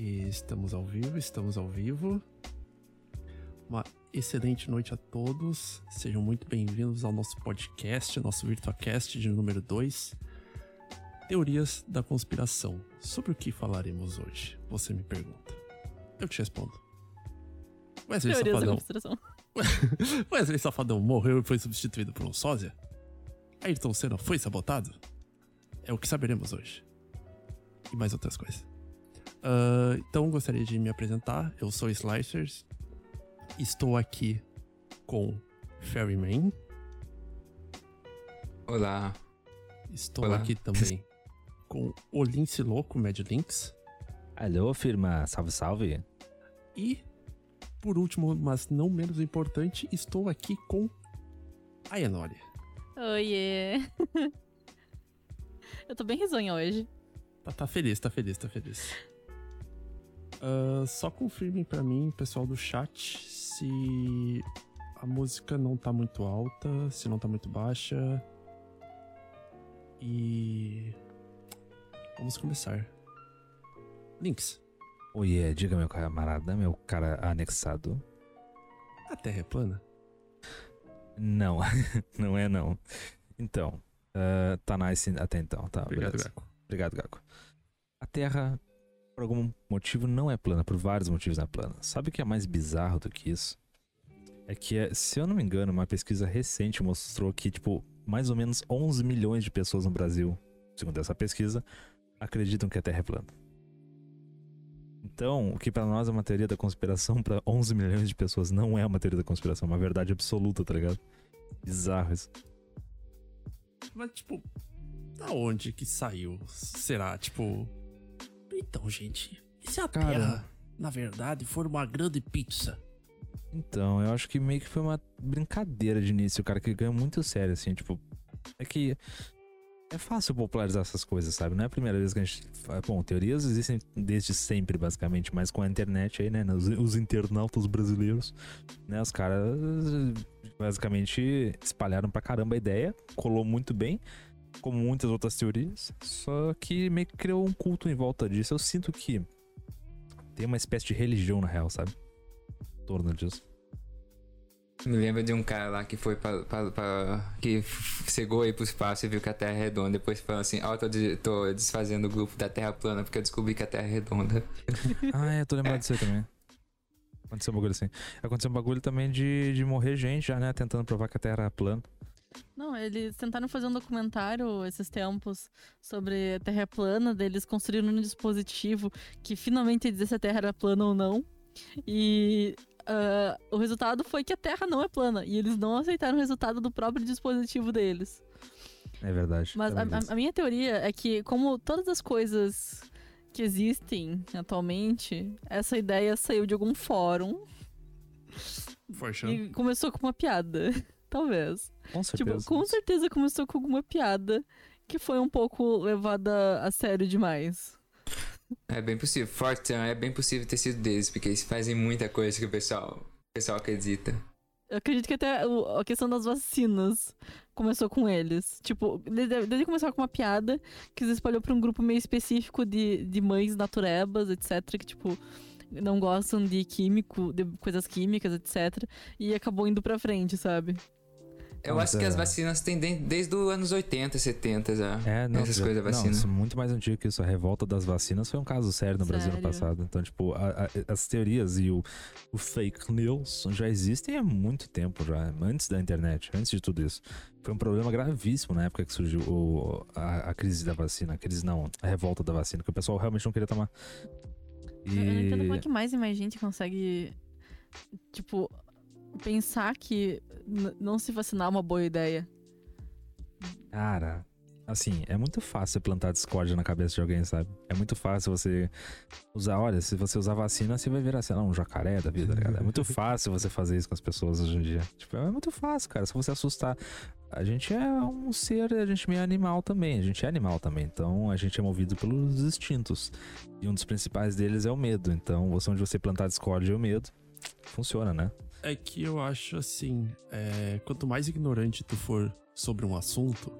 Estamos ao vivo, estamos ao vivo. Uma excelente noite a todos. Sejam muito bem-vindos ao nosso podcast, nosso VirtuaCast de número 2. Teorias da conspiração. Sobre o que falaremos hoje? Você me pergunta. Eu te respondo. Wesley Teorias da Safadão. conspiração. Wesley Safadão morreu e foi substituído por um sósia? Ayrton Senna foi sabotado? É o que saberemos hoje. E mais outras coisas. Ah, então gostaria de me apresentar. Eu sou Slicers. Estou aqui com Ferryman. Olá. Estou Olá. aqui também com o Lince Louco, Mad Links. Alô, firma, salve, salve. E, por último, mas não menos importante, estou aqui com a Enori. Oiê. Eu tô bem risonha hoje. Tá, tá feliz, tá feliz, tá feliz. Ah, só confirmem pra mim, pessoal do chat, se a música não tá muito alta, se não tá muito baixa. E. Vamos começar. Links. Oiê, diga meu camarada, meu cara anexado. A Terra é plana? Não, não é não. Então, ah, tá nice até então, tá, Obrigado, beleza. Gaco. Obrigado, Gaco. A Terra, por algum motivo, não é plana, por vários motivos não é plana. Sabe o que é mais bizarro do que isso? É que, é- se eu não me engano, uma pesquisa recente mostrou que, tipo, mais ou menos 11 milhões de pessoas no Brasil, segundo essa pesquisa, acreditam que a Terra é plana. Então, o que pra nós é uma teoria da conspiração, pra 11 milhões de pessoas não é uma teoria da conspiração, é uma verdade absoluta, tá ligado? Bizarro isso. Mas, tipo, da onde que saiu? Será? Tipo. Então, gente, e se a Cara. Terra, na verdade, for uma grande pizza? Então, eu acho que meio que foi uma brincadeira de início, cara, que ganhou muito sério, assim, tipo. É que. É fácil popularizar essas coisas, sabe? Não é a primeira vez que a gente. fa- Bom, teorias existem desde sempre, basicamente, mas com a internet aí, né? Os, os internautas brasileiros, né? Os caras basicamente espalharam pra caramba a ideia, colou muito bem, como muitas outras teorias, só que meio que criou um culto em volta disso. Eu sinto que tem uma espécie de religião, na real, sabe? Em torno disso. Me lembro de um cara lá que foi pra. pra- pra- que chegou aí pro espaço e viu que a Terra é redonda. Depois falou assim: Ó, tô, de- tô desfazendo o grupo da Terra plana porque eu descobri que a Terra é redonda. Ah, é, tô lembrado disso aí também. Aconteceu um bagulho assim. Aconteceu um bagulho também de, de morrer gente já, né? Tentando provar que a Terra era plana. Não, eles tentaram fazer um documentário esses tempos sobre a Terra plana, deles construíram um dispositivo que finalmente ia dizer se a Terra era plana ou não. E ah, o resultado foi que a Terra não é plana. E eles não aceitaram o resultado do próprio dispositivo deles. É verdade. Mas é a, verdade. a- a minha teoria é que, como todas as coisas que existem atualmente, essa ideia saiu de algum fórum Forchão. e começou com uma piada. Talvez. Com Tipo, certeza. com certeza começou com alguma piada que foi um pouco levada a sério demais. É bem possível. Fortran é bem possível ter sido deles, porque eles fazem muita coisa que o pessoal, o pessoal acredita. Eu acredito que até a questão das vacinas começou com eles. Tipo, desde, desde começar com uma piada que se espalhou pra um grupo meio específico de, de mães naturebas, etc. Que, tipo, não gostam de químico, de coisas químicas, etc. E acabou indo pra frente, sabe? Eu acho que as vacinas têm de- desde os anos 80, 70 já. É, não, Essas coisas da não, vacina. isso é muito mais antigo que isso. A revolta das vacinas foi um caso sério no Brasil no Sério? passado. Então, tipo, a- a- as teorias e o, o fake news já existem há muito tempo já, antes da internet, antes de tudo isso. Foi um problema gravíssimo na época que surgiu o- a, a crise da vacina. A crise não, a revolta da vacina, que o pessoal realmente não queria tomar. Eu não entendo como é E. que mais e mais gente consegue, tipo, pensar que não se vacinar é uma boa ideia. Cara, assim, é muito fácil você plantar discórdia na cabeça de alguém, sabe? É muito fácil você usar, olha, se você usar vacina, você vai virar, sei lá, um jacaré da vida, tá ligado? É muito fácil você fazer isso com as pessoas hoje em dia. Tipo, é muito fácil, cara, se você assustar. A gente é um ser, a gente é meio animal também, a gente é animal também, então a gente é movido pelos instintos. E um dos principais deles é o medo. Então, você onde você plantar discórdia e o medo, funciona, né? É que eu acho assim, é, quanto mais ignorante tu for sobre um assunto,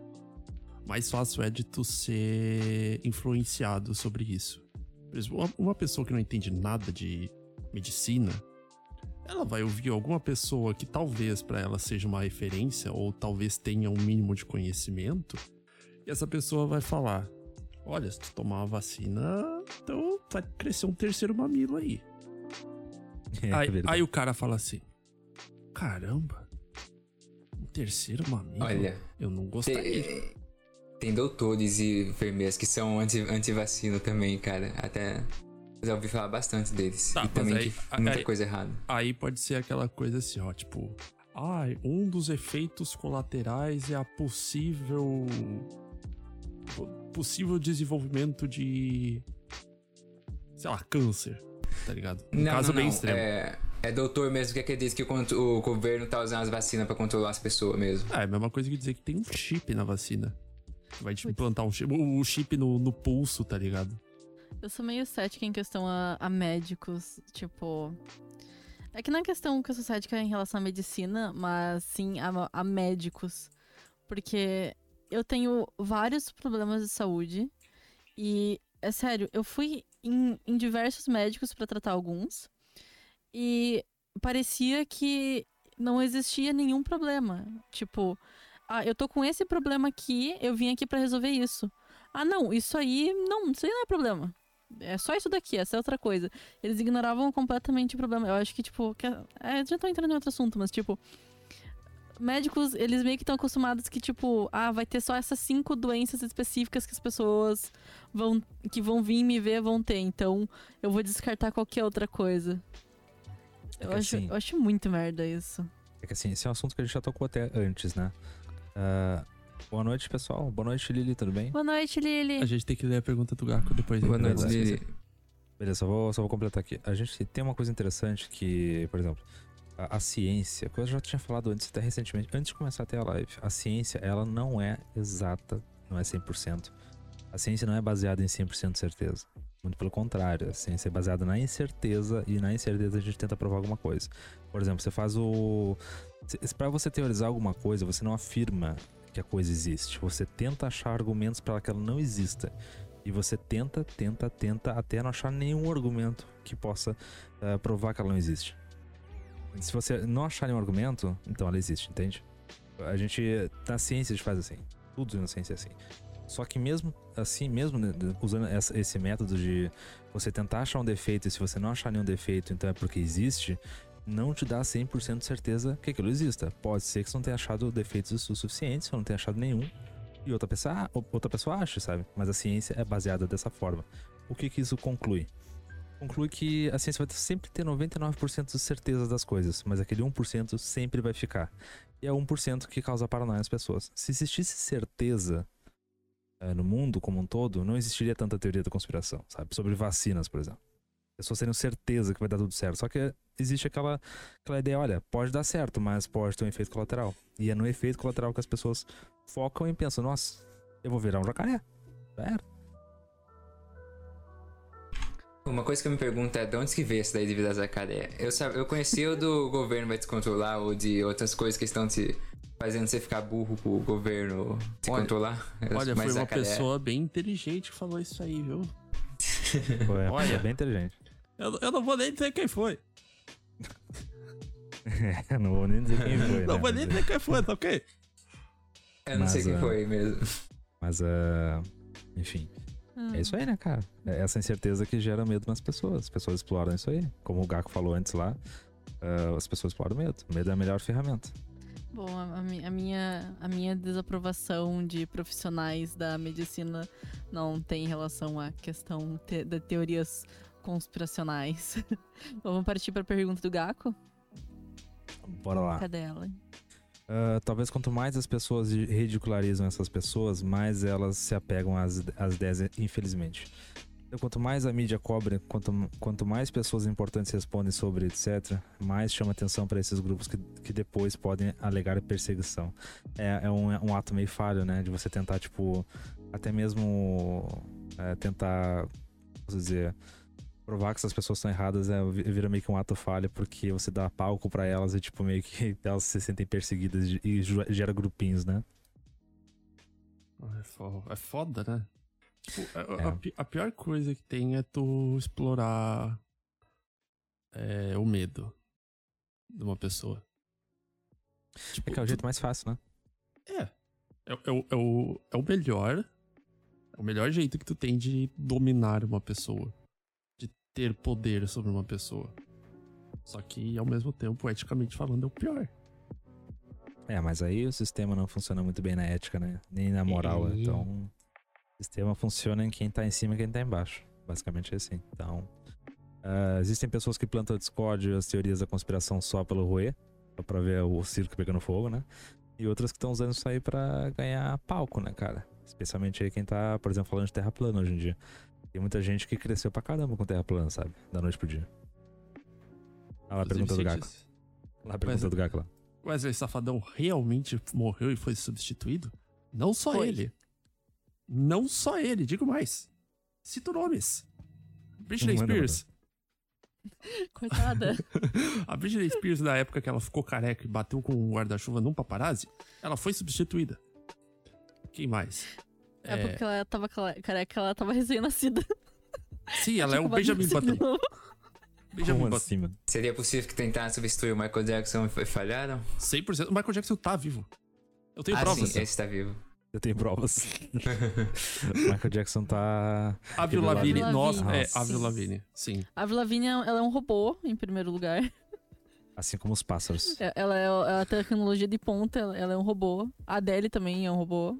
mais fácil é de tu ser influenciado sobre isso. Por exemplo, uma, uma pessoa que não entende nada de medicina, ela vai ouvir alguma pessoa que talvez para ela seja uma referência ou talvez tenha um mínimo de conhecimento, e essa pessoa vai falar: Olha, se tu tomar uma vacina, então vai crescer um terceiro mamilo aí. É, aí, verdade. aí o cara fala assim: Caramba, um terceiro mamilo? Olha, eu não gostaria. tem, tem doutores e enfermeiras que são anti- anti-vacina também, cara. Até já ouvi falar bastante deles. Tá, e também aí- que muita aí- coisa errada. Aí pode ser aquela coisa assim, ó, tipo, ah, um dos efeitos colaterais é a possível possível desenvolvimento de sei lá, câncer, tá ligado? Um Não, caso não, bem não. extremo. É, é doutor mesmo que acredita que o, o governo tá usando as vacinas pra controlar as pessoas mesmo. É, a mesma coisa que dizer que tem um chip na vacina. Vai te implantar um chip, o chip no, no pulso, tá ligado? Eu sou meio cética em questão a, a médicos, tipo. É que não é questão que eu sou cética em relação à medicina, mas sim a, a médicos. Porque eu tenho vários problemas de saúde e, é sério, eu fui em, em diversos médicos pra tratar alguns e parecia que não existia nenhum problema. Tipo, ah, eu tô com esse problema aqui, eu vim aqui pra resolver isso. Ah, não, isso aí não, isso aí não é problema. É só isso daqui, essa é outra coisa. Eles ignoravam completamente o problema. Eu acho que, tipo, que, é, já tô entrando em outro assunto, mas, tipo, médicos, eles meio que estão acostumados que, tipo, ah, vai ter só essas cinco doenças específicas que as pessoas vão, que vão vir me ver vão ter. Então, eu vou descartar qualquer outra coisa. É Eu acho, assim- eu acho muito merda isso. É que assim, esse é um assunto que a gente já tocou até antes, né? Ah, boa noite, pessoal. Boa noite, Lili, tudo bem? Boa noite, Lili. A gente tem que ler a pergunta do Gaco depois. Boa noite, Beleza. Lili. Beleza, só vou, só vou completar aqui. A gente tem uma coisa interessante que, por exemplo, a, a ciência, que eu já tinha falado antes, até recentemente, antes de começar até a live, a ciência, ela não é exata, não é 100%. A ciência não é baseada em 100% de certeza. Muito pelo contrário, a ciência é baseada na incerteza e na incerteza a gente tenta provar alguma coisa. Por exemplo, você faz o. Para você teorizar alguma coisa, você não afirma que a coisa existe. Você tenta achar argumentos para que ela não exista. E você tenta, tenta, tenta até não achar nenhum argumento que possa eh, provar que ela não existe. Se você não achar nenhum argumento, então ela existe, entende? A gente, na ciência, a gente faz assim. Tudo na ciência é assim. Só que mesmo assim, mesmo né, usando essa- esse método de você tentar achar um defeito e se você não achar nenhum defeito, então é porque existe, não te dá 100% de certeza que aquilo exista. Pode ser que você não tenha achado defeitos o suficientes, ou não tenha achado nenhum, e outra pessoa, ah, outra pessoa acha, sabe? Mas a ciência é baseada dessa forma. O que que isso conclui? Conclui que a ciência vai sempre ter 99% de certeza das coisas, mas aquele 1% sempre vai ficar. E é 1% que causa paranoia nas pessoas. Se existisse certeza eh, no mundo como um todo, não existiria tanta teoria da conspiração, sabe? Sobre vacinas, por exemplo. As pessoas teriam certeza que vai dar tudo certo. Só que existe aquela, aquela ideia, olha, pode dar certo, mas pode ter um efeito colateral. E é no efeito colateral que as pessoas focam e pensam, nossa, eu vou virar um jacaré. Já era. Uma coisa que eu me pergunto é de onde que veio essa daí de vida jacaré? Eu, sabe, eu conheci o do governo vai te controlar ou de outras coisas que estão te fazendo você ficar burro pro governo te Olha- controlar. Olha, Mas foi uma jacaré- pessoa bem inteligente que falou isso aí, viu? Pô, é, Olha. é bem inteligente. Eu, eu não vou nem dizer quem foi. não vou nem dizer quem foi, não né? vou nem dizer quem foi, tá ok? Eu não sei Mas, quem ah, foi mesmo. mas ah, enfim. Hum. É isso aí, né, cara? É essa incerteza que gera medo nas pessoas. As pessoas exploram isso aí. Como o Gaco falou antes lá, ah, as pessoas exploram medo. O medo é a melhor ferramenta. Bom, a, a mi- a minha, a minha desaprovação de profissionais da medicina não tem relação à questão te, de teorias conspiracionais. Vamos partir para a pergunta do Gaco? Bora lá. Cadê ela? Ah, talvez quanto mais as pessoas ridicularizam essas pessoas, mais elas se apegam às, às ideias, infelizmente. Então, quanto mais a mídia cobre, quanto, quanto mais pessoas importantes respondem sobre etc., mais chama atenção para esses grupos que, que depois podem alegar perseguição. É, é um, é um ato meio falho, né? De você tentar, tipo, até mesmo é, tentar, posso dizer, provar que essas pessoas estão erradas é, vi- vira meio que um ato falho, porque você dá palco para elas e, tipo, meio que elas se sentem perseguidas e gera grupinhos, né? É É foda, né? Tipo, a, É. a pi- a pior coisa que tem é tu explorar é, o medo de uma pessoa. Tipo, É que é o tu- jeito mais fácil, né? É. É, o- é o, é, o, é o melhor. É o melhor jeito que tu tem de dominar uma pessoa. De ter poder sobre uma pessoa. Só que, ao mesmo tempo, eticamente falando, é o pior. É, mas aí o sistema não funciona muito bem na ética, né? Nem na moral. E- Então, o sistema funciona em quem tá em cima e quem tá embaixo. Basicamente é assim. Então, ah, existem pessoas que plantam Discord e as teorias da conspiração só pelo ruê, só pra ver o circo pegando fogo, né? E outras que estão usando isso aí pra ganhar palco, né, cara? Especialmente aí quem tá, por exemplo, falando de terra plana hoje em dia. Tem muita gente que cresceu pra caramba com terra plana, sabe? Da noite pro dia. Olha lá a pergunta do Gaco. Cientistas- Lá a pergunta do Gaco lá. Wesley Safadão realmente morreu e foi substituído? Não só Foi. ele. Não só ele, digo mais. Cito nomes. Britney Manda, Spears. Coitada. A Britney Spears, na época que ela ficou careca e bateu com um guarda-chuva num paparazzi, ela foi substituída. Quem mais? É, porque ela tava careca, ela tava recém-nascida. Sim, ela é o Benjamin Button. Benjamin Button. assim, mano? Seria possível que tentaram substituir o Michael Jackson e falharam? 100%. O Michael Jackson tá vivo. Eu tenho ah, provas. sim, esse tá vivo. Eu tenho provas. Michael Jackson tá. Avril Lavigne. Nossa, é. Avril Lavigne. Sim. A Avril Lavigne, ela é um robô, em primeiro lugar. Assim como os pássaros. É- Ela é a tecnologia de ponta, ela é um robô. A Adele também é um robô.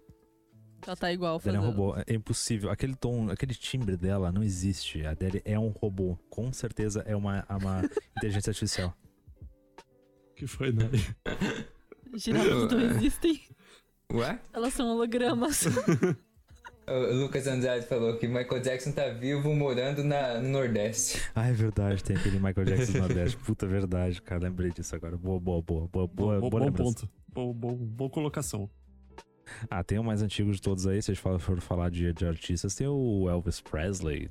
Ela tá igual Ela é um robô. É impossível. Aquele tom, aquele timbre dela não existe. A Adele é um robô. Com certeza é uma, é uma inteligência artificial. que foi, né? Girafas não existem. Ué? Elas são hologramas. O Lucas Andrade falou que Michael Jackson tá vivo morando na, no Nordeste. Ah, é verdade. Tem aquele Michael Jackson do Nordeste. Puta verdade, cara. Lembrei disso agora. Boa, boa, boa. Boa, boa, bom, boa bom lembrança. ponto. Bom, bom, boa colocação. Ah, tem o mais antigo de todos aí. Se a gente for for falar de, de artistas, tem o Elvis Presley.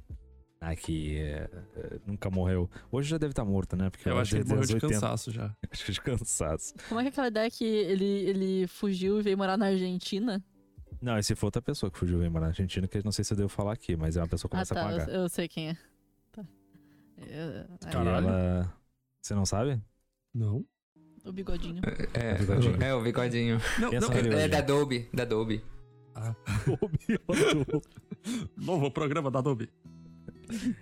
Ah, que é, é, nunca morreu. Hoje já deve estar morto, né? Porque Eu acho que ele desde morreu de 80. cansaço já. Acho que de cansaço. Como é que é aquela ideia que ele, ele fugiu e veio morar na Argentina? Não, esse foi outra pessoa que fugiu veio morar na Argentina, que eu não sei se eu devo falar aqui, mas é uma pessoa que Ah, começa tá. a pagar. Eu, eu sei quem é. Tá. É, aí, E Caralho. ela. Você não sabe? Não. o bigodinho. É, O bigodinho. é o bigodinho. Não, não. É, bigodinho. é da Adobe, da Adobe. Ah. Novo programa da Adobe.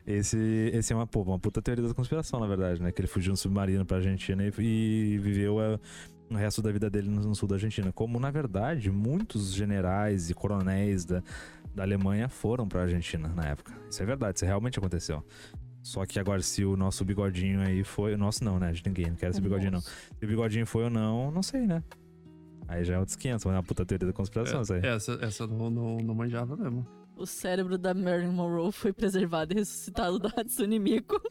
Esse, esse é uma, pô, uma puta teoria da conspiração, na verdade, né? Que ele fugiu no submarino pra Argentina e, e viveu é, o resto da vida dele no, no sul da Argentina. Como, na verdade, muitos generais e coronéis da, da Alemanha foram pra Argentina na época. Isso é verdade, isso realmente aconteceu. Só que agora, se o nosso bigodinho aí foi. O nosso não, né? De ninguém, não quero esse bigodinho não. Se o bigodinho foi ou não, não sei, né? Aí já é outros 500, mas é uma puta teoria da conspiração, isso aí. É, essa essa eu não, não, não manjava mesmo. O cérebro da Marilyn Monroe foi preservado e ressuscitado da Hatsune Miku.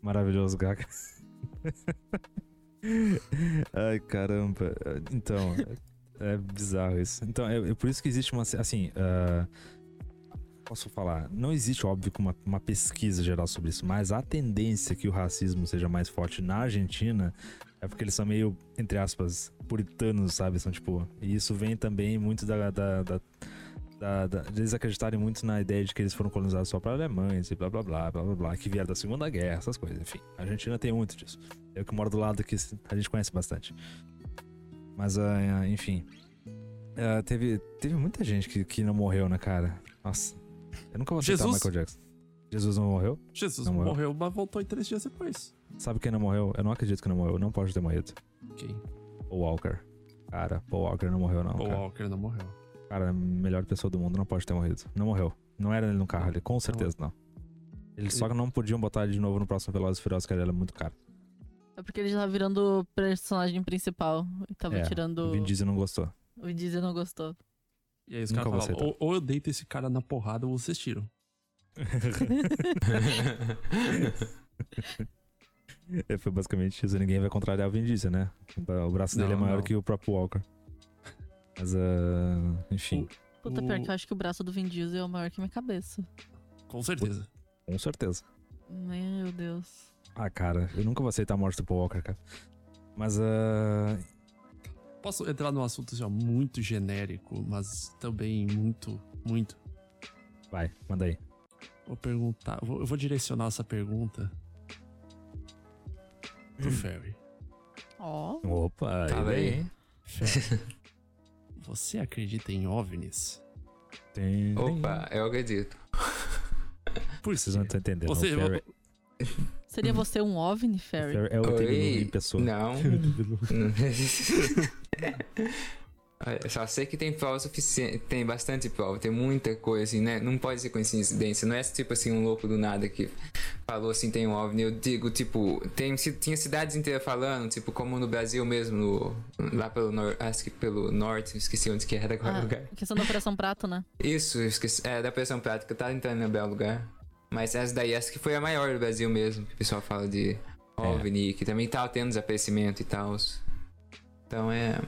Maravilhoso, Gaga. Ai, caramba. Então, é, é bizarro isso. Então, é, é por isso que existe uma. Assim, ah, posso falar? Não existe, óbvio, uma, uma pesquisa geral sobre isso, mas a tendência que o racismo seja mais forte na Argentina é porque eles são meio, entre aspas, puritanos, sabe? São tipo. E isso vem também muito da. da, da da, da, eles acreditarem muito na ideia de que eles foram colonizados só para alemães e blá blá blá blá blá blá, que vieram da Segunda Guerra, essas coisas. Enfim, a Argentina tem muito disso. Eu que moro do lado aqui, a gente conhece bastante. Mas, ah, enfim. Ah, teve, teve muita gente que, que não morreu, né, cara? Nossa. Eu nunca vou citar o Jesus? Michael Jackson. Jesus não morreu? Jesus Não morreu. morreu, mas voltou em três dias depois. Sabe quem não morreu? Eu não acredito que não morreu. Não pode ter morrido. Quem? Paul Walker. Cara, Paul Walker não morreu, não. Paul cara. Walker não morreu. Cara, a melhor pessoa do mundo não pode ter morrido. Não morreu. Não era ele no carro ali, com certeza não. Eles só não podiam botar ele de novo no próximo Velozes e Furiosos, que ele era muito caro. É porque ele já tava virando personagem principal. E tava É, tirando. O Vin Diesel não gostou. O Vin Diesel não gostou. E aí os Nunca caras falavam, ou, ou eu deito esse cara na porrada ou vocês tiram. É, foi basicamente isso. Ninguém vai contrariar o Vin Diesel, né? O braço dele é Não, maior não. que o próprio Walker. Mas, ah, enfim, Puta, O- pior que eu acho que o braço do Vin Diesel é maior que minha cabeça. Com certeza. com certeza. Meu Deus. Ah, cara, eu nunca vou aceitar a morte do Paul Walker, cara. Mas, ah, Posso entrar num assunto já muito genérico, mas também muito, muito. Vai, manda aí. Vou perguntar. vou- eu vou direcionar essa pergunta pro Ferry. Ó. Opa, Fala aí. aí. Ferry, você acredita em OVNIs? Tem... Opa, eu acredito. Por Vocês não estão entendendo. Você, o Ferry, Seria você um OVNI, Ferry? Ferry é o em pessoa. Não. Olha, Só sei que tem prova suficiente, tem bastante prova, tem muita coisa, assim, né? Não pode ser coincidência, não é tipo assim um louco do nada que falou assim, tem um OVNI. Eu digo, tipo, tem, tinha cidades inteiras falando, tipo, como no Brasil mesmo, no- lá pelo norte, acho que pelo norte, esqueci onde que era agora o Ah, lugar. questão da Operação Prato, né? Isso, eu esqueci, é da pressão prática, tá tentando lembrar o lugar. Mas essa daí, essa que foi a maior do Brasil mesmo, que o pessoal fala de OVNI, que também tá tendo desaparecimento e tal. Então é.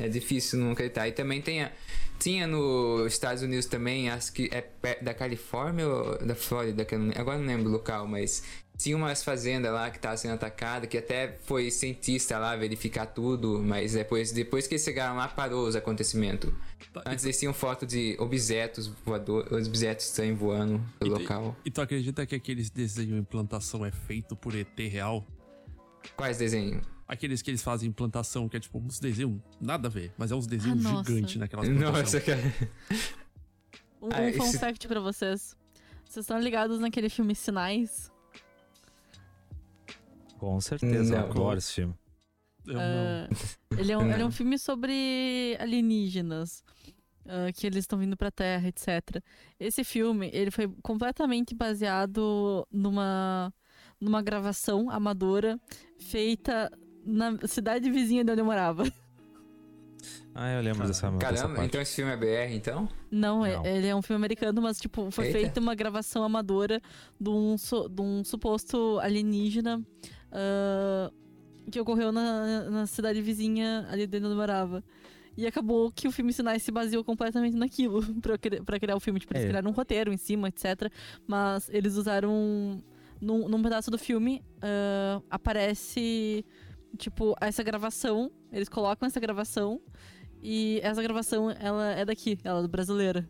É difícil não acreditar. E também tem a- tinha nos Estados Unidos também, acho que é da Califórnia ou da Flórida, que eu não, agora não lembro o local, mas tinha umas fazendas lá que estavam sendo atacadas, que até foi cientista lá verificar tudo, mas depois, depois que eles chegaram lá, parou os acontecimentos. Tá, Antes eles tinham foto de objetos voadores, objetos estranhos voando te- local. E tu acredita que aqueles desenhos implantação é feito por ET real? Quais desenhos? Aqueles que eles fazem implantação, que é tipo uns desenhos, nada a ver, mas é uns desenhos Ah, gigantes naquelas Nossa, plantações. cara. Um, Ah, um fun esse- fact pra vocês. Vocês estão ligados naquele filme Sinais? Com certeza, Não. eu adoro esse filme. Eu não. Ah, ele, é um, ele é um Não. filme sobre alienígenas. ah, que eles estão vindo pra Terra, etc. Esse filme, ele foi completamente baseado numa, numa gravação amadora feita na cidade vizinha de onde eu morava. Ah, eu lembro dessa, dessa Caramba, parte. então esse filme é BR, então? Não, é- Não. ele é um filme americano, mas, tipo, foi Eita. feita uma gravação amadora de um, de um suposto alienígena ah, que ocorreu na, na cidade vizinha ali de onde eu morava. E acabou que o filme Sinais se baseou completamente naquilo pra criar o filme. Tipo, eles É. criaram um roteiro em cima, etc. Mas eles usaram. Num, num pedaço do filme, ah, aparece, tipo, essa gravação. Eles colocam essa gravação. E essa gravação, ela é daqui, ela é brasileira.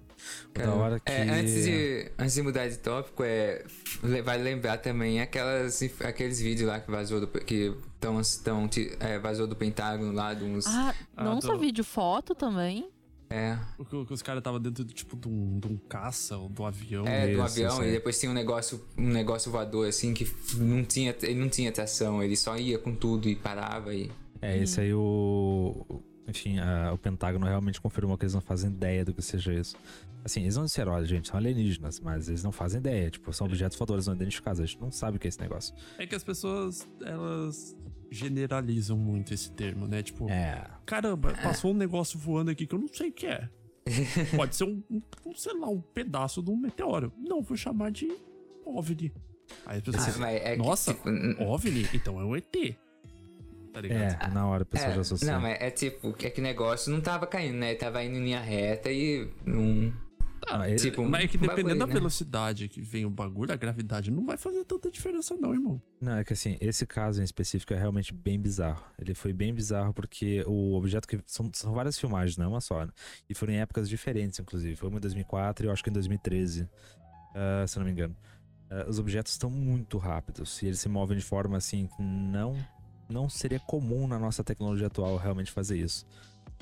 Da hora que- É, antes, de, antes de mudar de tópico, é, le- vale lembrar também aquelas, aqueles vídeos lá que vazou do, que tão, tão, é, vazou do Pentágono lá, de uns. Ah, Ah, não só tô- vídeo, foto também. É, O que, o que os caras estavam dentro de, tipo, de um, de um caça ou do avião. é, do isso, avião, aí. e depois tinha um negócio, um negócio voador assim que não tinha, ele não tinha tração, ele só ia com tudo e parava e. É, esse aí o. o- Enfim, a- o Pentágono realmente confirmou que eles não fazem ideia do que seja isso. Assim, eles não disseram, olha, gente, são alienígenas, mas eles não fazem ideia. Tipo, são objetos voadores não identificados. A gente não sabe o que é esse negócio. É que as pessoas, elas generalizam muito esse termo, né? Tipo, É. caramba, passou um negócio voando aqui que eu não sei o que é. Pode ser um, um- sei lá, um pedaço de um meteoro. Não, vou chamar de OVNI. Aí as pessoas Ah, mas é que, nossa, tipo, n- OVNI? Então é um ET. Tá ligado? É, na hora a pessoa É, já associa. não, mas é tipo, é que o negócio não tava caindo, né? Tava indo em linha reta e não. Ah, tipo, Mas é que dependendo bagulho, da né? velocidade que vem o bagulho, a gravidade não vai fazer tanta diferença não, irmão. Não, é que assim, esse caso em específico é realmente bem bizarro. Ele foi bem bizarro porque o objeto que. São, são várias filmagens, não é uma só. né? E foram em épocas diferentes, inclusive. Foi uma em 2004 e eu acho que em 2013, ah, se eu não me engano. Ah, os objetos estão muito rápidos e eles se movem de forma assim que não, não seria comum na nossa tecnologia atual realmente fazer isso.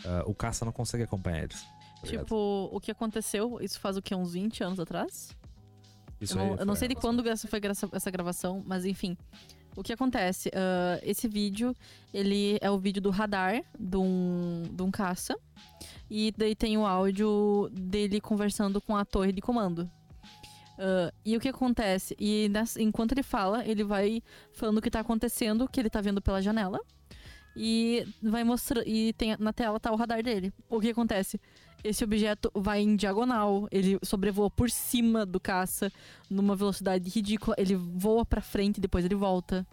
Ah, o caça não consegue acompanhar eles. Tá? Tipo, o que aconteceu, isso faz o quê? Uns 20 anos atrás? Isso eu não, aí eu não sei de quando essa foi essa, gravação, mas enfim. O que acontece? ah, esse vídeo, ele é o vídeo do radar de um, de um caça. E daí tem o áudio dele conversando com a torre de comando. Ah, e o que acontece? E nessa- enquanto ele fala, ele vai falando o que tá acontecendo, que ele tá vendo pela janela. E vai mostrar. E tem, na tela tá o radar dele. O que acontece? Esse objeto vai em diagonal, ele sobrevoa por cima do caça numa velocidade ridícula, ele voa pra frente e depois ele volta.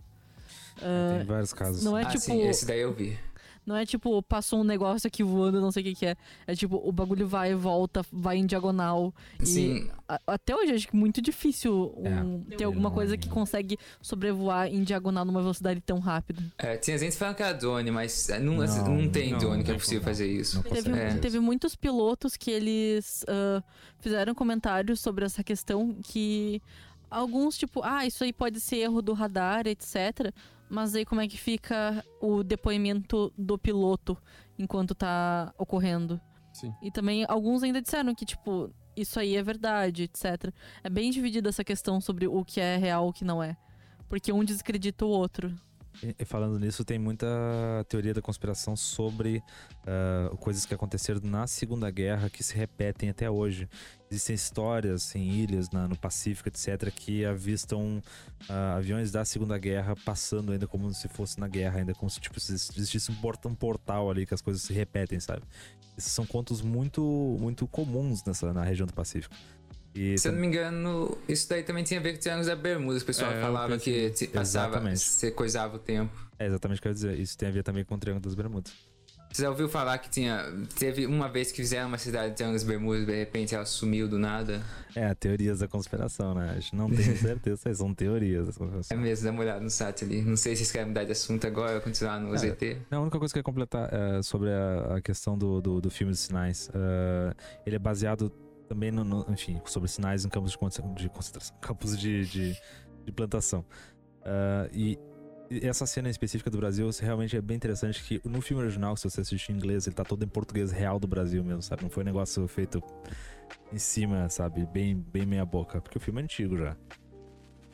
Ah, Tem vários casos. não é ah, tipo. sim, esse daí eu vi. Não é tipo, passou um negócio aqui voando, não sei o que, que é. É tipo, o bagulho vai e volta, vai em diagonal. E Sim, a- até hoje acho que é muito difícil um- É. ter alguma coisa que consegue sobrevoar em diagonal numa velocidade tão rápida. é, tinha gente falando que era drone, mas é, não, Não, não, tem não, drone que é possível não. fazer isso. Não Teve, É. teve muitos pilotos que eles ah, fizeram comentários sobre essa questão que alguns, tipo, ah, isso aí pode ser erro do radar, etc. Mas aí como é que fica o depoimento do piloto enquanto tá ocorrendo? Sim. E também alguns ainda disseram que, tipo, isso aí é verdade, etc. É bem dividida essa questão sobre o que é real e o que não é. Porque um desacredita o outro. E- E falando nisso, tem muita teoria da conspiração sobre ah, coisas que aconteceram na Segunda Guerra que se repetem até hoje. Existem histórias em ilhas na- no Pacífico, etc., que avistam ah, aviões da Segunda Guerra passando ainda como se fosse na guerra, ainda como se tipo, se existisse um, porta- portal ali que as coisas se repetem, sabe? Esses são contos muito, muito comuns nessa, na região do Pacífico. E Se eu não me engano, isso daí também tinha a ver com o Triângulo da Bermuda. O pessoal É, falava que te- passava, Exatamente. você coisava o tempo. é exatamente o que eu ia dizer. Isso tem a ver também com o Triângulo das Bermudas. Você já ouviu falar que tinha. Teve uma vez que fizeram uma cidade de das Bermudas, de repente ela sumiu do nada. É, teorias da conspiração, né? A gente não tem certeza, são teorias da É mesmo, dá uma olhada no site ali. Não sei se vocês querem mudar de assunto agora ou continuar no É. ZT. Não, a única coisa que eu ia completar é, sobre a, a questão do, do, do filme dos sinais. é, ele é baseado também no, no- enfim, sobre sinais em campos de, conce- de concentração, campos de, de, de plantação. E, e essa cena específica do Brasil realmente é bem interessante que no filme original, se você assistir em inglês, ele tá todo em português real do Brasil mesmo, sabe? Não foi um negócio feito em cima, sabe? Bem, bem meia boca, porque o filme é antigo já.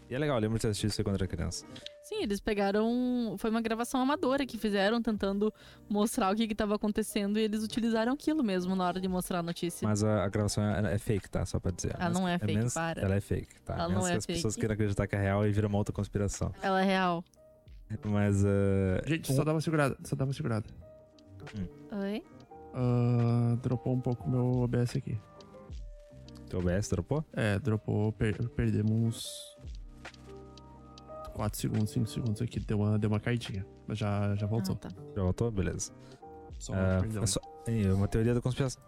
E é legal, lembro de ter assistido isso quando era criança. Sim, eles pegaram. Foi uma gravação amadora que fizeram, tentando mostrar o que estava acontecendo, e eles utilizaram aquilo mesmo na hora de mostrar a notícia. Mas a, a gravação é, é fake, tá? Só pra dizer. Ela não é fake, menos- para. Ela é fake, tá? Ela menos não que é as pessoas fake. queiram acreditar que é real e vira uma outra conspiração. Ela é real. Mas, uh, Gente, só dá uma segurada, só dá uma segurada. Oi? Ah, dropou um pouco meu OBS aqui. teu OBS dropou? É, dropou, per- perdemos uns 4 segundos, 5 segundos aqui, deu uma, deu uma caidinha. Mas já, já voltou. Ah, tá. Já voltou? Beleza. Só, é só- Ih, uma teoria da conspiração.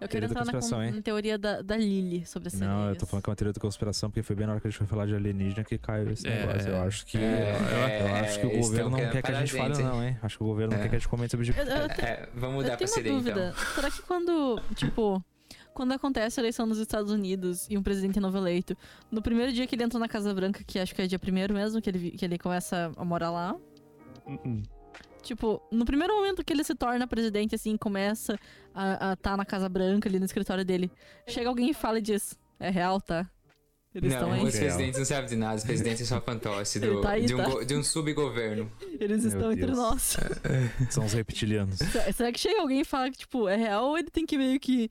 Eu quero entrar na, hein? na teoria da, da Lily sobre as Não, eu tô falando que é uma teoria da conspiração porque foi bem na hora que a gente foi falar de alienígena que caiu esse É, negócio. Eu acho que. é, eu, eu acho que o eles governo não quer que a gente a fale, gente, não, hein? Acho que o governo não É. quer que a gente comente sobre. Eu, eu, É, vamos mudar eu pra tenho uma sereia dúvida. então. Será que quando, tipo, quando acontece a eleição nos Estados Unidos e um presidente é novo eleito, no primeiro dia que ele entra na Casa Branca, que acho que é dia primeiro mesmo, que ele, que ele começa a morar lá, Uh-uh. Tipo, no primeiro momento que ele se torna presidente, assim, começa a estar na Casa Branca, ali no escritório dele, chega alguém e fala e diz: É real, tá? Eles estão Não, aí. os presidentes não sabem de nada, os presidentes só fantoche do, tá aí, de, um, tá? go- de um subgoverno. Eles Meu estão entre Deus. nós. São os reptilianos. Será- Será que chega alguém e fala que, tipo, é real ou ele tem que meio que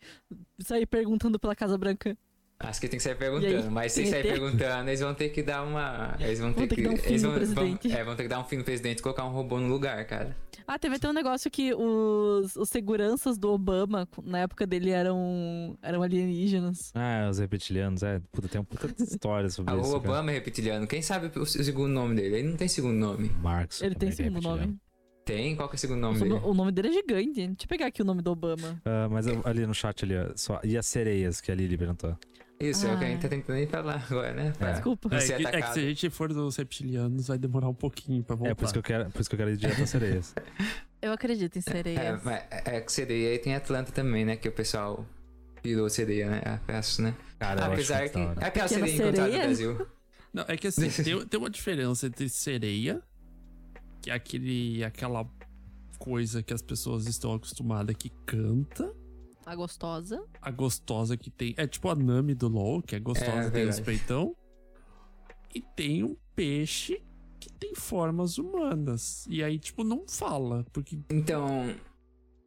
sair perguntando pela Casa Branca? Acho que tem que sair aí, perguntando, mas se tem sair perguntando, eles vão ter que dar uma. Eles vão ter, Vão ter que dar um fim eles no vão, presidente. Vão, é, vão ter que dar um fim no presidente e colocar um robô no lugar, cara. Ah, teve até um negócio que os, os seguranças do Obama, na época dele, eram, eram alienígenas. Ah, os reptilianos, é. Puta, tem uma puta de história sobre Ah, isso. o cara. Obama é reptiliano. Quem sabe o segundo nome dele? Ele não tem segundo nome. Marx. Ele tem é segundo nome. Tem? Qual que é o segundo nome dele? o nome dele é gigante. Deixa eu pegar aqui o nome do Obama. Ah, mas ali no chat ali, ó, só. E as sereias que a Lili perguntou? Isso, é o que a Ah. gente tá tentando ir pra lá agora, né? Pra- Desculpa. É, ser que, é que se a gente for dos reptilianos, vai demorar um pouquinho pra voltar. É, por isso que eu quero, por isso que eu quero ir direto às sereias. Eu acredito em É, sereias. mas é que sereia e tem Atlanta também, né? Que o pessoal virou sereia, né? A peça, né? Cara, eu acho Apesar que. É aquela Pequena sereia encontrada no sereia? Brasil. Não, é que assim, tem, tem uma diferença entre sereia, que é aquele, aquela coisa que as pessoas estão acostumadas que canta, A gostosa. a gostosa que tem. É tipo a Nami do LOL, que é gostosa É, e tem os peitão. E tem um peixe que tem formas humanas. E aí, tipo, não fala. Porque. Então,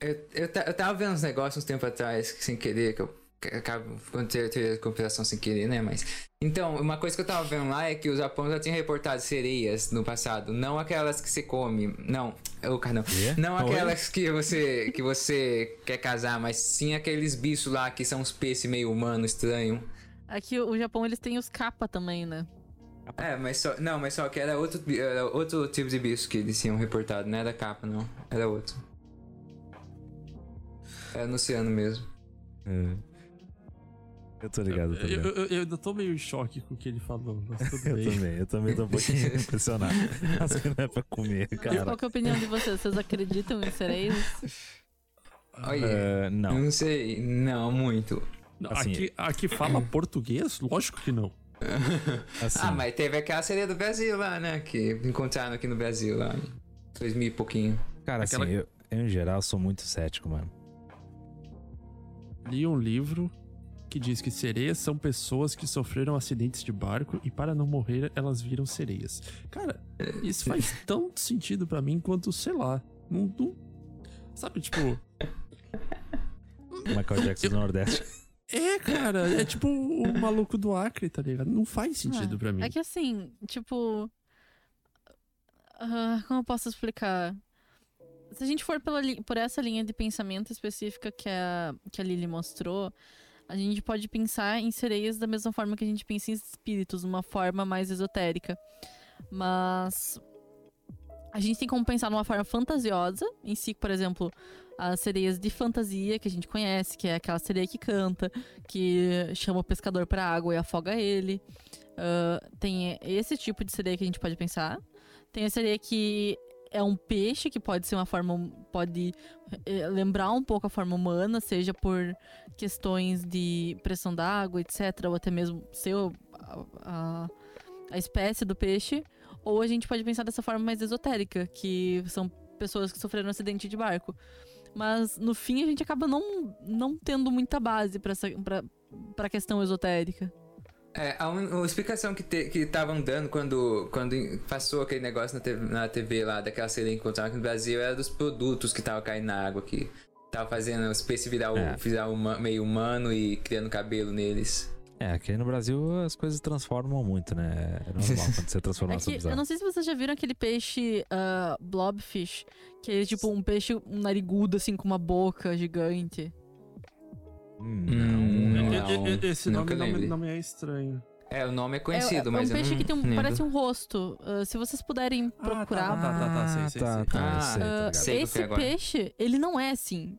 eu, eu, eu tava vendo uns negócios uns tempo atrás, sem querer, que eu acabo quando ter da conspiração sem querer, né? Mas. Então, uma coisa que eu tava vendo lá é que o Japão já tinha reportado sereias no passado. Não aquelas que se come. Não, o cara não. Quê? Não Oi? aquelas que você, que você quer casar, mas sim aqueles bichos lá que são uns peixes meio humano, estranho. Aqui o Japão eles têm os capa também, né? É, mas só. Não, mas só que era outro, era outro tipo de bicho que eles tinham reportado, não era capa, não. Era outro. É no oceano mesmo. É. Eu tô ligado, eu tô Eu, ligado. eu, eu ainda tô meio em choque com o que ele falou, mas tudo Eu bem. também, eu também tô um pouquinho impressionado. Acho que não é pra comer, Mas cara. qual que é a opinião de vocês? Vocês acreditam em sereias? Olha, É, não. não sei, não, muito. Não, Assim- aqui, aqui fala português? Lógico que não. Assim, Ah, mas teve aquela sereia do Brasil lá, né? Que encontraram aqui no Brasil lá. em 2000 e pouquinho. cara, assim, aquela- eu, eu, em geral sou muito cético, mano. Li um livro que diz que sereias são pessoas que sofreram acidentes de barco e para não morrer elas viram sereias. Cara, isso faz tanto sentido pra mim quanto, sei lá, não, não- sabe, tipo, Michael Jackson do Nordeste. é, cara, é tipo o maluco do Acre, tá ligado? Não faz sentido Ah, pra mim. É que assim, tipo. ah, como eu posso explicar? Se a gente for pela por essa linha de pensamento específica que a, que a Lily mostrou, a gente pode pensar em sereias da mesma forma que a gente pensa em espíritos, uma forma mais esotérica. Mas a gente tem como pensar numa forma fantasiosa, em si, por exemplo, as sereias de fantasia que a gente conhece, que é aquela sereia que canta, que chama o pescador pra água e afoga ele. Ah, tem esse tipo de sereia que a gente pode pensar. Tem a sereia que é um peixe, que pode ser uma forma. pode eh, lembrar um pouco a forma humana, seja por questões de pressão d'água, etc., ou até mesmo ser o- a, a, a espécie do peixe. Ou a gente pode pensar dessa forma mais esotérica, que são pessoas que sofreram um acidente de barco. Mas no fim a gente acaba não, não tendo muita base pra, pra questão esotérica. É, a, un- a explicação que, te, que estavam dando quando, quando passou aquele negócio na TV, na TV lá, daquela sereia que encontraram aqui no Brasil, era dos produtos que estavam caindo na água aqui. Tava fazendo os peixes virar, o, É. virar uma- meio humano e criando cabelo neles. É, aqui no Brasil as coisas transformam muito, né? É normal quando você transforma É que, eu não sei se vocês já viram aquele peixe ah, blobfish, que é tipo um peixe um narigudo, assim, com uma boca gigante. Não, E- não. Esse nome não, me- não me é estranho. É, o nome é É, conhecido, é, mas um eu peixe que tem um, parece um rosto. Ah, se vocês puderem Ah, tá, procurar. tá, tá, tá, sei, sei, tá, sei. tá, Ah, sei, tá sei. que esse é agora. peixe, ele não é assim.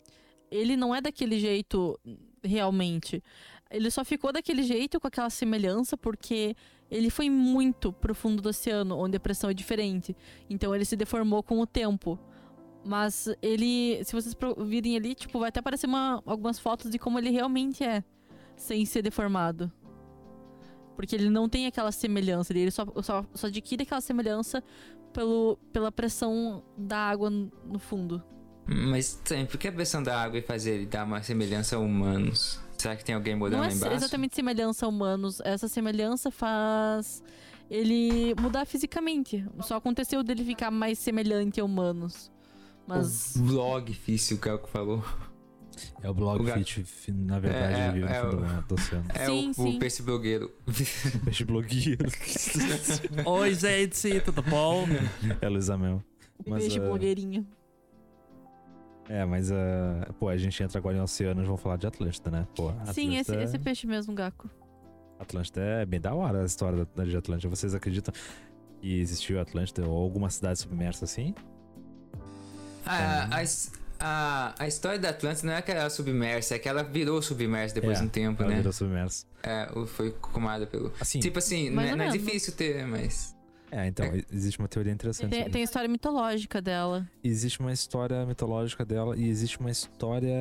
Ele não é daquele jeito realmente. Ele só ficou daquele jeito com aquela semelhança porque ele foi muito profundo do oceano, onde a pressão é diferente. Então ele se deformou com o tempo. Mas ele, se vocês virem ali, tipo, vai até aparecer uma- algumas fotos de como ele realmente é, sem ser deformado. Porque ele não tem aquela semelhança, ele só, só, só adquire aquela semelhança pelo, pela pressão da água no fundo. Mas tem, por que a pressão da água fazer ele dar uma semelhança a humanos? Será que tem alguém morando Não lá é embaixo? exatamente semelhança a humanos. Essa semelhança faz ele mudar fisicamente. Só aconteceu dele ficar mais semelhante a humanos. Mas. O blog difícil, o Kelco falou. É o blog O gato. fit, fi- na verdade, É, é, no é fundo o-. É Sim, o, sim. o peixe blogueiro. Peixe blogueiro. Oi, gente, tudo bom? é a Luísa Mel. O Mas, peixe ah, blogueirinho. É, mas, ah, pô, a gente entra agora em oceanos, vamos falar de Atlântida, né? Pô, Sim, esse, Atlântida- esse peixe mesmo, Gaco. Atlântida é bem da hora a história da, de Atlântida. Vocês acreditam que existiu Atlântida ou alguma cidade submersa assim? A, a, his- a, a história da Atlântida não é que ela era submersa, é que ela virou submersa depois É, de um tempo, Ela né? virou submersa. É, foi comada pelo. Assim, Tipo assim, Mais né, não é difícil ter, mas. é, então, é. existe uma teoria interessante. Tem, tem a história mitológica dela. existe uma história mitológica dela e existe uma história,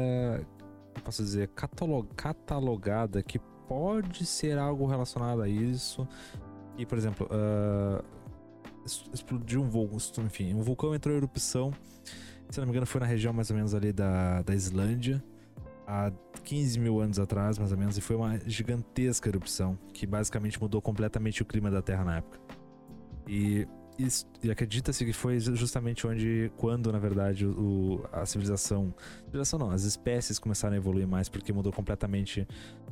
eu posso dizer, catalo- catalogada que pode ser algo relacionado a isso. E, por exemplo, es- explodiu um vulcão, enfim, um vulcão entrou em erupção. Se não me engano, foi na região mais ou menos ali da, da Islândia, há 15 mil anos atrás, mais ou menos, e foi uma gigantesca erupção que basicamente mudou completamente o clima da Terra na época. E e acredita-se que foi justamente onde, quando na verdade o, a civilização, civilização não, as espécies começaram a evoluir mais porque mudou completamente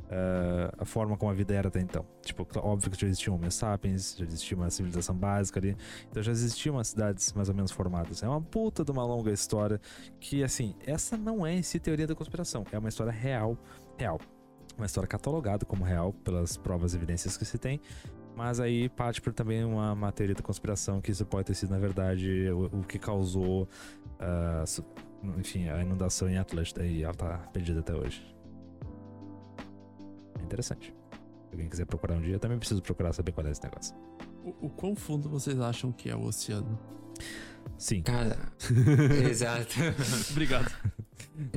eh, a forma como a vida era até então. Tipo, óbvio que já existia um Homo sapiens, já existia uma civilização básica ali, então já existiam umas cidades mais ou menos formadas. É uma puta de uma longa história que, assim, essa não é em si teoria da conspiração, é uma história real, real. Uma história catalogada como real pelas provas e evidências que se tem, mas aí parte por também uma, teoria da conspiração que isso pode ter sido, na verdade, o, o que causou su- enfim, a inundação em Atlântida e ela tá perdida até hoje. É interessante. Se alguém quiser procurar um dia, eu também preciso procurar saber qual é esse negócio. O, o quão fundo vocês acham que é o oceano? Sim. Cara, exato. Obrigado.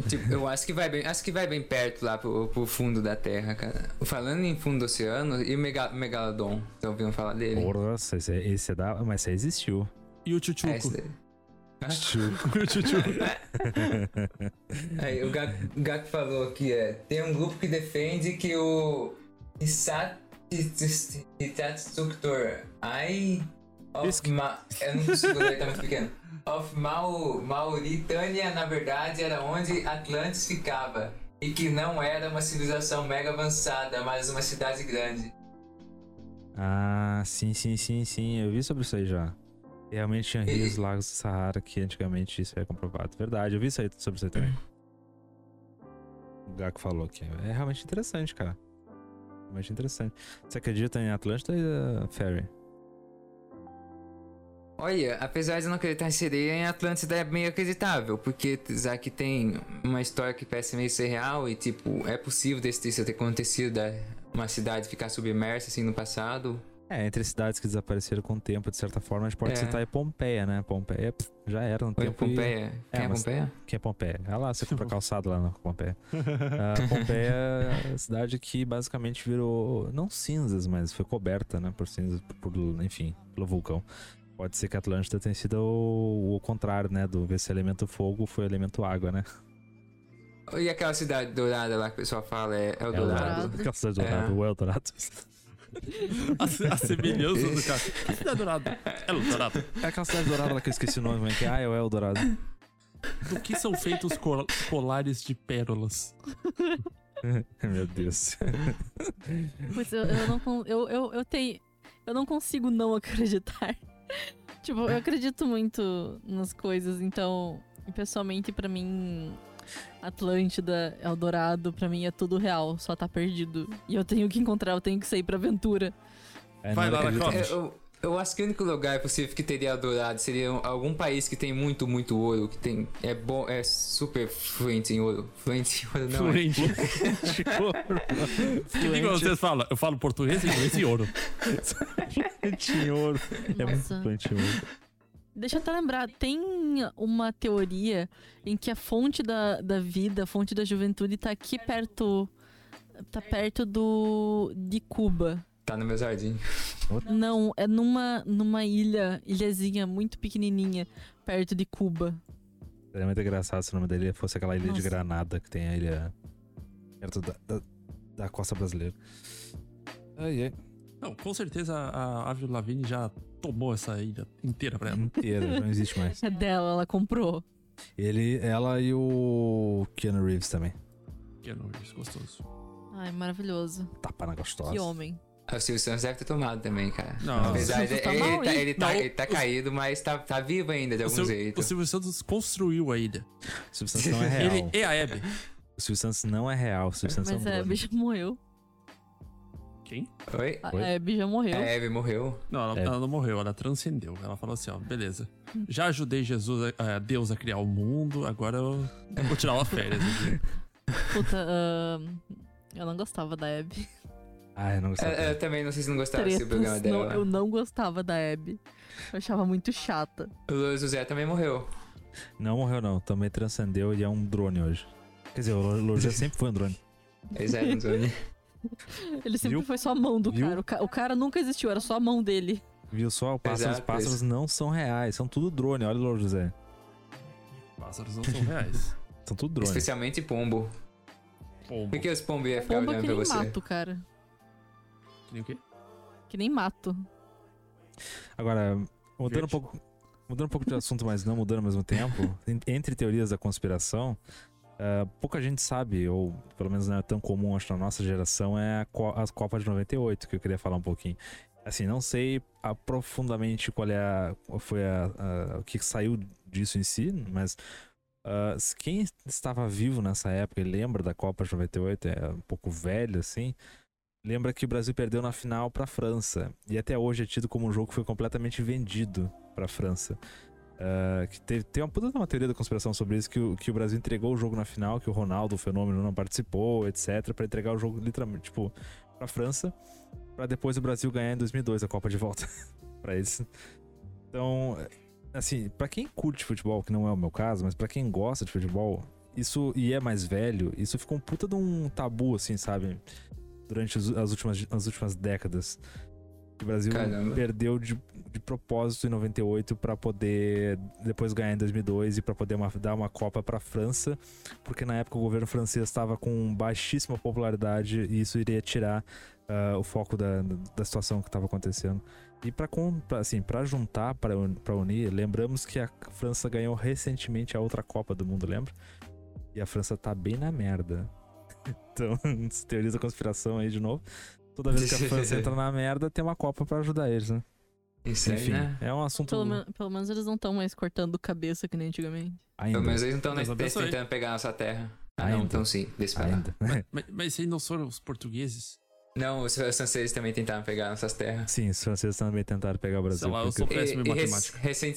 Tipo, eu acho que vai bem, acho que vai bem perto lá pro, pro fundo da Terra, cara. Falando em fundo do oceano, e o Mega, Megalodon, já ouviram falar dele? Porra, esse, é- esse é da. Mas esse existiu. E o É tchutchuco? esse daí. o tchutchuco. Aí, o Gak, o Gak falou aqui, é, tem um grupo que defende que o Hitsatsuktor Ai of Ma, eu não consigo ler, tá muito pequeno. Of Mau, Mauritânia, na verdade, era onde Atlantis ficava. E que não era uma civilização mega avançada, mas uma cidade grande. Ah, sim, sim, sim, sim. Eu vi sobre isso aí já. Realmente tinha E- rios, lagos do Saara que antigamente isso é comprovado. Verdade, eu vi isso aí, sobre isso aí também. O Gaku falou aqui. É realmente interessante, cara. Realmente interessante. Você acredita em Atlântida Fairy? Olha, apesar de eu não acreditar em sereia, em Atlântida é meio acreditável, porque já que tem uma história que parece meio ser real e, tipo, é possível desse isso ter acontecido, uma cidade ficar submersa assim no passado. É, entre cidades que desapareceram com o tempo, de certa forma, a gente pode É. citar aí Pompeia, né? Pompeia pff, já era no Oi, tempo. e- Pompeia. Quem é, mas- Pompeia? Que é Pompeia? Ah lá, você compra calçado lá na Pompeia. Ah, Pompeia é a cidade que basicamente virou, não cinzas, mas foi coberta, né, por cinzas, por, por- enfim, pelo vulcão. Pode ser que a Atlântida tenha sido o, o contrário, né, do esse elemento fogo foi elemento água, né? E aquela cidade dourada lá que o pessoal fala é Eldorado. Eldorado. Aquela cidade É. dourada, o Eldorado. A, se- a semelhança do cara. Que cidade dourada? É dourado. É aquela cidade dourada lá que eu esqueci o nome, é que é? Ah, é o Eldorado. Do que são feitos col- colares de pérolas? Meu Deus. Pois eu, eu não eu, eu, eu tenho. Eu não consigo não acreditar. tipo, eu acredito muito nas coisas, então, pessoalmente, pra mim, Atlântida, Eldorado, pra mim é tudo real, só tá perdido. E eu tenho que encontrar, eu tenho que sair pra aventura. É, Vai lá eu, eu acho que o único lugar possível que teria Eldorado seria algum país que tem muito, muito ouro, que tem é bom, é super fluente em ouro. Fluente em ouro não é. Fluente. Que língua vocês falam? Eu falo português, inglês e ouro. Fluente em ouro. É muito Nossa. fluente em ouro. Deixa eu até lembrar, tem uma teoria em que a fonte da, da vida, a fonte da juventude tá aqui perto. Tá perto do. de Cuba. Tá no meu jardim. Não, é numa, numa ilha, ilhazinha muito pequenininha, perto de Cuba. Seria muito engraçado se o nome dele fosse aquela ilha de Nossa. Granada, que tem a ilha perto da, da, da costa brasileira. Ai, ai. Não, com certeza a Avril Lavigne já tomou essa ilha inteira pra ela. Inteira, não existe mais. É dela, ela comprou. Ele, ela e o Keanu Reeves também. No Reeves, gostoso. Ai, maravilhoso. Tapa na gostosa. Que homem. O Silvio Santos deve ter tomado também, cara. Não, Apesar de Silvio tá ele, mal, tá, ele, tá, Não, ele tá o- caído, mas tá, tá vivo ainda de algum Sil- jeito. o Silvio Santos construiu a ilha. O Silvio Santos não é real. Ele e a Abby. O Silvio Santos não é real. O Silvio Santos Mas é a um Abby drone. já morreu. Quem? Oi? A Oi? Abby já morreu. A Abby morreu. Não, ela, É. ela não morreu, ela transcendeu. Ela falou assim, ó, beleza. Já ajudei Jesus, a, a Deus a criar o mundo, agora eu vou tirar uma férias aqui. Puta, ahn, eu não gostava da Abby. Ah, eu não Eu, gostava. eu também não sei se não gostava desse programa não, dela. eu não gostava da Abby. Eu achava muito chata. O Luiz José também morreu. Não morreu, não. Também transcendeu e é um drone hoje. Quer dizer, o Lojé sempre foi um drone. Eles eram uns olhos. Ele sempre Viu? foi só a mão do Viu? cara. O, ca- o cara nunca existiu, era só a mão dele. Viu só? O pássaro, os Exato, pássaros isso. não são reais. São tudo drone. Olha o José. Pássaros não são reais. São tudo drone. Especialmente pombo. Pombo. Por que os pombos iam ficar Pomba olhando que pra você? mato, cara. Que nem o quê? Que nem mato. Agora, mudando um pouco, mudando um pouco de assunto, mas não mudando ao mesmo tempo, en- entre teorias da conspiração, ah, pouca gente sabe, ou pelo menos não é tão comum, acho, na nossa geração, é a, Co- as Copas de 98, que eu queria falar um pouquinho. Assim, não sei profundamente qual é a, qual foi a, a- o que saiu disso em si, mas se quem estava vivo nessa época e lembra da Copa de 98, é um pouco velho assim, lembra que o Brasil perdeu na final para a França e até hoje é tido como um jogo que foi completamente vendido para a França. Uh, que teve, tem uma puta uma teoria da conspiração sobre isso, que o, que o Brasil entregou o jogo na final, que o Ronaldo, o fenômeno, não participou, etc, para entregar o jogo literalmente, tipo, pra França, para depois o Brasil ganhar em 2002 a Copa de volta para eles. Então, assim, para quem curte futebol, que não é o meu caso, mas para quem gosta de futebol, isso e é mais velho, isso ficou um puta de um tabu, assim, sabe? Durante as últimas, as últimas décadas. O Brasil Caramba. perdeu de, de propósito em 98 para poder depois ganhar em 2002 e para poder uma, dar uma Copa para a França, porque na época o governo francês estava com baixíssima popularidade e isso iria tirar uh, o foco da, da situação que estava acontecendo. E para assim, para juntar, para unir, lembramos que a França ganhou recentemente a outra Copa do Mundo, lembra? E a França tá bem na merda. Então, teoriza a conspiração aí de novo. Toda vez que a França entra na merda, tem uma Copa para ajudar eles, né? Isso Enfim, aí, né? é um assunto. Pelo, me pelo menos eles não estão mais cortando cabeça que nem antigamente. Ainda. Pelo menos eles não estão tentando pegar nossa terra. Ah, Ainda. não, então sim, deixa pra. Mas, mas, mas eles não foram os portugueses? Não, os franceses também tentaram pegar nossas terras. Sim, os franceses também tentaram pegar o Brasil. Sei lá, eu sou péssimo em matemática. Recent...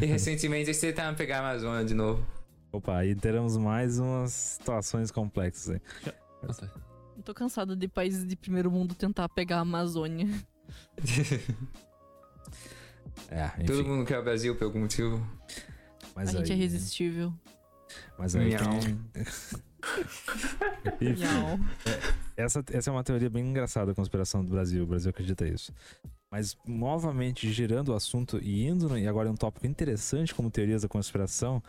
e recentemente eles tentaram pegar a Amazônia de novo. Opa, aí teremos mais umas situações complexas aí. Eu tô cansado de países de primeiro mundo tentar pegar a Amazônia. é, enfim. Todo mundo quer o Brasil por algum motivo. Mas a aí... gente é resistível. Mas aí tem... essa, essa é uma teoria bem engraçada da conspiração do Brasil. O Brasil acredita isso. Mas, novamente, girando o assunto e indo, e agora é um tópico interessante como teorias da conspiração.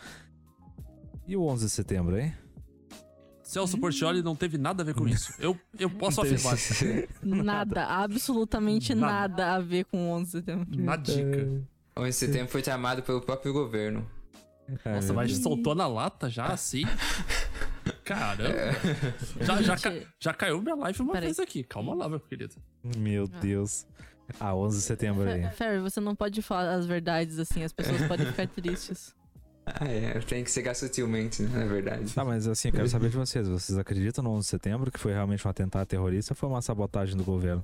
E o 11 de setembro, hein? Celso Portioli não teve nada a ver com isso. Eu, eu posso afirmar. nada, absolutamente nada. nada. a ver com o 11 de setembro. Na dica. 11 de setembro foi chamado pelo próprio governo. Nossa, mas soltou na lata já assim? Caramba. É. Já, já, já caiu minha live uma Pera vez aí. aqui. Calma lá, meu querido. Meu ah. Deus. Ah, 11 de setembro aí. Ferry, você não pode falar as verdades assim, as pessoas podem ficar tristes. Ah, é, tem que chegar sutilmente, né, na verdade. Tá, mas assim, eu quero saber de vocês. Vocês acreditam no 11 de setembro que foi realmente um atentado terrorista ou foi uma sabotagem do governo?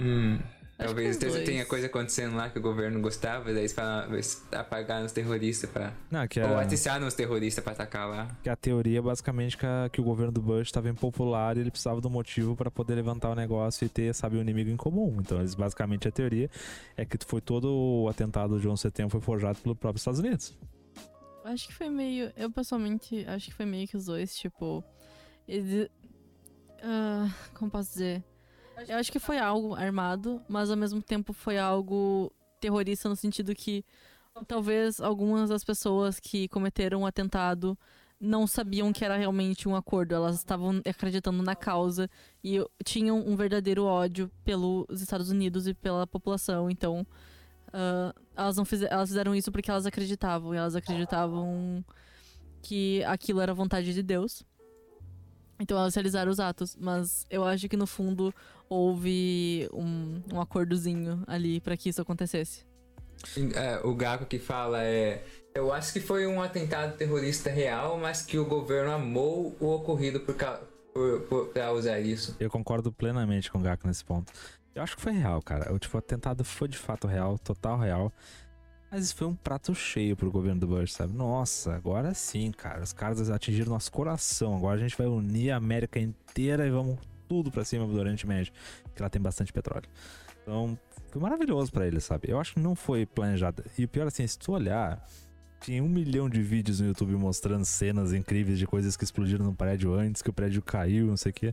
Hum. Talvez tenha coisa acontecendo lá que o governo gostava, daí eles apagar os terroristas pra. Não, que a... Ou atiçar nos terroristas pra atacar lá. Que a teoria é basicamente que, a, que o governo do Bush estava impopular e ele precisava do motivo para poder levantar o negócio e ter, sabe, um inimigo em comum. Então, eles, basicamente a teoria é que foi todo o atentado de 11 de setembro foi forjado pelo próprio Estados Unidos. Acho que foi meio. Eu pessoalmente acho que foi meio que os dois, tipo. Ele, uh, como posso dizer? Eu acho que foi algo armado, mas ao mesmo tempo foi algo terrorista no sentido que talvez algumas das pessoas que cometeram o atentado não sabiam que era realmente um acordo, elas estavam acreditando na causa e tinham um verdadeiro ódio pelos Estados Unidos e pela população. Então, uh, elas não fizeram, elas fizeram isso porque elas acreditavam, e elas acreditavam que aquilo era vontade de Deus. Então elas realizaram os atos, mas eu acho que no fundo houve um, um acordozinho ali para que isso acontecesse. É, o Gaco que fala é. Eu acho que foi um atentado terrorista real, mas que o governo amou o ocorrido por, por, por, pra usar isso. Eu concordo plenamente com o Gaco nesse ponto. Eu acho que foi real, cara. O tipo, o atentado foi de fato real, total real. Mas foi um prato cheio pro governo do Bush, sabe? Nossa, agora sim, cara. Os caras atingiram nosso coração. Agora a gente vai unir a América inteira e vamos tudo pra cima do Oriente Médio, que lá tem bastante petróleo. Então, foi maravilhoso para eles, sabe? Eu acho que não foi planejado. E o pior assim, se tu olhar, tinha um milhão de vídeos no YouTube mostrando cenas incríveis de coisas que explodiram no prédio antes, que o prédio caiu, não sei o quê.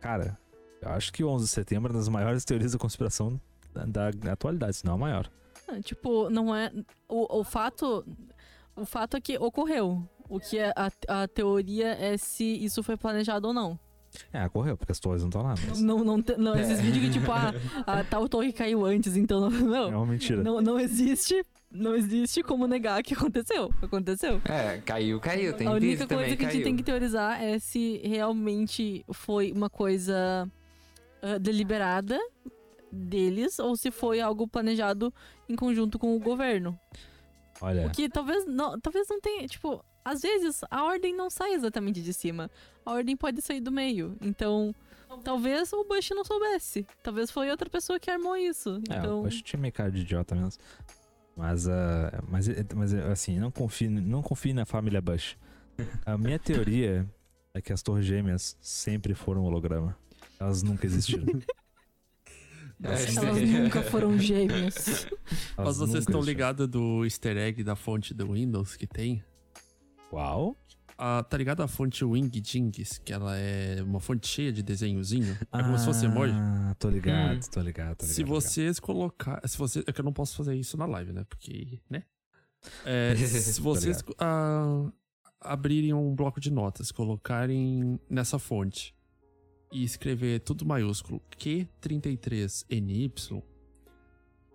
Cara, eu acho que o 11 de setembro é uma das maiores teorias da conspiração da, da atualidade, se não a maior. Tipo, não é. O, o fato. O fato é que ocorreu. O que é a, a teoria é se isso foi planejado ou não. É, ocorreu, porque as torres não estão lá. Mas... Não, não, não, é. esses vídeos que, tipo, a, a tal torre caiu antes, então não. não é uma mentira. Não, não existe. Não existe como negar que aconteceu. Aconteceu. É, caiu, caiu. Tem A única coisa também, que a gente tem que teorizar é se realmente foi uma coisa uh, deliberada deles ou se foi algo planejado em conjunto com o governo. Olha. O que talvez não, talvez não tenha, tipo, às vezes a ordem não sai exatamente de cima. A ordem pode sair do meio. Então, talvez o Bush não soubesse. Talvez foi outra pessoa que armou isso. É, então... o Bush tinha meio cara de idiota mesmo. Mas, ah, mas, mas assim, não confie, não confie na família Bush. A minha teoria é que as torres gêmeas sempre foram holograma. Elas nunca existiram. É, Elas nunca foram gêmeas. Mas vocês estão ligados do easter egg da fonte do Windows que tem? Qual? Ah, tá ligado a fonte Wingdings, que ela é uma fonte cheia de desenhozinho? É como se fosse emoji. Ah, tô ligado, Hum. tô ligado, tô ligado. Se tô ligado. vocês colocar, se você, é que eu não posso fazer isso na live, né? Porque, né? É, se vocês ah, abrirem um bloco de notas, colocarem nessa fonte e escrever tudo maiúsculo Q33NY,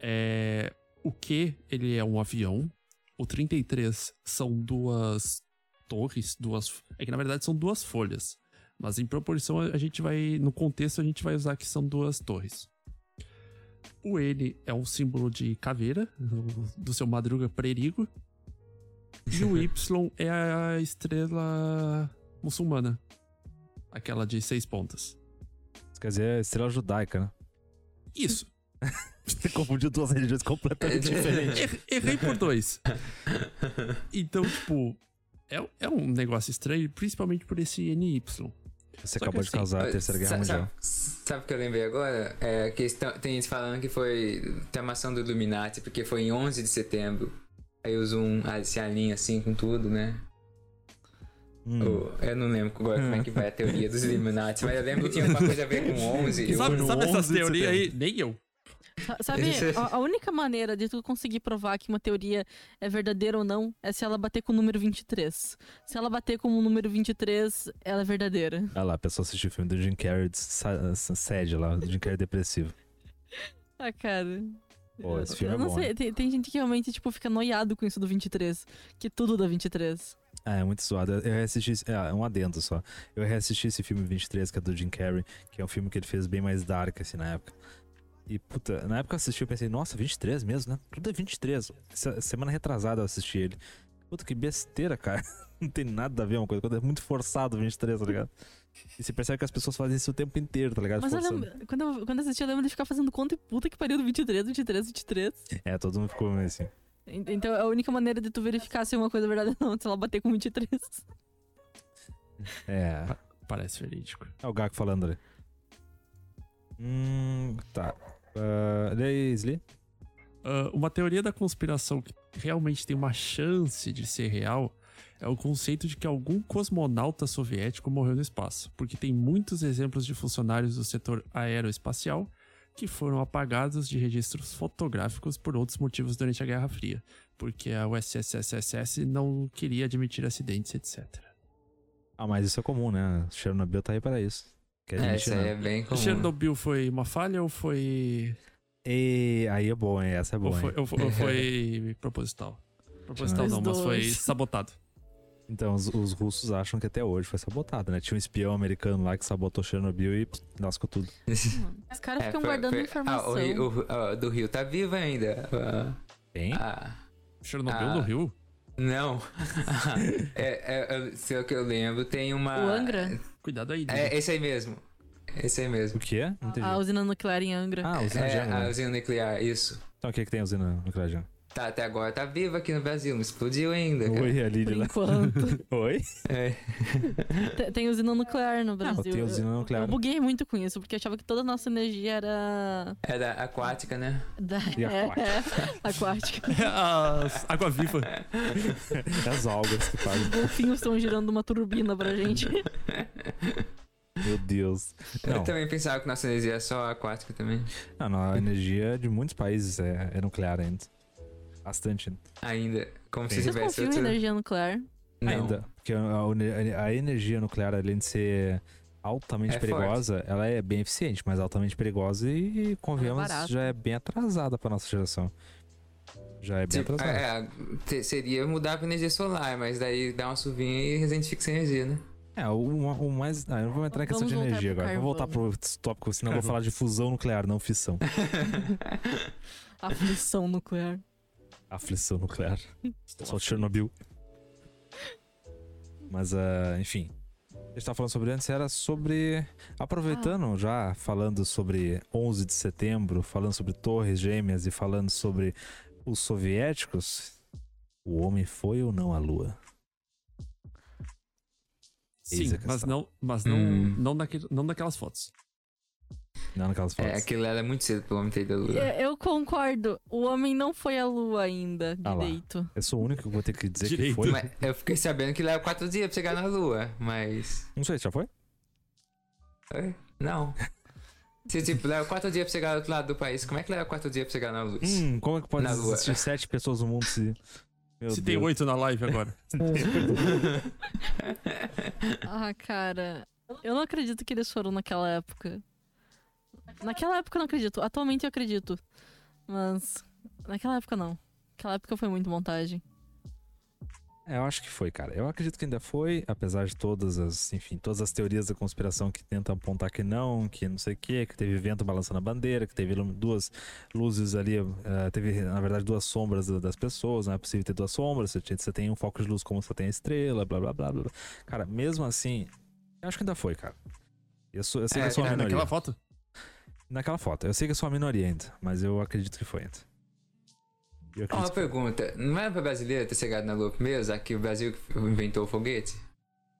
é, o Q ele é um avião, o 33 são duas torres, duas, é que na verdade são duas folhas, mas em proporção a gente vai, no contexto a gente vai usar que são duas torres. O N é um símbolo de caveira, do- seu Madruga Prerigo. E o Y é a estrela muçulmana. Aquela de seis pontas. Quer dizer estrela judaica, né? Isso. Você confundiu duas religiões completamente diferentes. Er- errei por dois. Então, tipo, é, é um negócio estranho, principalmente por esse NY. Você Só acabou de assim, causar a terceira guerra mundial. Sabe, o que eu lembrei agora? É que tem gente falando que foi tramação do Illuminati, porque foi em 11 de setembro. Aí usa um, esse alinha assim com tudo, né? Hum. Eu não lembro agora como é que vai a teoria dos Illuminati, mas eu lembro que tinha alguma coisa a ver com 11. eu- Sabe, sabe essas 11 de teorias aí? Nem eu. Sa- Sabe, a, a única maneira de tu conseguir provar que uma teoria é verdadeira ou não é se ela bater com o número 23. Se ela bater com o número 23, ela é verdadeira. Olha lá, a pessoa assistiu o filme do Jim Carrey sede lá, do Jim Carrey depressivo. Ah, cara. Pô, esse filme eu é não bom, sei, hein? tem, tem gente que realmente, tipo, fica noiado com isso do 23. Que tudo dá 23. Ah, é muito zoado. Eu reassisti. esse- É, um adendo só. Eu reassisti esse filme 23, que é do Jim Carrey, que é um filme que ele fez bem mais dark, assim, na época. E, puta, na época eu assisti, eu pensei, nossa, 23 mesmo, né? Tudo é 23. Essa- semana retrasada eu assisti ele. Puta, que besteira, cara. Não tem nada a ver uma coisa. Quando é muito forçado o 23, tá ligado? E você percebe que as pessoas fazem isso o tempo inteiro, tá ligado? Mas eu lembro, quando, eu, quando eu assisti, eu lembro de ficar fazendo conta e puta que pariu do 23, 23, 23. É, todo mundo ficou meio assim. En- Então a única maneira de tu verificar se uma coisa é verdade ou não, é se ela bater com 23. É. Parece verídico. É o Gago falando ali. Hum, tá. Uh. Ah, uma teoria da conspiração que realmente tem uma chance de ser real é o conceito de que algum cosmonauta soviético morreu no espaço, porque tem muitos exemplos de funcionários do setor aeroespacial que foram apagados de registros fotográficos por outros motivos durante a Guerra Fria, porque a USSSS não queria admitir acidentes, etc. Ah, mas isso é comum, né? Chernobyl tá aí para isso. Quer É, isso aí é bem comum. Chernobyl foi uma falha ou foi E aí é bom, hein? Essa é ou boa. ou foi, ou foi proposital? Proposital Os não, mas foi sabotado. Então, os, os russos acham que até hoje foi sabotado, né? Tinha um espião americano lá que sabotou Chernobyl e pss, lascou tudo. Os caras É, ficam foi- guardando foi- informação. Ah, o Rio, o- ó, do Rio tá vivo ainda. Ah, Tem? ah, Chernobyl Ah. no Rio? não. é, é, é, se é o que eu lembro, tem uma. O Angra? Cuidado aí, É, esse aí mesmo. Esse aí O mesmo. que é? Entendi. A usina nuclear em Angra. Ah, usina de É, Angra, a usina nuclear, isso. Então o que, que tem a usina nuclear de Angra? Tá, até agora tá viva aqui no Brasil, não explodiu ainda. cara. Oi, a Por Lili lá. enquanto. Oi? É. Tem- tem usina nuclear no Brasil. tem usina Eu- nuclear. Eu buguei muito com isso, porque eu achava que toda a nossa energia era. Era aquática, né? Da... E é, aquática. é, aquática. As água viva. É as algas que fazem. Os golfinhos estão girando uma turbina pra gente. Meu Deus. Não, Eu também pensava que nossa energia é só aquática também. não, não, a energia de muitos países é, é nuclear ainda. Bastante. Ainda. Como se Sim. Vocês tivesse confiam em outro. energia nuclear? Não. Ainda. Porque a, a- a energia nuclear, além de ser altamente É perigosa, ela é bem eficiente, mas altamente perigosa e, convenhamos, barata. já é bem atrasada pra nossa geração. Já é bem Tipo, atrasada. é, te- seria mudar pra energia solar, mas daí dá uma chuvinha e a gente fica sem energia, né? É, o, o mais. Ah, eu não vou entrar em questão de energia agora. Vou voltar pro tópico, senão eu vou falar de fusão nuclear, não fissão. Aflição nuclear. Aflição nuclear. Só Chernobyl. Mas, ah, enfim. A gente tava falando sobre antes, era sobre. Aproveitando já, falando sobre 11 de setembro, falando sobre Torres Gêmeas e falando sobre os soviéticos, o homem foi ou não à lua? Sim, mas não, mas não, Hum. não, naquele, não naquelas fotos. Não naquelas fotos. É, aquilo era muito cedo pro homem ter ido à lua. Eu, eu concordo. O homem não foi à lua ainda, Ah lá. direito. Eu sou o único que vou ter que dizer que foi. Mas eu fiquei sabendo que leva quatro dias pra chegar na lua, mas. Não sei, já foi? É, Não. Se tipo, leva quatro dias pra chegar do outro lado do país, como é que leva quatro dias pra chegar na luz? Hum, como é que pode Na lua. existir sete pessoas no mundo se. Meu Se tem Deus. oito na live agora. Ah, cara. Eu não acredito que eles foram naquela época. Naquela época eu não acredito. Atualmente eu acredito. Mas. Naquela época não. Naquela época foi muito montagem. É, eu acho que foi, cara. Eu acredito que ainda foi, apesar de todas as, enfim, todas as teorias da conspiração que tentam apontar que não, que não sei o quê, que teve vento balançando a bandeira, que teve duas luzes ali, eh, teve, na verdade, duas sombras da- das pessoas, não é possível ter duas sombras, você, você tem um foco de luz como você tem a estrela, blá blá blá blá. blá. Cara, mesmo assim, eu acho que ainda foi, cara. Eu, sou, eu sei É, que eu sou a É, minoria. naquela foto? Naquela foto. Eu sei que eu sou a minoria ainda, mas eu acredito que foi ainda. Uma que foi. pergunta, não era pra brasileiro ter chegado na lua primeiro, já que o Brasil que inventou o foguete?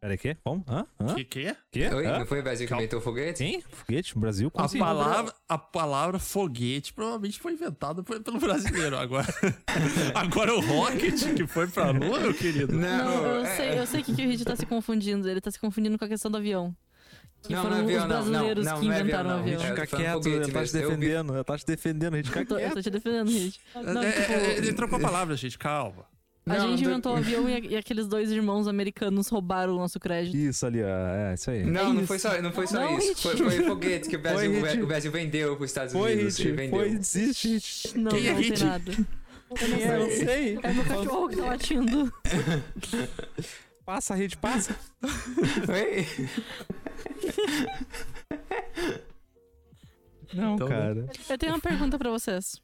Peraí, quê? Como? Hã? Hã? Que, que é? Quê? Oi, Hã? não foi o Brasil que inventou o foguete? Sim? Foguete? Brasil? Como A assim? palavra, a palavra foguete provavelmente foi inventada por- pelo brasileiro. Agora, agora o rocket que foi pra lua, meu querido. Não, eu é- sei, eu sei que, que o Rich tá se confundindo. Ele tá se confundindo com a questão do avião. Que Não, foram não é avião, os não, não, brasileiros não, que não é inventaram o avião. É, Fica eu tô falando quieto, foguete ela tá te eu vi- defendendo, ela tá te defendendo, a gente fica Eu tô, eu quieto. tô te defendendo. Não, É, tipo, é, ele trocou a palavra, gente, calma. a Não, gente inventou o avião e, e aqueles dois irmãos americanos roubaram o nosso crédito. Isso ali, é, isso aí. Não, É não isso. foi só, não foi só Não, isso. Hit. Foi, foi o foguete que o Brasil, Foi, Hit. o Brasil vendeu pros Estados Foi, Unidos. Hit, ele vendeu. foi, desiste, Hit. Não, Quem é não tem Hit? nada. Eu não Eu não sei. sei. É meu cachorro que tá latindo. Passa, Hit, passa. Oi? Não, Então, cara. Eu tenho uma pergunta pra vocês.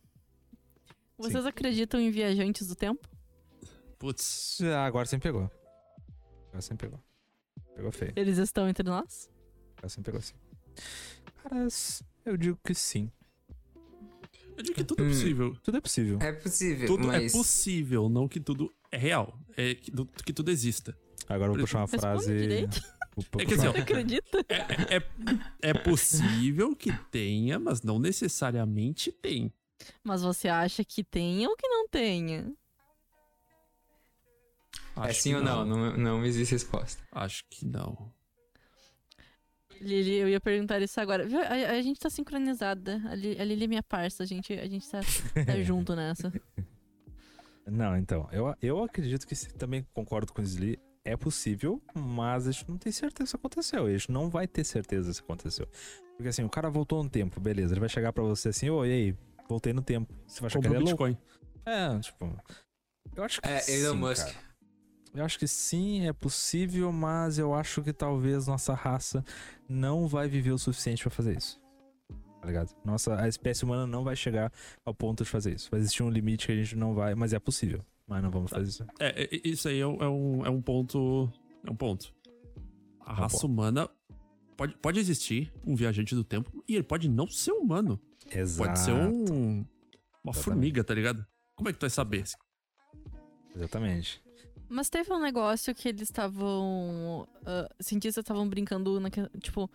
Vocês acreditam em viajantes do tempo? Putz. Ah, agora me pegou. Agora me pegou. Pegou feio. Eles estão entre nós? Agora me pegou assim. Cara, eu digo que sim. Eu digo que tudo é Hum. possível. Tudo é possível. É possível, Tudo mas... é possível, não que tudo é real. É que, que tudo exista. Agora eu vou puxar uma Responde frase. direito. É que assim, ó, acredita? É, é, é possível que tenha, mas não necessariamente tem. Mas você acha que tenha ou que não tenha? É Acho sim que ou não? não? Não existe resposta. Acho que não. Lili, eu ia perguntar isso agora. Viu? A, a gente tá sincronizada. A, Li- a Lili é minha parça. A gente, a gente tá, tá junto nessa. Não, então, eu, eu acredito que sim, também concordo com o Sli. É possível, mas a gente não tem certeza se aconteceu. A gente não vai ter certeza se aconteceu. Porque assim, o cara voltou no tempo, beleza. Ele vai chegar pra você assim, ô, e aí? Voltei no tempo. Você vai achar que ele Comprou é. Bitcoin. É, tipo. Eu acho que É, sim, Elon Musk. cara. Eu acho que sim, é possível, mas eu acho que talvez nossa raça não vai viver o suficiente pra fazer isso. Tá ligado? Nossa, a espécie humana não vai chegar ao ponto de fazer isso. Vai existir um limite que a gente não vai, mas é possível. Mas não vamos fazer isso. É, é, isso aí é um, é um, é um ponto. É um ponto. A um raça ponto. humana pode, pode existir um viajante do tempo e ele pode não ser humano. Exato. Pode ser um. Uma Exatamente. formiga, tá ligado? Como é que tu vai saber? Exatamente. Mas teve um negócio que eles estavam. ah, cientistas estavam brincando, naque- tipo,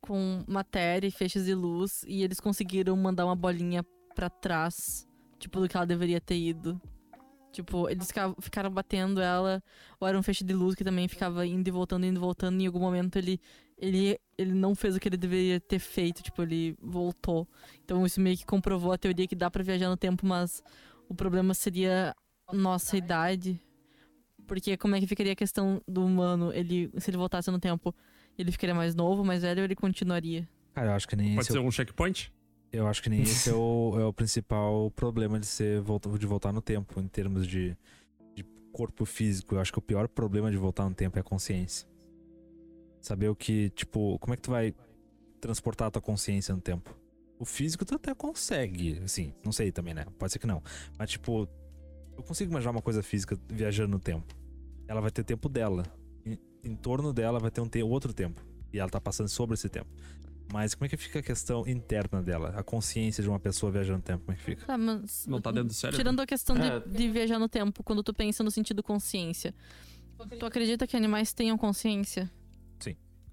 com matéria e feixes de luz. E eles conseguiram mandar uma bolinha pra trás, tipo, do que ela deveria ter ido. Tipo, eles ficavam- ficaram batendo ela, ou era um feixe de luz que também ficava indo e voltando, indo e voltando. E em algum momento ele, ele, ele não fez o que ele deveria ter feito, tipo, ele voltou. Então isso meio que comprovou a teoria que dá pra viajar no tempo, mas o problema seria nossa idade. Porque como é que ficaria a questão do humano? Ele, se ele voltasse no tempo, ele ficaria mais novo, mais velho, ou ele continuaria? Cara, eu acho que nem Pode é ser o, um checkpoint? Eu acho que nem esse é o, é o principal problema de ser de voltar no tempo em termos de, de corpo físico. Eu acho que o pior problema de voltar no tempo é a consciência. Saber o que, tipo, como é que tu vai transportar a tua consciência no tempo? O físico tu até consegue, assim, não sei também, né? Pode ser que não. Mas tipo, eu consigo imaginar uma coisa física viajando no tempo. Ela vai ter tempo dela. Em, em torno dela vai ter um te outro tempo. E ela tá passando sobre esse tempo. Mas como é que fica a questão interna dela? A consciência de uma pessoa viajando no tempo, como é que fica? Tá, mas. Não tá dentro do cérebro? Tirando a questão É. de, de viajar no tempo, quando tu pensa no sentido consciência. Tu acredita que animais tenham consciência?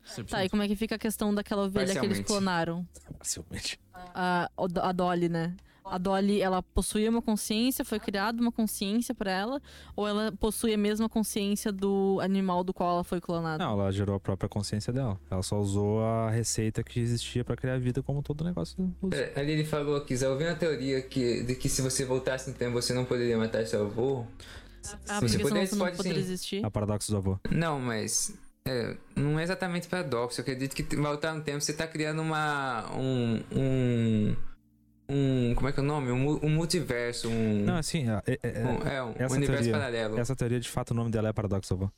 100%. Tá, e como é que fica a questão daquela ovelha que eles Parcialmente. clonaram? Facilmente. A, a Dolly, né? A Dolly, ela possuía uma consciência, foi criada uma consciência pra ela? Ou ela possui a mesma consciência do animal do qual ela foi clonada? Não, ela gerou a própria consciência dela. Ela só usou a receita que existia pra criar vida como todo negócio. É, Ali ele falou aqui, já ouviu uma teoria que, de que se você voltasse no tempo você não poderia matar seu avô? Ah, você você não pode poderia sim. existir. A paradoxo do avô. Não, mas é, não é exatamente paradoxo. Eu acredito que voltar no tempo você tá criando uma. um. um. Um como é que é o nome? Um, um multiverso, um. Não, assim, é, é- é- um- é, um essa universo teoria- paralelo. essa teoria de fato o nome dela é paradoxo.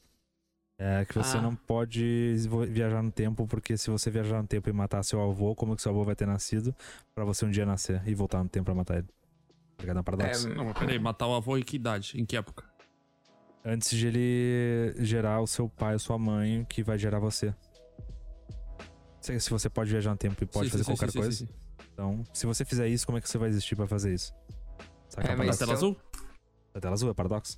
É que você Ah. não pode viajar no tempo, porque se você viajar no tempo e matar seu avô, como que seu avô vai ter nascido pra você um dia nascer e voltar no tempo pra matar ele? Tá ligado? É um paradoxo. É, Não, mas peraí, matar o avô em que idade? Em que época? Antes de ele gerar o seu pai ou sua mãe, que vai gerar você. Se você pode viajar no tempo e pode Sim, fazer sim, sim, qualquer sim, coisa, sim, sim. Então, se você fizer isso, como é que você vai existir pra fazer isso? Saca? É, mas- tela azul? Da tela azul, é paradoxo.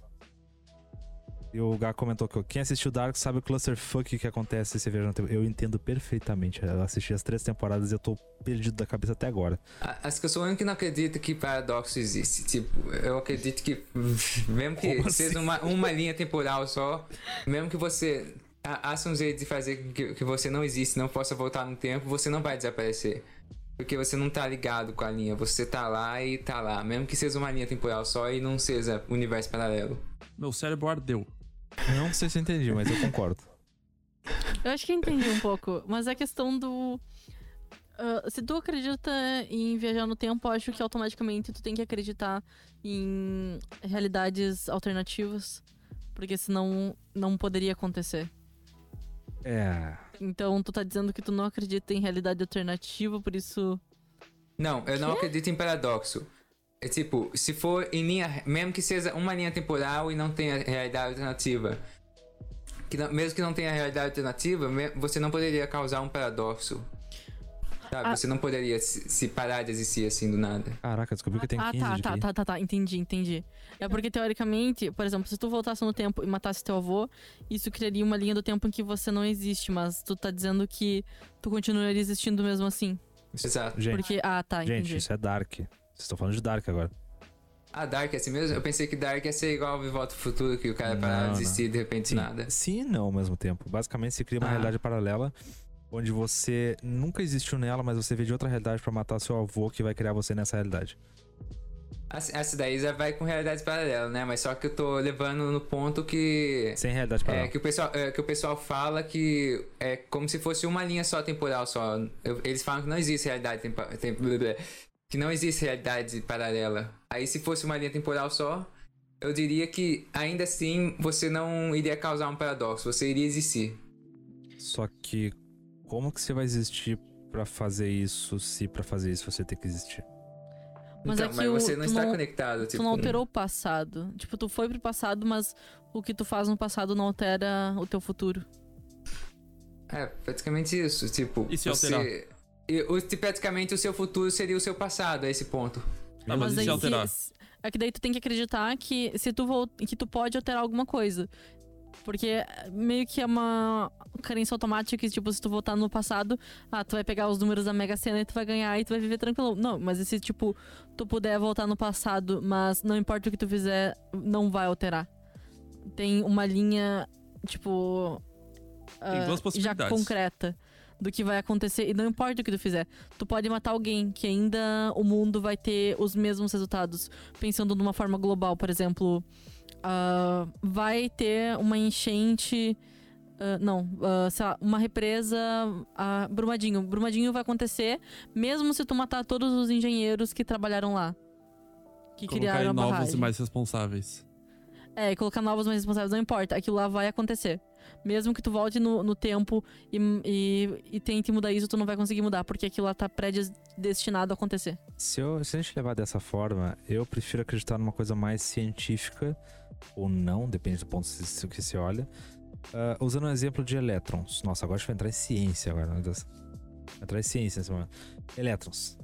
E o Gá comentou que quem assistiu Dark sabe o clusterfuck que acontece se você viajar no tempo. Eu entendo perfeitamente. Eu assisti as três temporadas e eu tô perdido da cabeça até agora. A- Acho que não acredita que paradoxo existe. Tipo, eu acredito que, mesmo que Como seja assim? uma, uma linha temporal só, mesmo que você a- ache um jeito de fazer que, que você não existe, não possa voltar no tempo, você não vai desaparecer. Porque você não tá ligado com a linha, você tá lá e tá lá. Mesmo que seja uma linha temporal só e não seja universo paralelo. Meu cérebro ardeu. Não sei se eu entendi, mas eu concordo. Eu acho que entendi um pouco, mas a questão do. ah, se tu acredita em viajar no tempo, acho que automaticamente tu tem que acreditar em realidades alternativas. Porque senão não poderia acontecer. É. Então tu tá dizendo que tu não acredita em realidade alternativa, por isso. Não, eu não acredito em paradoxo. É tipo, se for em linha. Mesmo que seja uma linha temporal e não tenha realidade alternativa. Que não- mesmo que não tenha realidade alternativa, você não poderia causar um paradoxo. Sabe? Ah. Você não poderia se, se parar de existir assim do nada. Caraca, descobri que tem 15 ah, tá, de tá, QI. tá, tá, tá, entendi, entendi. É porque teoricamente, por exemplo, se tu voltasse no tempo e matasse teu avô, isso criaria uma linha do tempo em que você não existe, mas tu tá dizendo que tu continuaria existindo mesmo assim. Exato. Gente, Porque. Ah, tá, gente, entendi. isso é Dark. Vocês estão falando de Dark agora. Ah, Dark é assim mesmo? Eu pensei que Dark ia ser igual ao De Volta ao Futuro, que o cara parar Não, de existir de repente Sim, nada. sim e não ao mesmo tempo. Basicamente, você cria uma Ah. realidade paralela onde você nunca existiu nela, mas você vê de outra realidade pra matar seu avô que vai criar você nessa realidade. Essa daí já vai com realidades paralelas, né? Mas só que eu tô levando no ponto que. Sem realidade É, paralela. que o, pessoal, é, que o pessoal fala que é como se fosse uma linha só temporal só. Eu- eles falam que não existe realidade tempo, tempo- blá, blá, que não existe realidade paralela. Aí se fosse uma linha temporal só, eu diria que ainda assim você não iria causar um paradoxo, você iria existir. Só que como que você vai existir pra fazer isso se pra fazer isso você tem que existir? Mas então, é que mas o- você não tu está não- conectado. Tu Tipo, não alterou o passado. Tipo, tu foi pro passado, mas o que tu faz no passado não altera o teu futuro. É, praticamente isso. Tipo, E se você. E, o, praticamente o seu futuro seria o seu passado a esse ponto. Tá, mas, e daí se alterar? se- é que daí tu tem que acreditar que se tu que tu pode alterar alguma coisa. Porque meio que é uma carência automática que, tipo, se tu voltar no passado, ah, tu vai pegar os números da Mega Sena e tu vai ganhar e tu vai viver tranquilo. Não, mas e se, tipo, tu puder voltar no passado, mas não importa o que tu fizer, não vai alterar. Tem uma linha, tipo. Tem ah, duas já possibilidades. concreta do que vai acontecer. E não importa o que tu fizer. Tu pode matar alguém, que ainda o mundo vai ter os mesmos resultados. Pensando numa forma global, por exemplo. Ah, vai ter uma enchente. ah, não, ah, sei lá, uma represa. Brumadinho. Brumadinho vai acontecer, mesmo se tu matar todos os engenheiros que trabalharam lá. Que Colocar criaram aí a novos barragem. e mais responsáveis. É, e colocar novos mais responsáveis, não importa. Aquilo lá vai acontecer. Mesmo que tu volte no, no tempo e, e, e tente mudar isso, tu não vai conseguir mudar, porque aquilo lá tá predestinado a acontecer. Se, eu- se a gente levar dessa forma, eu prefiro acreditar numa coisa mais científica, ou não, depende do ponto que se olha. Ah, usando o exemplo de elétrons. Nossa, agora a gente vai entrar em ciência agora, Deus. Atrás de ciência, assim, mano. Elétrons.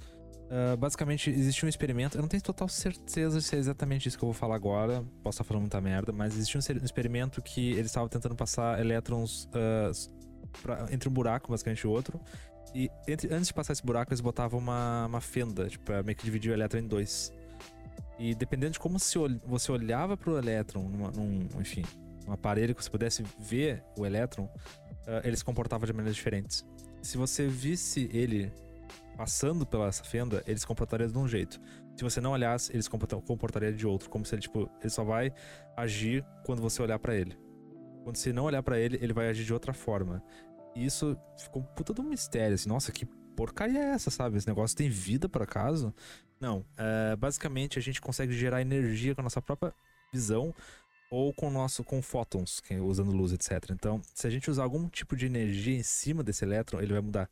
Uh, basicamente, existe um experimento. Eu não tenho total certeza se é exatamente isso que eu vou falar agora. Posso estar falando muita merda, mas existe um experimento que eles estavam tentando passar elétrons uh, pra, entre um buraco, basicamente, e outro. E entre, antes de passar esse buraco, eles botavam uma, uma fenda, tipo, meio que dividir o elétron em dois. E dependendo de como você olhava pro elétron, numa, num, enfim, um aparelho que você pudesse ver o elétron, uh, ele se comportava de maneiras diferentes. Se você visse ele passando pela essa fenda, ele se comportaria de um jeito. Se você não olhasse, ele se comportaria de outro, como se ele tipo, ele só vai agir quando você olhar para ele. Quando você não olhar para ele, ele vai agir de outra forma. E isso ficou um puta de um mistério, assim, nossa, que porcaria é essa, sabe? Esse negócio tem vida por acaso? Não. É, basicamente, a gente consegue gerar energia com a nossa própria visão ou com nosso com fótons, é usando luz, etc. Então, se a gente usar algum tipo de energia em cima desse elétron, ele vai mudar.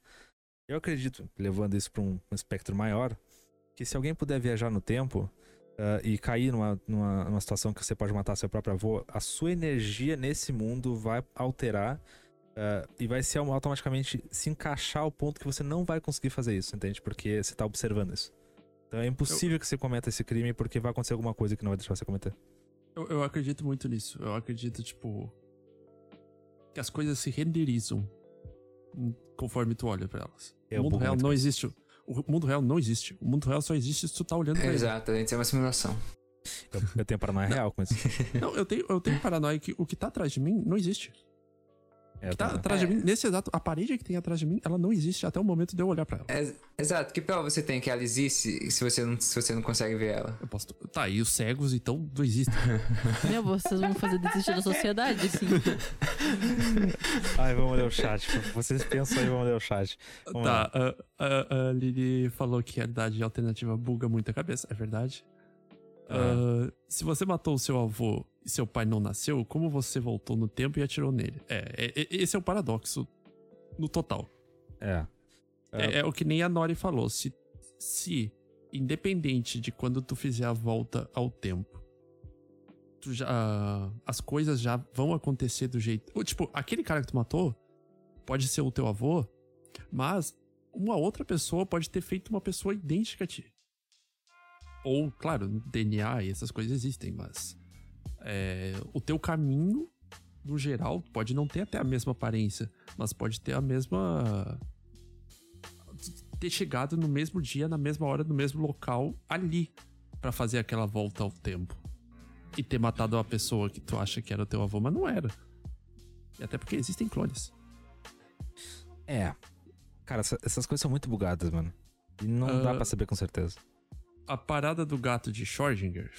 Eu acredito, levando isso para um, um, espectro maior, que se alguém puder viajar no tempo uh, e cair numa, numa, numa, situação que você pode matar seu próprio avô, a sua energia nesse mundo vai alterar uh, e vai ser automaticamente se encaixar ao ponto que você não vai conseguir fazer isso, entende? Porque você está observando isso. Então é impossível eu... que você cometa esse crime porque vai acontecer alguma coisa que não vai deixar você cometer. Eu, eu acredito muito nisso. Eu acredito, tipo. Que as coisas se renderizam conforme tu olha para elas. É, o mundo real não existe. O mundo real não existe. O mundo real só existe se tu tá olhando pra ele. Exato, a gente é uma simulação. Eu, eu tenho paranoia real com isso. Não, eu tenho, eu tenho paranoia que o que tá atrás de mim não existe. É, que tá atrás de mim, nesse exato, a parede que tem atrás de mim, ela não existe até o momento de eu olhar pra ela. É, exato, que prova você tem que ela existe se você não, se você não consegue ver ela? Eu posso, tá, e os cegos então não existem. Meu, vocês vão fazer desistir da sociedade, sim. Ai, vamos ler o chat. Vocês pensam aí, vamos ler o chat. Vamos tá, a, a, a Lili falou que a realidade alternativa buga muito a cabeça, é verdade. Uh, se você matou o seu avô e seu pai não nasceu, como você voltou no tempo e atirou nele? É, é, é esse é o paradoxo no total. É. É, é o que nem a Nori falou. Se, se, independente de quando tu fizer a volta ao tempo, tu já, uh, as coisas já vão acontecer do jeito. Tipo, aquele cara que tu matou pode ser o teu avô, mas uma outra pessoa pode ter feito uma pessoa idêntica a ti. Ou, claro, DNA e essas coisas existem, mas é, o teu caminho, no geral, pode não ter até a mesma aparência, mas pode ter a mesma. ter chegado no mesmo dia, na mesma hora, no mesmo local, ali, para fazer aquela volta ao tempo. E ter matado uma pessoa que tu acha que era o teu avô, mas não era. E até porque existem clones. É. Cara, essas coisas são muito bugadas, mano. E não uh, dá pra saber com certeza a parada do gato de Schrödinger.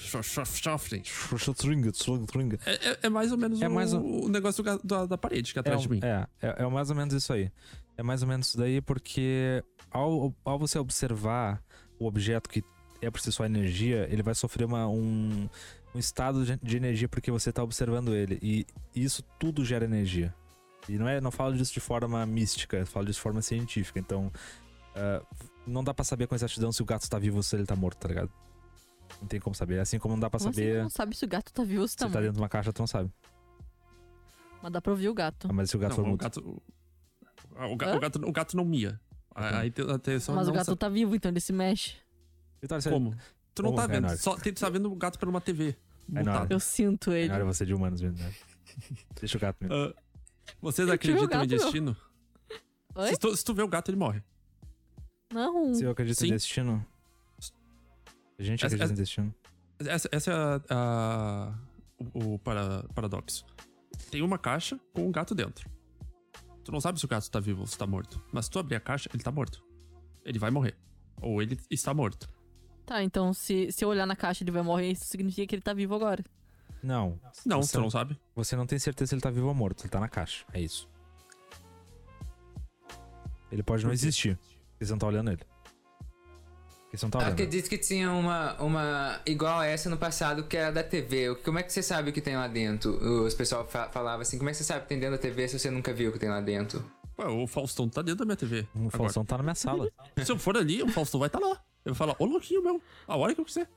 É, é, é mais ou menos, é o, mais o... o negócio do, da, da parede que é atrás é, de mim. É, é, é mais ou menos isso aí. É mais ou menos isso daí, porque ao, ao você observar o objeto que é por si só energia, ele vai sofrer uma, um, um estado de energia porque você está observando ele. E isso tudo gera energia. E não, é, não falo disso de forma mística, falo disso de forma científica. Então, uh, não dá pra saber com exatidão se o gato tá vivo ou se ele tá morto, tá ligado? Não tem como saber. Assim como não dá pra como saber. Você não sabe se o gato tá vivo ou se tá morto. Se tá dentro de uma caixa, tu não sabe. Mas dá pra ouvir o gato. Ah, mas se o gato não, for o gato, o, ga, o, gato, o gato não mia. Aí tem atenção. Mas o gato sabe. tá vivo, então ele se mexe. Então, como? Tu não tá vendo, é só tu tá vendo o gato por uma TV. É Eu sinto ele. É você de humanos mesmo, né? Deixa o gato mesmo. Uh, vocês acreditam em destino? Se tu, se tu vê o gato, ele morre. Não. Se eu acredito Sim. em destino. A gente acredita essa, em destino. Essa, essa é a, a, o, o para, paradoxo. Tem uma caixa com um gato dentro. Tu não sabe se o gato tá vivo ou se tá morto. Mas se tu abrir a caixa, ele tá morto. Ele vai morrer. Ou ele está morto. Tá, então se, se eu olhar na caixa ele vai morrer, isso significa que ele tá vivo agora. Não. Não, você, não sabe. Você não tem certeza se ele tá vivo ou morto. Ele tá na caixa. É isso. Ele pode não existir. Eles não estão olhando ele. Eles não estão olhando. Acredito que tinha uma, uma igual a essa no passado, que era da TV. Como é que você sabe o que tem lá dentro? Os pessoal fa falava assim, como é que você sabe o que tem dentro da TV se você nunca viu o que tem lá dentro? Ué, o Faustão tá dentro da minha TV. O agora. Faustão tá na minha sala. se eu for ali, o Faustão vai estar tá lá. Eu vou falar, ô louquinho meu, a hora que eu quiser.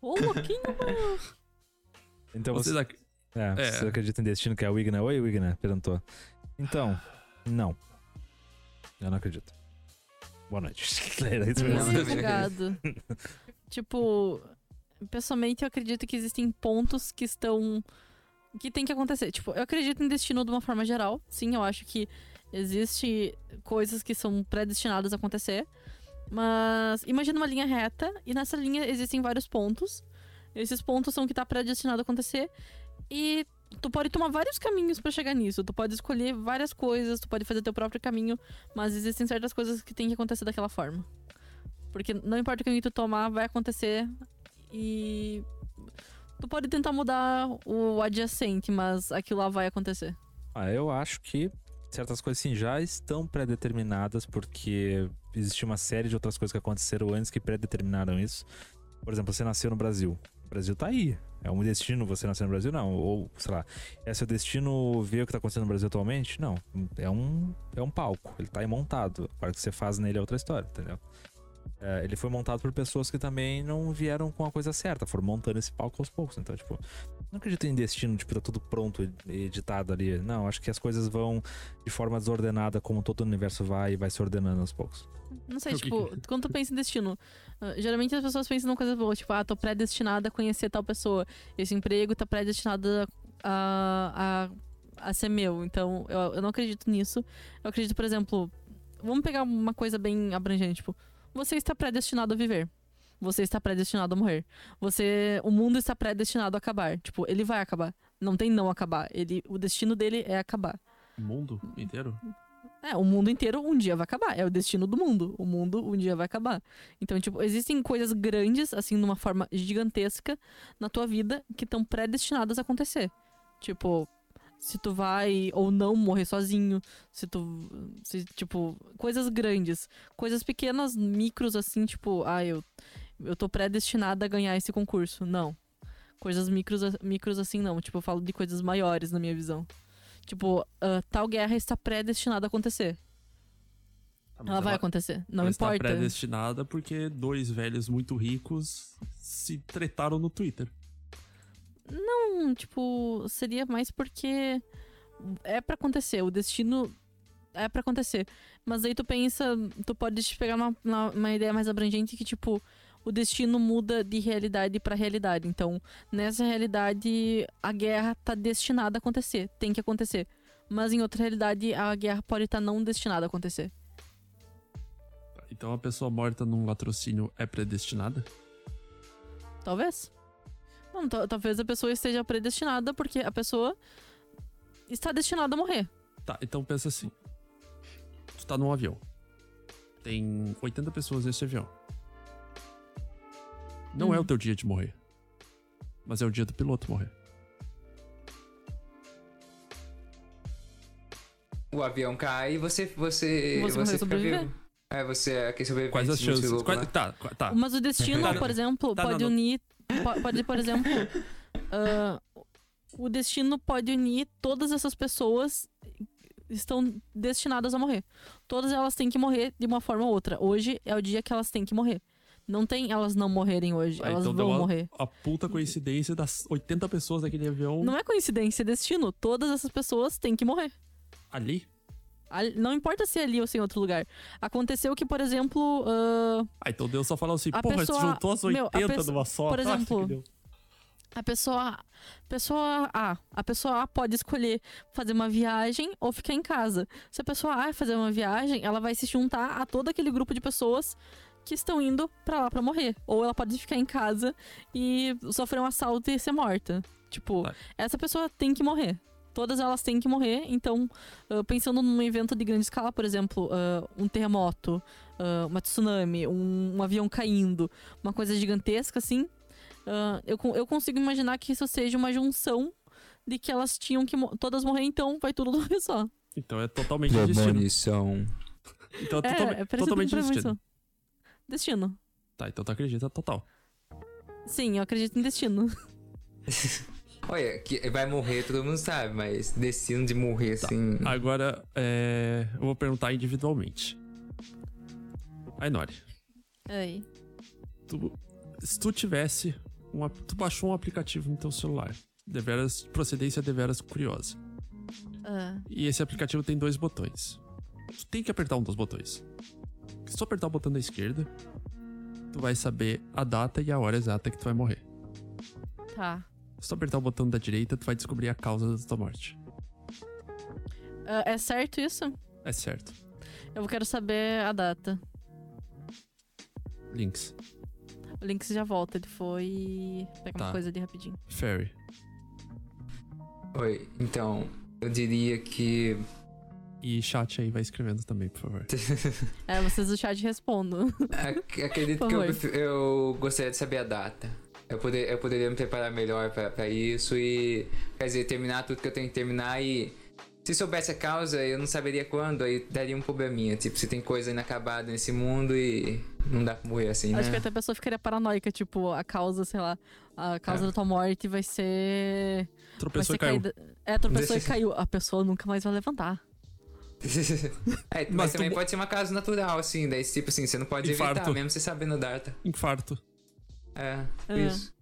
Ô louquinho, meu. Então você... Ac... É, é. Você acredita em destino que é o Wigner? Oi, Wigner, perguntou. Então, não. Eu não acredito. Boa noite. Era isso Não, advogado. tipo, pessoalmente eu acredito que existem pontos que estão. que tem que acontecer. Tipo, eu acredito em destino de uma forma geral. Sim, eu acho que existe coisas que são predestinadas a acontecer. Mas imagina uma linha reta e nessa linha existem vários pontos. Esses pontos são o que tá predestinado a acontecer. E tu pode tomar vários caminhos pra chegar nisso. Tu pode escolher várias coisas, tu pode fazer teu próprio caminho, mas existem certas coisas que tem que acontecer daquela forma. Porque não importa o caminho que tu tomar, vai acontecer e tu pode tentar mudar o adjacente, mas aquilo lá vai acontecer. Ah, eu acho que certas coisas sim já estão pré-determinadas porque existe uma série de outras coisas que aconteceram antes que pré-determinaram isso. Por exemplo, você nasceu no Brasil. O Brasil tá aí. É um destino você nascer no Brasil? Não. Ou, sei lá, é seu destino ver o que tá acontecendo no Brasil atualmente? Não. É um, é um palco. Ele tá aí montado. Agora o que você faz nele é outra história, entendeu? É, ele foi montado por pessoas que também não vieram com a coisa certa, foram montando esse palco aos poucos. Então, tipo, não acredito em destino, tipo, tá tudo pronto e editado ali. Não, acho que as coisas vão de forma desordenada, como todo o universo vai e vai se ordenando aos poucos. Não sei, O que tipo, quando tu pensa em destino, ah, geralmente as pessoas pensam numa coisa boa, tipo, ah, tô predestinada a conhecer tal pessoa. Esse emprego tá predestinado a, a, a ser meu. Então, eu, eu não acredito nisso. Eu acredito, por exemplo, vamos pegar uma coisa bem abrangente, tipo, você está predestinado a viver. Você está predestinado a morrer. Você, o mundo está predestinado a acabar. Tipo, ele vai acabar. Não tem não acabar. Ele, o destino dele é acabar. O mundo inteiro? É, o mundo inteiro um dia vai acabar. É o destino do mundo. O mundo um dia vai acabar. Então, tipo, existem coisas grandes, assim, de uma forma gigantesca na tua vida que estão predestinadas a acontecer. Tipo, se tu vai ou não morrer sozinho, se tu. Se, tipo, coisas grandes. Coisas pequenas, micros, assim, tipo, ah, eu, eu tô predestinada a ganhar esse concurso. Não. Coisas micros, micros assim, não. Tipo, eu falo de coisas maiores na minha visão. Tipo, ah, tal guerra está predestinada a acontecer. Tá, mas Ela vai acontecer. Não ela está importa. predestinada porque dois velhos muito ricos se tretaram no Twitter. Não, tipo, seria mais porque é pra acontecer. O destino é pra acontecer. Mas aí tu pensa, tu pode pegar uma, uma, ideia mais abrangente que, tipo, o destino muda de realidade pra realidade. Então, nessa realidade, a guerra tá destinada a acontecer. Tem que acontecer. Mas em outra realidade, a guerra pode estar não destinada a acontecer. Então a pessoa morta num latrocínio é predestinada? Talvez. Não, ta- talvez a pessoa esteja predestinada porque a pessoa está destinada a morrer. Tá, então pensa assim. Tu tá num avião. Tem 80 pessoas nesse avião. Não Hum. é o teu dia de morrer. Mas é o dia do piloto morrer. O avião cai e você. Você, Você você, fica sobreviver. vivo. É, você é sobrevivente. Quais as chances? Quais- tá, tá. Mas o destino, Tá, por exemplo, tá, pode não, não. unir. Po- Pode, por exemplo. ah, o destino pode unir todas essas pessoas que estão destinadas a morrer. Todas elas têm que morrer de uma forma ou outra. Hoje é o dia que elas têm que morrer. Não tem elas não morrerem hoje. Ah, elas então deu vão a- morrer. A puta coincidência das 80 pessoas daquele avião Não é coincidência, é destino. Todas essas pessoas têm que morrer. ali. Não importa se é ali ou se é em outro lugar. Aconteceu que, por exemplo. ah, Ah, então Deus só falou assim, A porra, pessoa- juntou as 80 meu, numa só. por Ah, exemplo. A pessoa, pessoa A, a pessoa A pode escolher fazer uma viagem ou ficar em casa. Se a pessoa A fazer uma viagem, ela vai se juntar a todo aquele grupo de pessoas que estão indo pra lá pra morrer. Ou ela pode ficar em casa e sofrer um assalto e ser morta. Tipo, Tá. essa pessoa tem que morrer. Todas elas têm que morrer. Então, ah, pensando num evento de grande escala, por exemplo, ah, um terremoto, ah, uma tsunami, um, um avião caindo, uma coisa gigantesca assim, eu, eu consigo imaginar que isso seja uma junção de que elas tinham que mo- todas morrer, então vai tudo de uma vez só. Então é totalmente destino. Premonição. Então é, É, totalme- é totalmente destino. Destino. Tá, então tu acredita total. Sim, eu acredito em destino. Olha, que vai morrer, todo mundo sabe, mas destino de morrer Tá. assim. Agora, é... eu vou perguntar individualmente. Ainori, Aí. tu, se tu tivesse. Um, ap- tu baixou um aplicativo no teu celular. Deveras, procedência deveras curiosa. Ah, E esse aplicativo tem dois botões. Tu tem que apertar um dos botões. Se tu apertar o botão da esquerda, tu vai saber a data e a hora exata que tu vai morrer. Tá. Se tu apertar o botão da direita, tu vai descobrir a causa da tua morte. Ah, é certo isso? É certo. Eu quero saber a data. Links. O Lynx já volta, ele foi pegar Tá. uma coisa ali rapidinho. Fairy. Oi, então, eu diria que. E chat aí, vai escrevendo também, por favor. É, vocês do chat respondam. ac- Acredito Por que eu, eu gostaria de saber a data. Eu, poder, eu poderia me preparar melhor pra, pra isso e. Quer dizer, terminar tudo que eu tenho que terminar e. Se soubesse a causa, eu não saberia quando, aí daria um probleminha. Tipo, se tem coisa inacabada nesse mundo e não dá pra morrer assim, Acho que né? até a pessoa ficaria paranoica, tipo, a causa, sei lá, a causa É. da tua morte vai ser. Vai Tropeçou ser e caiu. caída. É, tropeçou e caiu. A pessoa nunca mais vai levantar. É, mas, Mas tu também pode ser uma causa natural, assim. Daí, tipo assim, você não pode evitar, Infarto. mesmo você sabendo data. Infarto. É, É. isso.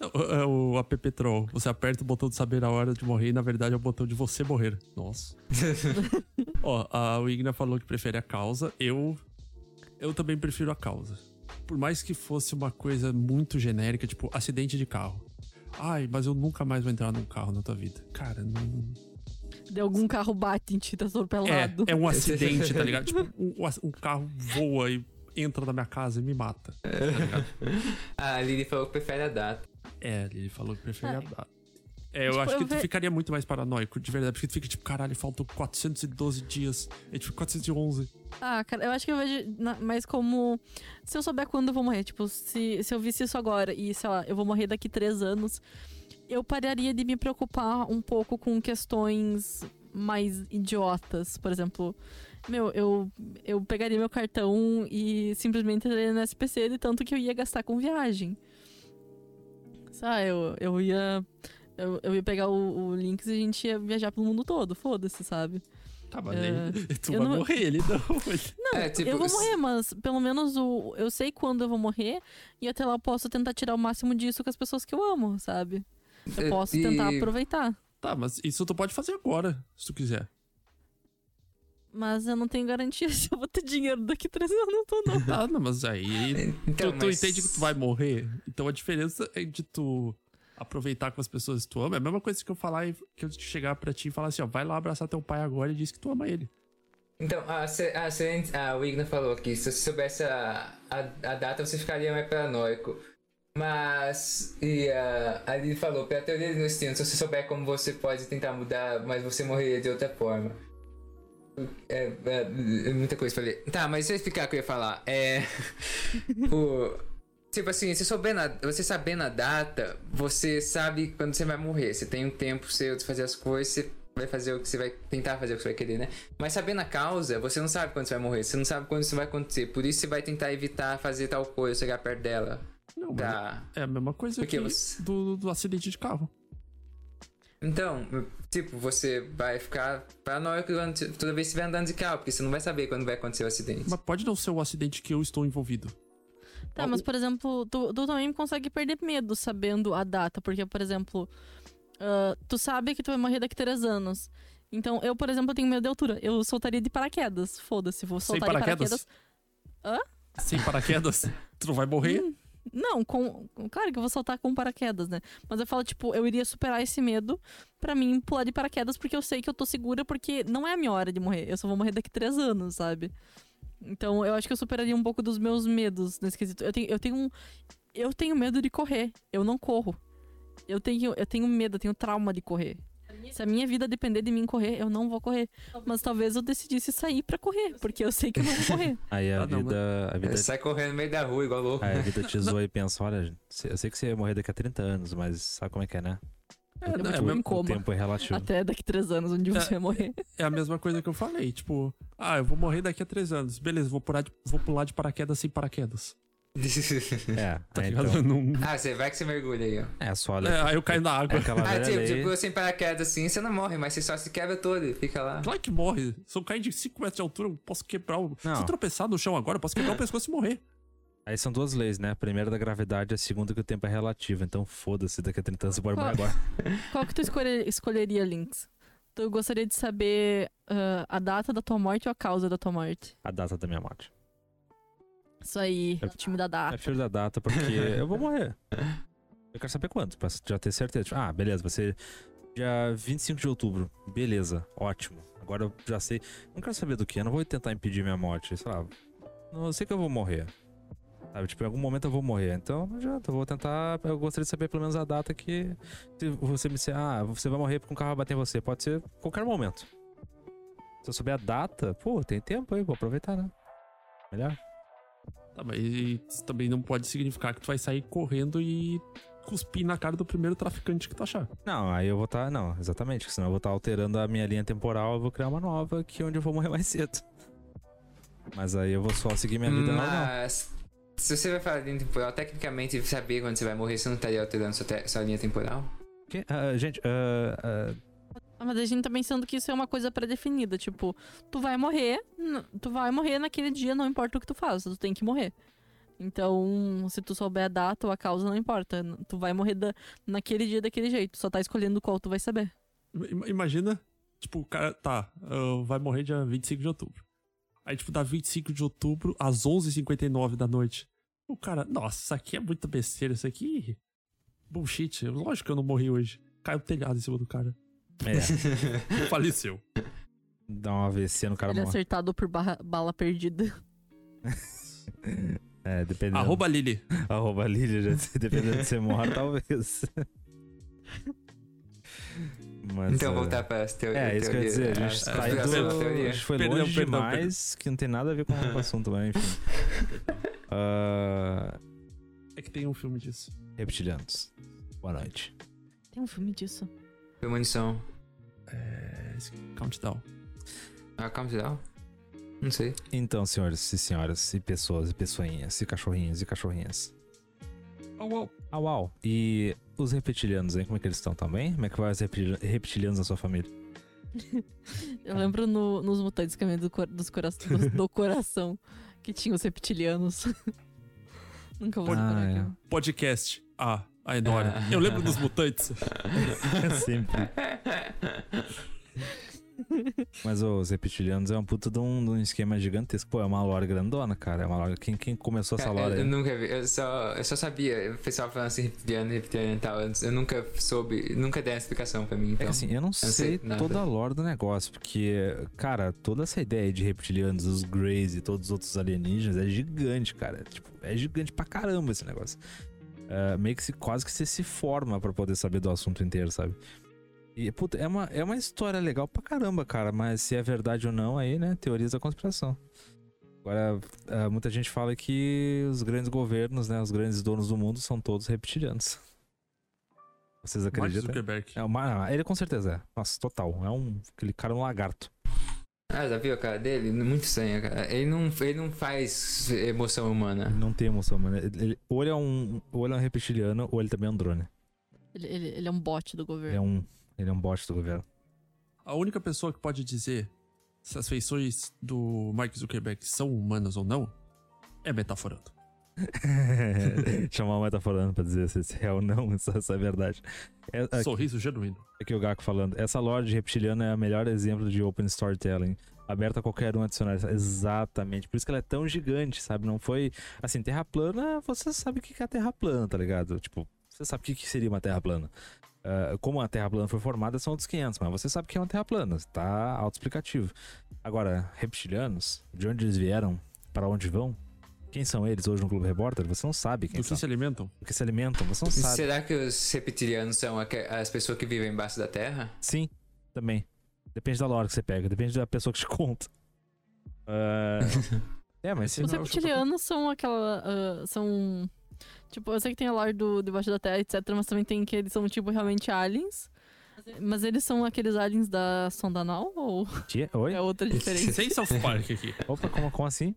É o app Troll. Você aperta o botão de saber a hora de morrer e na verdade é o botão de você morrer. Nossa. Ó, a Wigna falou que prefere a causa. Eu. Eu também prefiro a causa. Por mais que fosse uma coisa muito genérica, tipo acidente de carro. Ai, mas eu nunca mais vou entrar num carro na tua vida. Cara, não. De algum carro bate em ti, tá É, atropelado. é um acidente, tá ligado? Tipo, um, um carro voa e entra na minha casa e me mata. Tá ligado? A Lili falou que prefere a data. É, ele falou que preferia É. dar. É, eu Tipo, acho que eu tu ve- ficaria muito mais paranoico, de verdade. Porque tu fica tipo, caralho, faltam 412 dias. A gente fica 411. Ah, cara, eu acho que eu vejo mais como. Se eu souber quando eu vou morrer, tipo, se, se eu visse isso agora e, sei lá, eu vou morrer daqui três anos, eu pararia de me preocupar um pouco com questões mais idiotas. Por exemplo, meu, eu, eu pegaria meu cartão e simplesmente entraria no SPC de tanto que eu ia gastar com viagem. Sabe, eu, eu ia. Eu, eu ia pegar o, o Lynx e a gente ia viajar pelo mundo todo, foda-se, sabe? Tá, mas É, tu eu vai não- morrer, ele não. Não, É, tipo, eu vou morrer, mas pelo menos o, eu sei quando eu vou morrer e até lá eu posso tentar tirar o máximo disso com as pessoas que eu amo, sabe? Eu É, posso e- tentar aproveitar. Tá, mas isso tu pode fazer agora, se tu quiser. Mas eu não tenho garantia se eu vou ter dinheiro daqui três anos, não tô não. Tá, não, mas aí. Então, tu, tu mas- entende que tu vai morrer. Então a diferença é de tu aproveitar com as pessoas que tu ama. É a mesma coisa que eu falar e que eu chegar pra ti e falar assim, ó, vai lá abraçar teu pai agora e diz que tu ama ele. Então, a, a, a Wigna falou que se você soubesse a, a, a data, você ficaria mais paranoico. Mas, e a, a Lili falou, pela teoria do destino, se você souber como você pode tentar mudar, mas você morreria de outra forma. É, é, é muita coisa pra ler. Tá, mas deixa eu explicar o que eu ia falar. É. o, tipo assim, você, souber na, você sabendo a data, você sabe quando você vai morrer. Você tem um tempo seu de fazer as coisas, você vai fazer o que você vai tentar fazer o que você vai querer, né? Mas sabendo a causa, você não sabe quando você vai morrer, você não sabe quando isso vai acontecer. Por isso você vai tentar evitar fazer tal coisa, chegar perto dela. Não, Pra... é a mesma coisa Porque que você- do, do acidente de carro. Então, tipo, você vai ficar paranoico toda vez que estiver andando de carro, porque você não vai saber quando vai acontecer o acidente. Mas pode não ser o acidente que eu estou envolvido. Tá, mas por exemplo, tu, tu também consegue perder medo sabendo a data, porque, por exemplo, ah, tu sabe que tu vai morrer daqui três anos. Então, eu, por exemplo, tenho medo de altura. Eu soltaria de paraquedas. Foda-se, vou Sem soltar de paraquedas? paraquedas. Sem paraquedas, tu não vai morrer. Hum, Não, com. Claro que eu vou saltar com paraquedas, né? Mas eu falo, tipo, eu iria superar esse medo pra mim pular de paraquedas, porque eu sei que eu tô segura, porque não é a minha hora de morrer. Eu só vou morrer daqui três anos, sabe? Então eu acho que eu superaria um pouco dos meus medos nesse quesito. Eu tenho, eu tenho um. Eu tenho medo de correr. Eu não corro. Eu tenho, eu tenho medo, eu tenho trauma de correr. Se a minha vida depender de mim correr, eu não vou correr. Mas talvez eu decidisse sair pra correr, porque eu sei que eu não vou correr. Aí a Ah, não, vida. A vida, Sai correndo no meio da rua, igual louco. aí a vida te zoa e pensa, olha, eu sei que você ia morrer daqui a 30 anos, mas sabe como é que é, né? É, é, tipo, em coma. O tempo é relativo. Até daqui três anos, onde você vai morrer. é a mesma coisa que eu falei. Tipo, ah, eu vou morrer daqui a três anos. Beleza, vou pular de, vou pular de paraquedas sem paraquedas. É, Tá é, ligado? então. Não- ah, você vai que você mergulha aí, ó. É, só olha. É, aí eu caio na É água. aquela Ah, tipo, lei. tipo, sem paraquedas assim, você não morre, mas você só se quebra todo e fica lá. Claro que morre. Se eu cair de 5 metros de altura, eu posso quebrar o. Se Não. eu tropeçar no chão agora, eu posso quebrar o pescoço e morrer. Aí são duas leis, né? A primeira da gravidade e a segunda que o tempo é relativo. Então foda-se, daqui a 30 anos você pode morrer agora. Qual que tu escolhe- escolheria, Lynx? Tu gostaria de saber ah, a data da tua morte ou a causa da tua morte? A data da minha morte. Isso aí, É- time da data. É filho da data, porque eu vou morrer. Eu quero saber quanto, pra já ter certeza. Tipo, ah, beleza, vai ser dia 25 de outubro. Beleza, ótimo. Agora eu já sei. Não quero saber do que, eu não vou tentar impedir minha morte, sei lá. Não, eu sei que eu vou morrer. Sabe, tipo, em algum momento eu vou morrer. Então não adianta, eu vou tentar. Eu gostaria de saber pelo menos a data que. Se você me disser, ah, você vai morrer porque um carro vai bater em você. Pode ser qualquer momento. Se eu souber a data, pô, tem tempo aí, vou aproveitar, né? Melhor. Tá, mas isso também não pode significar que tu vai sair correndo e cuspir na cara do primeiro traficante que tu achar. Não, aí eu vou estar. não, exatamente. Senão eu vou estar alterando a minha linha temporal, eu vou criar uma nova que é onde eu vou morrer mais cedo. Mas aí eu vou só seguir minha vida normal. Mas se você vai falar de linha temporal, tecnicamente saber quando você vai morrer, você não estaria alterando sua, sua linha temporal? Que- ah, gente, ah, Ah, Mas a gente tá pensando que isso é uma coisa pré-definida. Tipo, tu vai morrer, tu vai morrer naquele dia, não importa o que tu faça, tu tem que morrer. Então, se tu souber a data ou a causa, não importa. Tu vai morrer da- naquele dia, daquele jeito. Só tá escolhendo qual tu vai saber. Ima- Imagina, tipo, o cara, tá, ah, vai morrer dia 25 de outubro. Aí, tipo, dá 25 de outubro, às 11h59 da noite. O cara, nossa, isso aqui é muita besteira, isso aqui. Bullshit. Lógico que eu não morri hoje. Caiu o telhado em cima do cara. É, Faleceu. dá um AVC no cara Ele é morre. acertado por barra- bala perdida. É, dependendo. Arroba Lili. Arroba já- dependendo de ser morre, talvez. Mas, então, ah, voltar para as teorias. É, isso que eu ia dizer. A gente as saiu conspirações, do... A teoria. gente foi Perdão, longe perdão, demais, que não tem nada a ver com o assunto, mas enfim. Ah, É que tem um filme disso. reptilianos. Boa noite. Tem um filme disso. Premonição. É. Countdown. Ah, Countdown? Não sei. Então, senhores e senhoras, e pessoas, e pessoinhas, e cachorrinhos, e cachorrinhas. Au, au. Au, au. E os reptilianos, hein? Como é que eles estão também? Como é que vai os reptili- reptilianos na sua família? Eu lembro no- nos Mutantes Caminho do, dos cora- do, do Coração que tinha os reptilianos. Nunca vou Ah, superar é. aquilo. Podcast. Ah, a Enora. Ah. Eu lembro dos mutantes. Sempre. Mas os reptilianos é um puta de um, de um esquema gigantesco. Pô, é uma lore grandona, cara. É uma lore... quem, quem começou essa lore eu, eu nunca vi, eu só, eu só sabia, o pessoal falando assim, reptiliano, reptiliano e tal, eu nunca soube, nunca dei uma explicação pra mim, É então. que assim, eu não sei, sei nada. toda a lore do negócio, porque, cara, toda essa ideia de reptilianos, os Greys e todos os outros alienígenas é gigante, cara. Tipo, é gigante pra caramba esse negócio. É, meio que se, quase que você se forma pra poder saber do assunto inteiro, sabe? E, puta, é uma, é uma história legal pra caramba, cara, mas se é verdade ou não, aí, né, teorias da conspiração. Agora, é, muita gente fala que os grandes governos, né, os grandes donos do mundo são todos reptilianos. Vocês Mark acreditam? Zuckerberg. É, uma, ele com certeza é. Nossa, total. É um. Aquele cara é um lagarto. Ah, já viu a cara dele? Muito estranha, cara. Ele não, ele não faz emoção humana. Ele não tem emoção, mano. Ele, ele- ou ele é um. Ou ele é um reptiliano, ou ele também é um drone. Ele, ele, ele é um bot do governo. é um. Ele é um bot do governo. A única pessoa que pode dizer se as feições do Mark Zuckerberg são humanas ou não é metaforando. Chamar o metaforando pra dizer se é ou não, se essa é verdade. É, é, Sorriso genuíno. aqui o Gaku falando. Essa lore de reptiliano é o melhor exemplo de open storytelling. Aberta a qualquer um adicionar. Exatamente. Por isso que ela é tão gigante, sabe? Não foi. Assim, terra plana, você sabe o que é a terra plana, tá ligado? Tipo, você sabe o que seria uma terra plana. Ah, como a Terra plana foi formada, são outros 500, mas você sabe que é uma Terra plana, tá autoexplicativo. Agora, reptilianos, de onde eles vieram, para onde vão, quem são eles hoje no Clube Repórter, você não sabe quem Do que são. se alimentam? Do que se alimentam, você não sabe. Será que os reptilianos são as pessoas que vivem embaixo da terra? Sim, também. Depende da lore que você pega, depende da pessoa que te conta. Ah, é, mas Os é o que eu tô- reptilianos são aquela. ah, são. Tipo, eu sei que tem a lore do Debaixo da Terra, etc. Mas também tem que eles são, tipo, realmente aliens. Mas eles são aqueles aliens da sonda anal? Ou Tia, Oi? é outra diferença? Sem South Park aqui. Opa, como, como assim?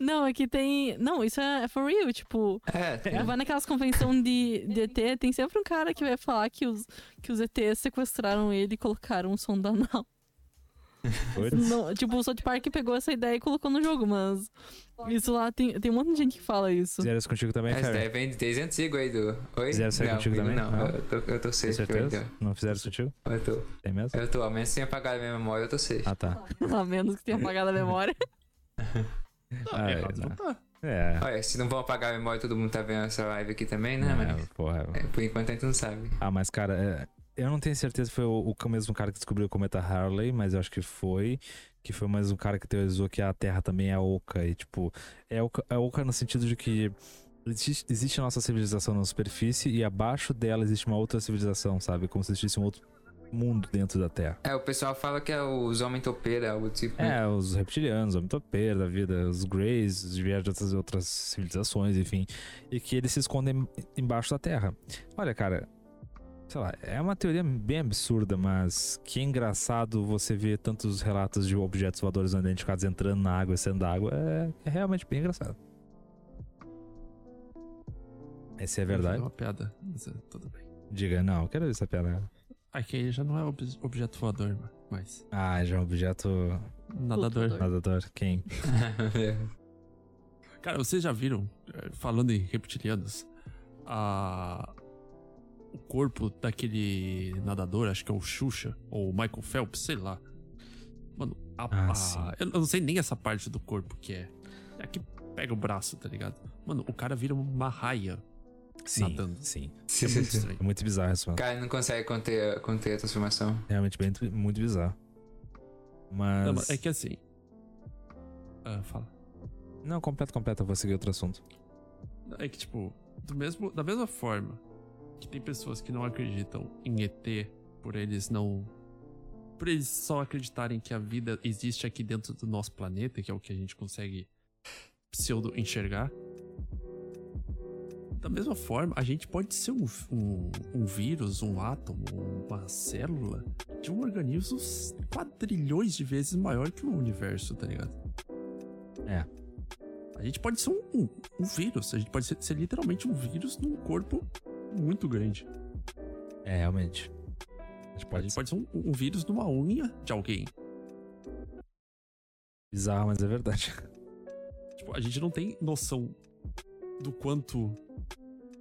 Não, é que tem. Não, isso é, é for real. Tipo, É, tu vai naquelas convenções de, de ET, tem sempre um cara que vai falar que os, que os ETs sequestraram ele e colocaram um sonda anal. Oi? Não, tipo, o South Park pegou essa ideia e colocou no jogo, mas. Isso lá tem, tem um monte de gente que fala isso. Fizeram isso contigo também, Essa Ferry? daí vem desde antigo aí do. Oi? Fizeram isso não, contigo também? Não, Ah. eu tô, eu tô safe. certeza? Não fizeram isso contigo? eu tô. Tem mesmo? Eu tô, ao menos sem apagar a minha memória, eu tô safe. Ah, tá. A menos que tenha apagado a memória. Tá, Ah, é, errado não. não tá. É. Olha, se não vão apagar a memória, todo mundo tá vendo essa live aqui também, né? é, Mas, porra. é, por enquanto a gente não sabe. Ah, mas cara, é, eu não tenho certeza se foi o, o mesmo cara que descobriu o cometa Harley, mas eu acho que foi. Que foi mais um cara que teorizou que a Terra também é oca. E, tipo, é oca, é oca no sentido de que existe, existe a nossa civilização na superfície e abaixo dela existe uma outra civilização, sabe? Como se existisse um outro mundo dentro da Terra. É, o pessoal fala que é os homem topeira, algo tipo. né? É, os reptilianos, o mitopeira da vida, os Greys, os vieram de outras, outras civilizações, enfim. E que eles se escondem embaixo da Terra. Olha, cara, sei lá, é uma teoria bem absurda, mas que engraçado você ver tantos relatos de objetos voadores não identificados entrando na água e saindo da água. É, é realmente bem engraçado. Essa é a É verdade. uma piada, mas é, tudo bem. Diga, não, eu quero ver essa piada. Aqui já não é ob- objeto voador, mas Ah, já é um objeto nadador. Flutuador. nadador. Quem? Cara, vocês já viram, eh, falando em reptilianos, a... o corpo daquele nadador, acho que é o Xuxa, ou o Michael Phelps, sei lá. Mano, a, Ah, a- sim. eu não sei nem essa parte do corpo que é. É que pega o braço, tá ligado? Mano, o cara vira uma raia. Sim, Nadando. sim. É muito estranho. É muito bizarro isso, O mano. cara não consegue conter, conter a transformação. Realmente bem, muito bizarro. Mas. Não, mas é que assim. Ah, fala. Não, completa, completa, eu vou seguir outro assunto. É que, tipo, do mesmo, da mesma forma que tem pessoas que não acreditam em ET por eles não. Por eles só acreditarem que a vida existe aqui dentro do nosso planeta, que é o que a gente consegue pseudo enxergar. Da mesma forma, a gente pode ser um, um, um vírus, um átomo, uma célula de um organismo quadrilhões de vezes maior que o universo, tá ligado? É. A gente pode ser um, um, um vírus, a gente pode ser, ser literalmente um vírus num corpo muito grande. É, realmente. A gente A pode ser pode ser um, um vírus numa unha de alguém. bizarro, mas é verdade. Tipo, a gente não tem noção do quanto.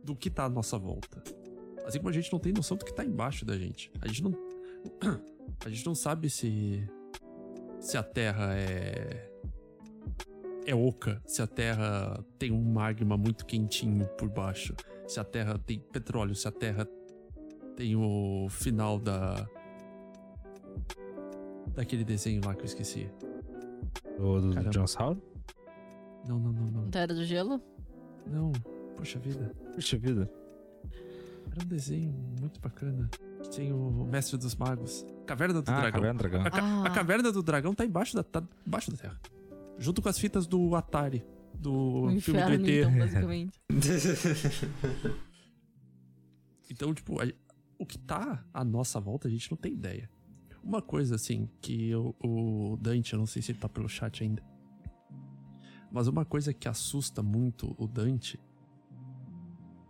do que tá à nossa volta. Assim como a gente não tem noção do que tá embaixo da gente. A gente não. A gente não sabe se. se a Terra é. é oca. Se a Terra tem um magma muito quentinho por baixo. Se a Terra tem petróleo. Se a Terra tem o final da. daquele desenho lá que eu esqueci. O do Caramba. John Sauer? Não, não, não, não. Da Era do Gelo? Não. Poxa vida. Puxa vida. Era um desenho muito bacana. Tem o Mestre dos Magos. Caverna do Ah, Dragão. Caverna do Dragão. A, ca- Ah. a Caverna do Dragão tá embaixo da, tá embaixo da Terra. Junto com as fitas do Atari. Do O filme do inferno, ET. então, basicamente. Então, tipo, a- o que tá à nossa volta a gente não tem ideia. Uma coisa, assim, que o, o Dante, eu não sei se ele tá pelo chat ainda. Mas uma coisa que assusta muito o Dante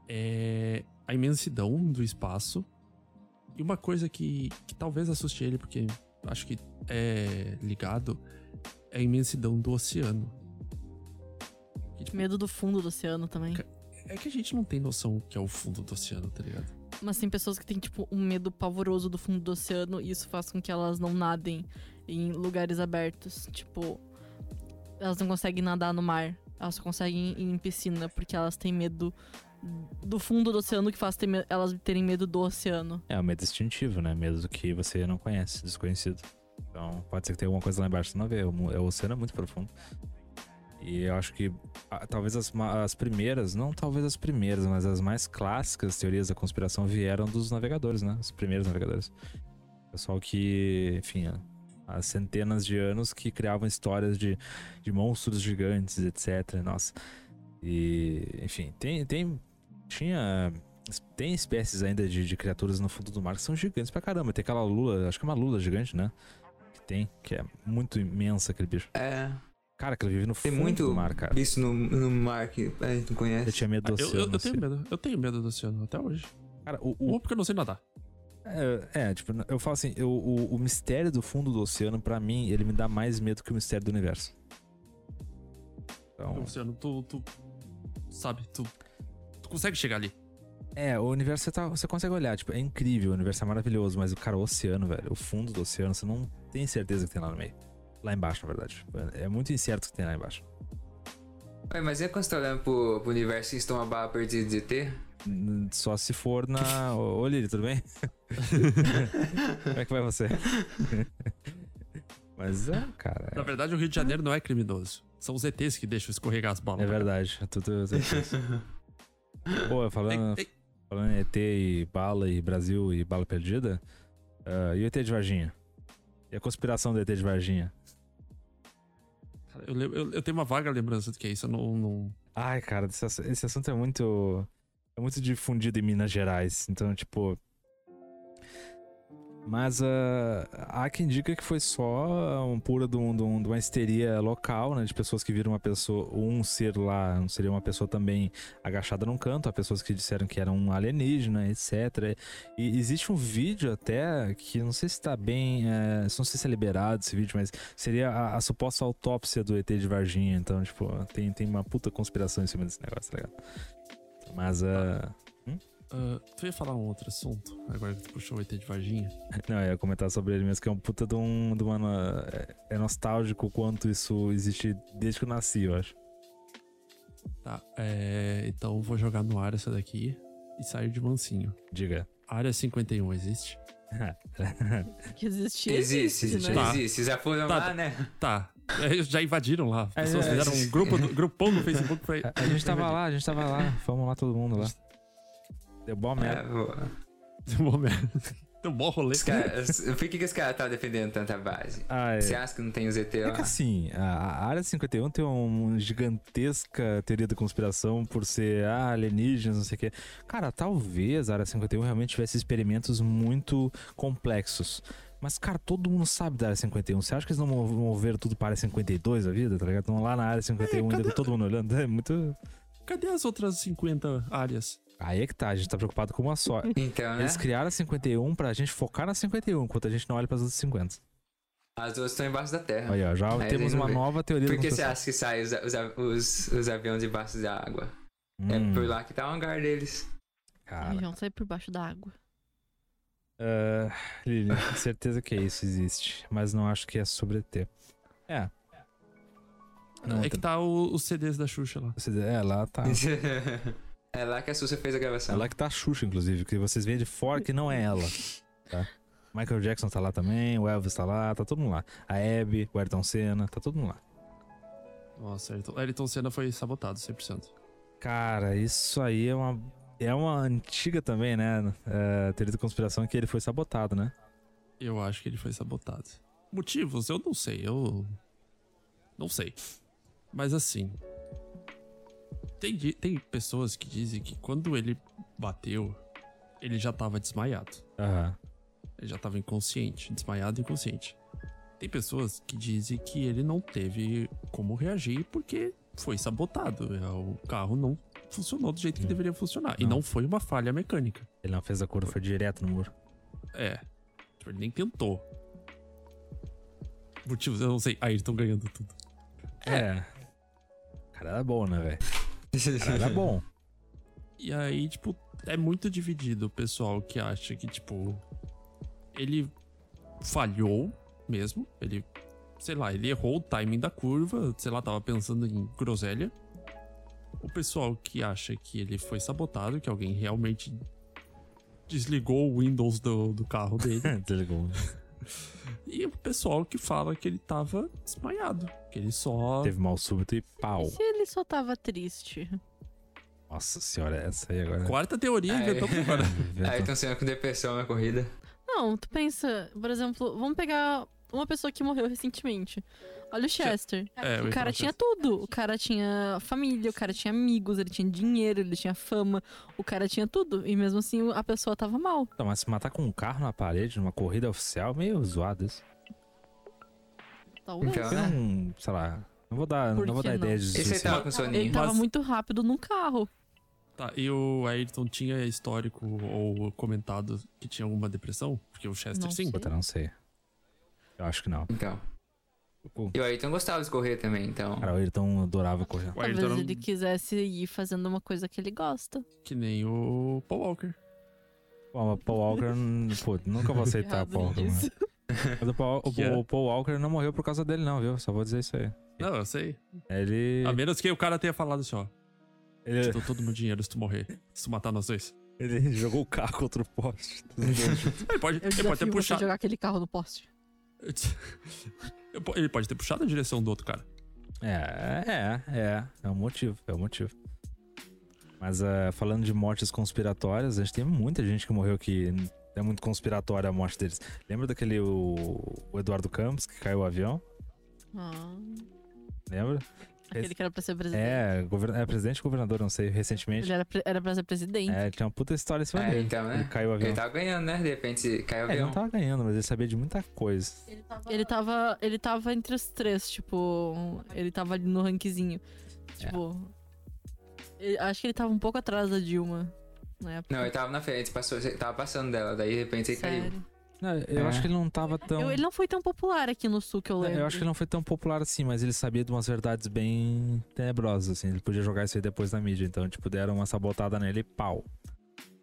é a imensidão do espaço. E uma coisa que, que talvez assuste ele, porque acho que é ligado, é a imensidão do oceano. Tipo, Medo do fundo do oceano também. é que a gente não tem noção o que é o fundo do oceano, tá ligado? Mas tem pessoas que têm, tipo, um medo pavoroso do fundo do oceano e isso faz com que elas não nadem em lugares abertos. Tipo, elas não conseguem nadar no mar. Elas só conseguem ir em piscina porque elas têm medo do fundo do oceano que faz ter me- elas terem medo do oceano. É o medo instintivo, né? Medo do que você não conhece, desconhecido. Então, pode ser que tenha alguma coisa lá embaixo que você não vê. O, mu- o oceano é muito profundo. E eu acho que ah, talvez as, as primeiras, não talvez as primeiras, mas as mais clássicas teorias da conspiração vieram dos navegadores, né? Os primeiros navegadores. Pessoal que, enfim, há centenas de anos que criavam histórias de, de monstros gigantes, etc. Nossa. E, enfim, tem, tem tinha tem espécies ainda de, de criaturas no fundo do mar que são gigantes pra caramba. Tem aquela lula, acho que é uma lula gigante, né? Que tem, que é muito imensa aquele bicho. É, Cara, que ele vive no tem fundo muito do mar, cara. bicho no, no mar que a gente não Eu conhece. tinha medo do Ah, eu, oceano. eu- eu assim. tenho medo. Eu tenho medo do oceano até hoje. Cara, o, o- Ou porque eu não sei nadar. é, é, tipo, eu falo assim, eu- o, o mistério do fundo do oceano, pra mim, ele me dá mais medo que o mistério do universo. O Então, oceano, tu, tu sabe, tu, tu consegue chegar ali. é, o universo você, tá- você consegue olhar, tipo, é incrível, o universo é maravilhoso, mas o cara, o oceano, velho, o fundo do oceano, você não tem certeza que tem lá no meio. Lá embaixo, na verdade. É muito incerto o que tem lá embaixo. Ué, mas é quando você tá olhando pro, pro universo e estão uma bala perdida de ET? Só se for na. Ô, ô Lili, tudo bem? Como é que vai você? Mas é, cara. Na verdade, o Rio de Janeiro não é criminoso. São os ETs que deixam escorregar as balas. É verdade. é Tudo. Pô, falando, Tem- tem- falando em ET e bala e Brasil e bala perdida. ah, e o ET de Varginha? E a conspiração do ET de Varginha? Eu, eu- eu tenho uma vaga lembrança do que é isso. Eu não. não- Ai, cara, esse, esse assunto é muito. É muito difundido em Minas Gerais. Então, tipo. Mas ah, há quem diga que foi só um pura de, um- de um- de uma histeria local, né? De pessoas que viram uma pessoa, um ser lá, seria uma pessoa também agachada num canto, há pessoas que disseram que era um alienígena, etc. E existe um vídeo até que não sei se tá bem, é, não sei se é liberado esse vídeo, mas seria a, a suposta autópsia do ET de Varginha. Então, tipo, tem, tem uma puta conspiração em cima desse negócio, tá ligado? Mas, ah, Ah, tu ia falar um outro assunto, agora que tu puxou o ET de Varginha. não, eu ia comentar sobre ele mesmo, que é um puta de, um, de uma. é- É nostálgico o quanto isso existe desde que eu nasci, eu acho. Tá, é, então vou jogar no ar essa daqui e sair de mansinho. Diga. Área 51 existe? Que existe, Existe, existe, né? Tá. existe. Já foram Tá. lá, né? Tá, é, já invadiram lá. As pessoas É, é, fizeram um grupo, grupão no Facebook pra. A, a gente tava lá, a gente tava lá. Vamos lá todo mundo lá. Deu bom É, merda. pô. Deu bom merda. Deu bom rolê. Os caras- por que, que os caras estavam defendendo tanta base? Ah, é. Você acha que não tem os ET É lá? que assim, a, Área 51 tem uma gigantesca teoria da conspiração por ser ah, alienígenas, não sei o quê. Cara, talvez a Área 51 realmente tivesse experimentos muito complexos. Mas, cara, todo mundo sabe da Área 51. Você acha que eles não mo- moveram tudo para a Área 52 a vida, tá ligado? Estão lá na Área 51 ainda cadê- todo mundo olhando. É muito. Cadê as outras 50 áreas? Aí é que tá, a gente tá preocupado com uma só. Então, né? Eles criaram a 51 pra gente focar na 51, enquanto a gente não olha pras outras 50. As duas estão embaixo da terra. Aí, ó, já Aí temos uma vê. nova teoria Por que você acha que saem os, os, os, os aviões debaixo da água? Hum, É por lá que tá o hangar deles. cara. Vão sair por baixo da água. Ah, Lili, certeza que é isso existe, mas não acho que é sobre ET. É. Não, é que tá o- os CDs da Xuxa lá. você- É, lá tá. é lá que a Sussa fez a É gravação. lá que tá a Xuxa, inclusive, que vocês veem de fora que não é ela. Tá? Michael Jackson tá lá também, o Elvis tá lá, tá todo mundo lá. A Abby, o Ayrton Senna, tá todo mundo lá. Nossa, Ayrton, Ayrton Senna foi sabotado 100%. Cara, isso aí é uma. É uma antiga também, né? É, teoria da conspiração que ele foi sabotado, né? Eu acho que ele foi sabotado. Motivos? Eu não sei, eu. Não sei. Mas assim. Tem, tem pessoas que dizem que quando ele bateu, ele já tava desmaiado. Aham. Ele já tava inconsciente, desmaiado e inconsciente. Tem pessoas que dizem que ele não teve como reagir porque foi sabotado. É, O carro não funcionou do jeito que Não. deveria funcionar. E Não. não foi uma falha mecânica. Ele não fez a curva, foi direto no muro. É. Tipo, ele nem tentou. Motivos, eu não sei. Aí eles estão ganhando tudo. É. Cara, era bom, né, velho? Era bom. E aí, tipo, é muito dividido o pessoal que acha que, tipo, ele falhou mesmo. Ele, sei lá, ele errou o timing da curva, sei lá, tava pensando em groselha. O pessoal que acha que ele foi sabotado, que alguém realmente desligou o Windows do, do carro dele. Desligou. E o pessoal que fala que ele tava desmaiado. Que ele só. Teve mal súbito e pau. E se ele só tava triste? Nossa senhora, essa aí agora. Quarta teoria, É. inventamos agora. Aí estão sendo com depressão na corrida. Não, tu pensa, por exemplo, vamos pegar uma pessoa que morreu recentemente. Olha o Chester. É, eu O cara tinha tudo. O cara tinha família, o cara tinha amigos, ele tinha dinheiro, ele tinha fama. O cara tinha tudo. E mesmo assim a pessoa tava mal. Não, mas se matar com um carro na parede, numa corrida oficial, meio zoado isso. Talvez. Então, Eu né? não, sei lá, não vou dar, Por não vou que dar não? ideia de Esse tava com soninho. Ele tava Mas- muito rápido num carro. Tá, e o Ayrton tinha histórico ou comentado que tinha alguma depressão? Porque o Chester Não sim. sei. Puta, não sei. Eu acho que não. Então. Pô, E o Ayrton gostava de correr também, então. Cara, o Ayrton adorava correr. O Talvez Ayrton era ele quisesse ir fazendo uma coisa que ele gosta. que nem o Paul Walker. Pô, mas Paul Walker, pô, nunca vou aceitar Paul Walker. nisso. Mas o Paul, o- é? o Paul Walker não morreu por causa dele, não, viu? Só vou dizer isso aí. Não, eu sei. Ele. A menos que o cara tenha falado assim, ó. Ele, Te dou todo o meu dinheiro se tu morrer. Se tu matar nós dois. ele jogou o carro contra o poste. Ele pode, Eu ele pode ter puxado. jogar aquele carro no poste. Ele pode ter puxado a direção do outro cara. É, é, é. É um motivo, é um motivo. Mas ah, falando de mortes conspiratórias, a gente tem muita gente que morreu que é muito conspiratória a morte deles. Lembra daquele o, o Eduardo Campos que caiu o avião? Ah, Lembra? Aquele que era pra ser presidente. É, govern... é presidente ou governador, não sei, recentemente. Ele era, pre- era pra ser presidente. É, ele tinha uma puta história em cima É, dele. então, né? Ele caiu o avião. Ele tava ganhando, né? De repente caiu o É, ele avião. não tava ganhando, mas ele sabia de muita coisa. Ele tava, ele tava entre os três, tipo, ele tava ali no rankzinho. Tipo, ele- acho que ele tava um pouco atrás da Dilma na época. Não, ele tava na frente, passou, tava passando dela, daí de repente ele caiu. Não, eu É. acho que ele não tava tão. Eu- ele não foi tão popular aqui no sul que eu lembro. Eu acho que ele não foi tão popular assim, mas ele sabia de umas verdades bem tenebrosas, assim. Ele podia jogar isso aí depois na mídia. Então, tipo, deram uma sabotada nele e pau.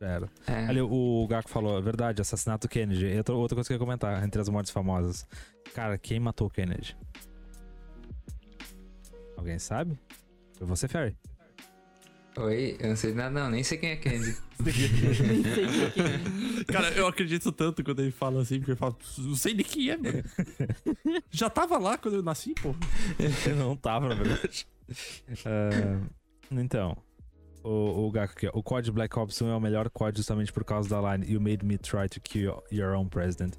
Era. É. Ali, o Gaco falou, é verdade, assassinato Kennedy. E outra, outra coisa que eu ia comentar, entre as mortes famosas. Cara, quem matou o Kennedy? Alguém sabe? Foi você, Ferry. Oi, eu não sei nada não, nem sei quem é Candy. Nem sei quem é. Cara, eu acredito tanto quando ele fala assim, porque ele fala, não sei nem quem é, mano. Já tava lá quando eu nasci, pô. Ele não tava, na verdade. Ah, então, o, o Gaco aqui, ó. O COD Black Ops 1 é o melhor COD justamente por causa da line You made me try to kill your- own president.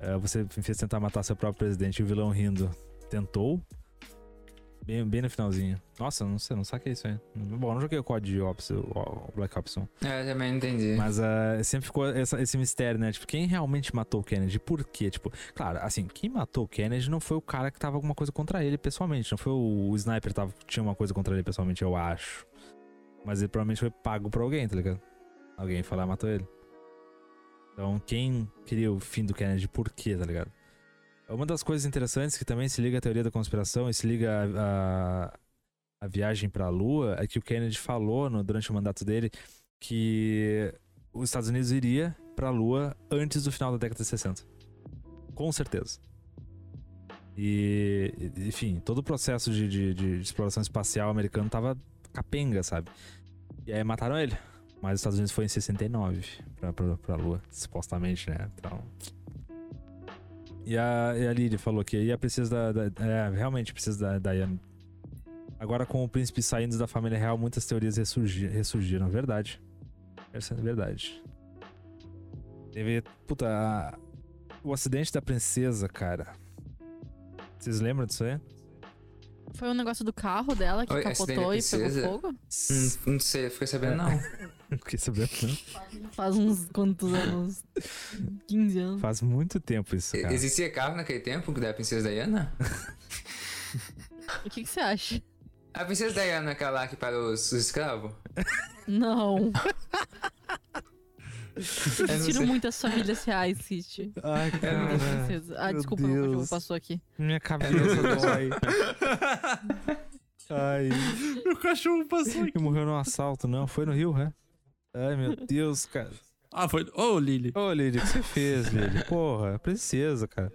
Ah, você me fez tentar matar seu próprio presidente e o vilão rindo. Tentou? Bem, bem no finalzinho. Nossa, não sei, não saquei isso aí. Bom, não joguei o COD Ops, o, Black Ops 1. É, eu também não entendi. Mas ah, sempre ficou essa- esse mistério, né? Tipo, quem realmente matou o Kennedy? Por quê? Tipo, claro, assim, quem matou o Kennedy não foi o cara que tava alguma coisa contra ele pessoalmente. Não foi o, o sniper que tava, tinha uma coisa contra ele pessoalmente, eu acho. Mas ele provavelmente foi pago por alguém, tá ligado? Alguém foi lá e matou ele. Então, quem queria o fim do Kennedy? Por quê, tá ligado? Uma das coisas interessantes que também se liga à teoria da conspiração e se liga a, a, a viagem pra Lua é que o Kennedy falou no- durante o mandato dele que os Estados Unidos iria pra Lua antes do final da década de 60. Com certeza. E, enfim, todo o processo de, de- de exploração espacial americano tava capenga, sabe? E aí mataram ele. Mas os Estados Unidos foi em 69 pra, pra, pra Lua, supostamente, né? Então. E a, e a Lily falou que ia precisa da. da- é, realmente precisa da Diane. Agora, com o príncipe saindo da família real, muitas teorias ressurgi- ressurgiram. Verdade. Essa é verdade. Teve. Puta. a- o acidente da princesa, cara. Vocês lembram disso aí? Foi um negócio do carro dela que Oi, capotou e pegou fogo? Hum, não sei, eu fiquei sabendo não. Não fiquei sabendo, não. Faz uns quantos anos? 15 anos. Faz muito tempo isso, cara. Existia carro naquele tempo da Princesa Diana? O que, que você acha? A Princesa Diana é aquela lá que para os, os escravos? Não. Existiram sei. muitas famílias reais, City. Ai, cara. Princesa. Ah, desculpa, meu cachorro Deus. passou aqui. Minha cabeça dói. Ai. Meu cachorro passou aqui. E morreu num assalto, não? Foi no Rio, né? Ai, meu Deus, cara. Ah, foi. Ô, Lily. Ô, Lili, o que você fez, Lili? Porra, princesa, cara.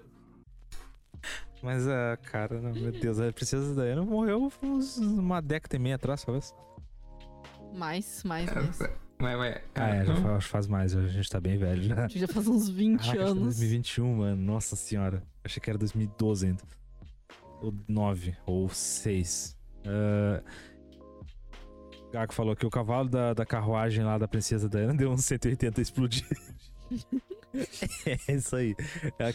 Mas, ah, cara, não, meu Deus, a princesa Diana morreu uns, uma década e meia atrás, talvez. Mais, mais, mais. Mas, mas, Ah, é, já faz, faz mais, a gente tá bem velho já. Já faz uns 20 Caraca, acho que é anos. 2021, mano. Nossa senhora. Achei que era 2012 ainda. Ou 9, ou 6. Ah, Gago falou que o cavalo da, da carruagem lá da princesa Diana deu uns 180 e explodiu. é isso aí. É, a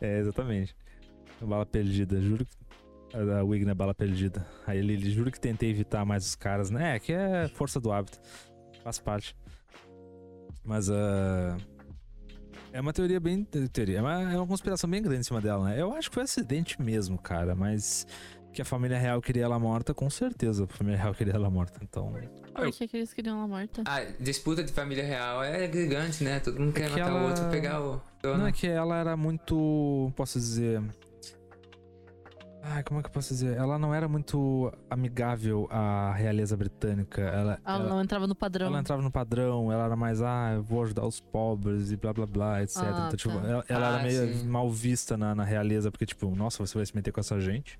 é, exatamente. Bala perdida, juro que. A, a Wigner é bala perdida. Aí ele, ele juro que tentei evitar mais os caras, né? É que é força do hábito. Faz parte. Mas ah, é uma teoria bem. Teoria, é, uma, é uma conspiração bem grande em cima dela, né? Eu acho que foi acidente mesmo, cara. Mas que a família real queria ela morta, com certeza a família real queria ela morta. Então. Por que, que eles queriam ela morta? A disputa de família real é gigante, né? Todo mundo quer que matar ela- o outro e pegar o trono. Não é que ela era muito. Posso dizer. Ai, como é que eu posso dizer? Ela não era muito amigável à realeza britânica. Ela, Ela ela, não entrava no padrão. ela entrava no padrão, ela era mais, ah, eu vou ajudar os pobres e blá blá blá, etc. Ah, então, tipo, tá. ela, ela Ah, era meio sim. mal vista na, na realeza, porque, tipo, nossa, você vai se meter com essa gente.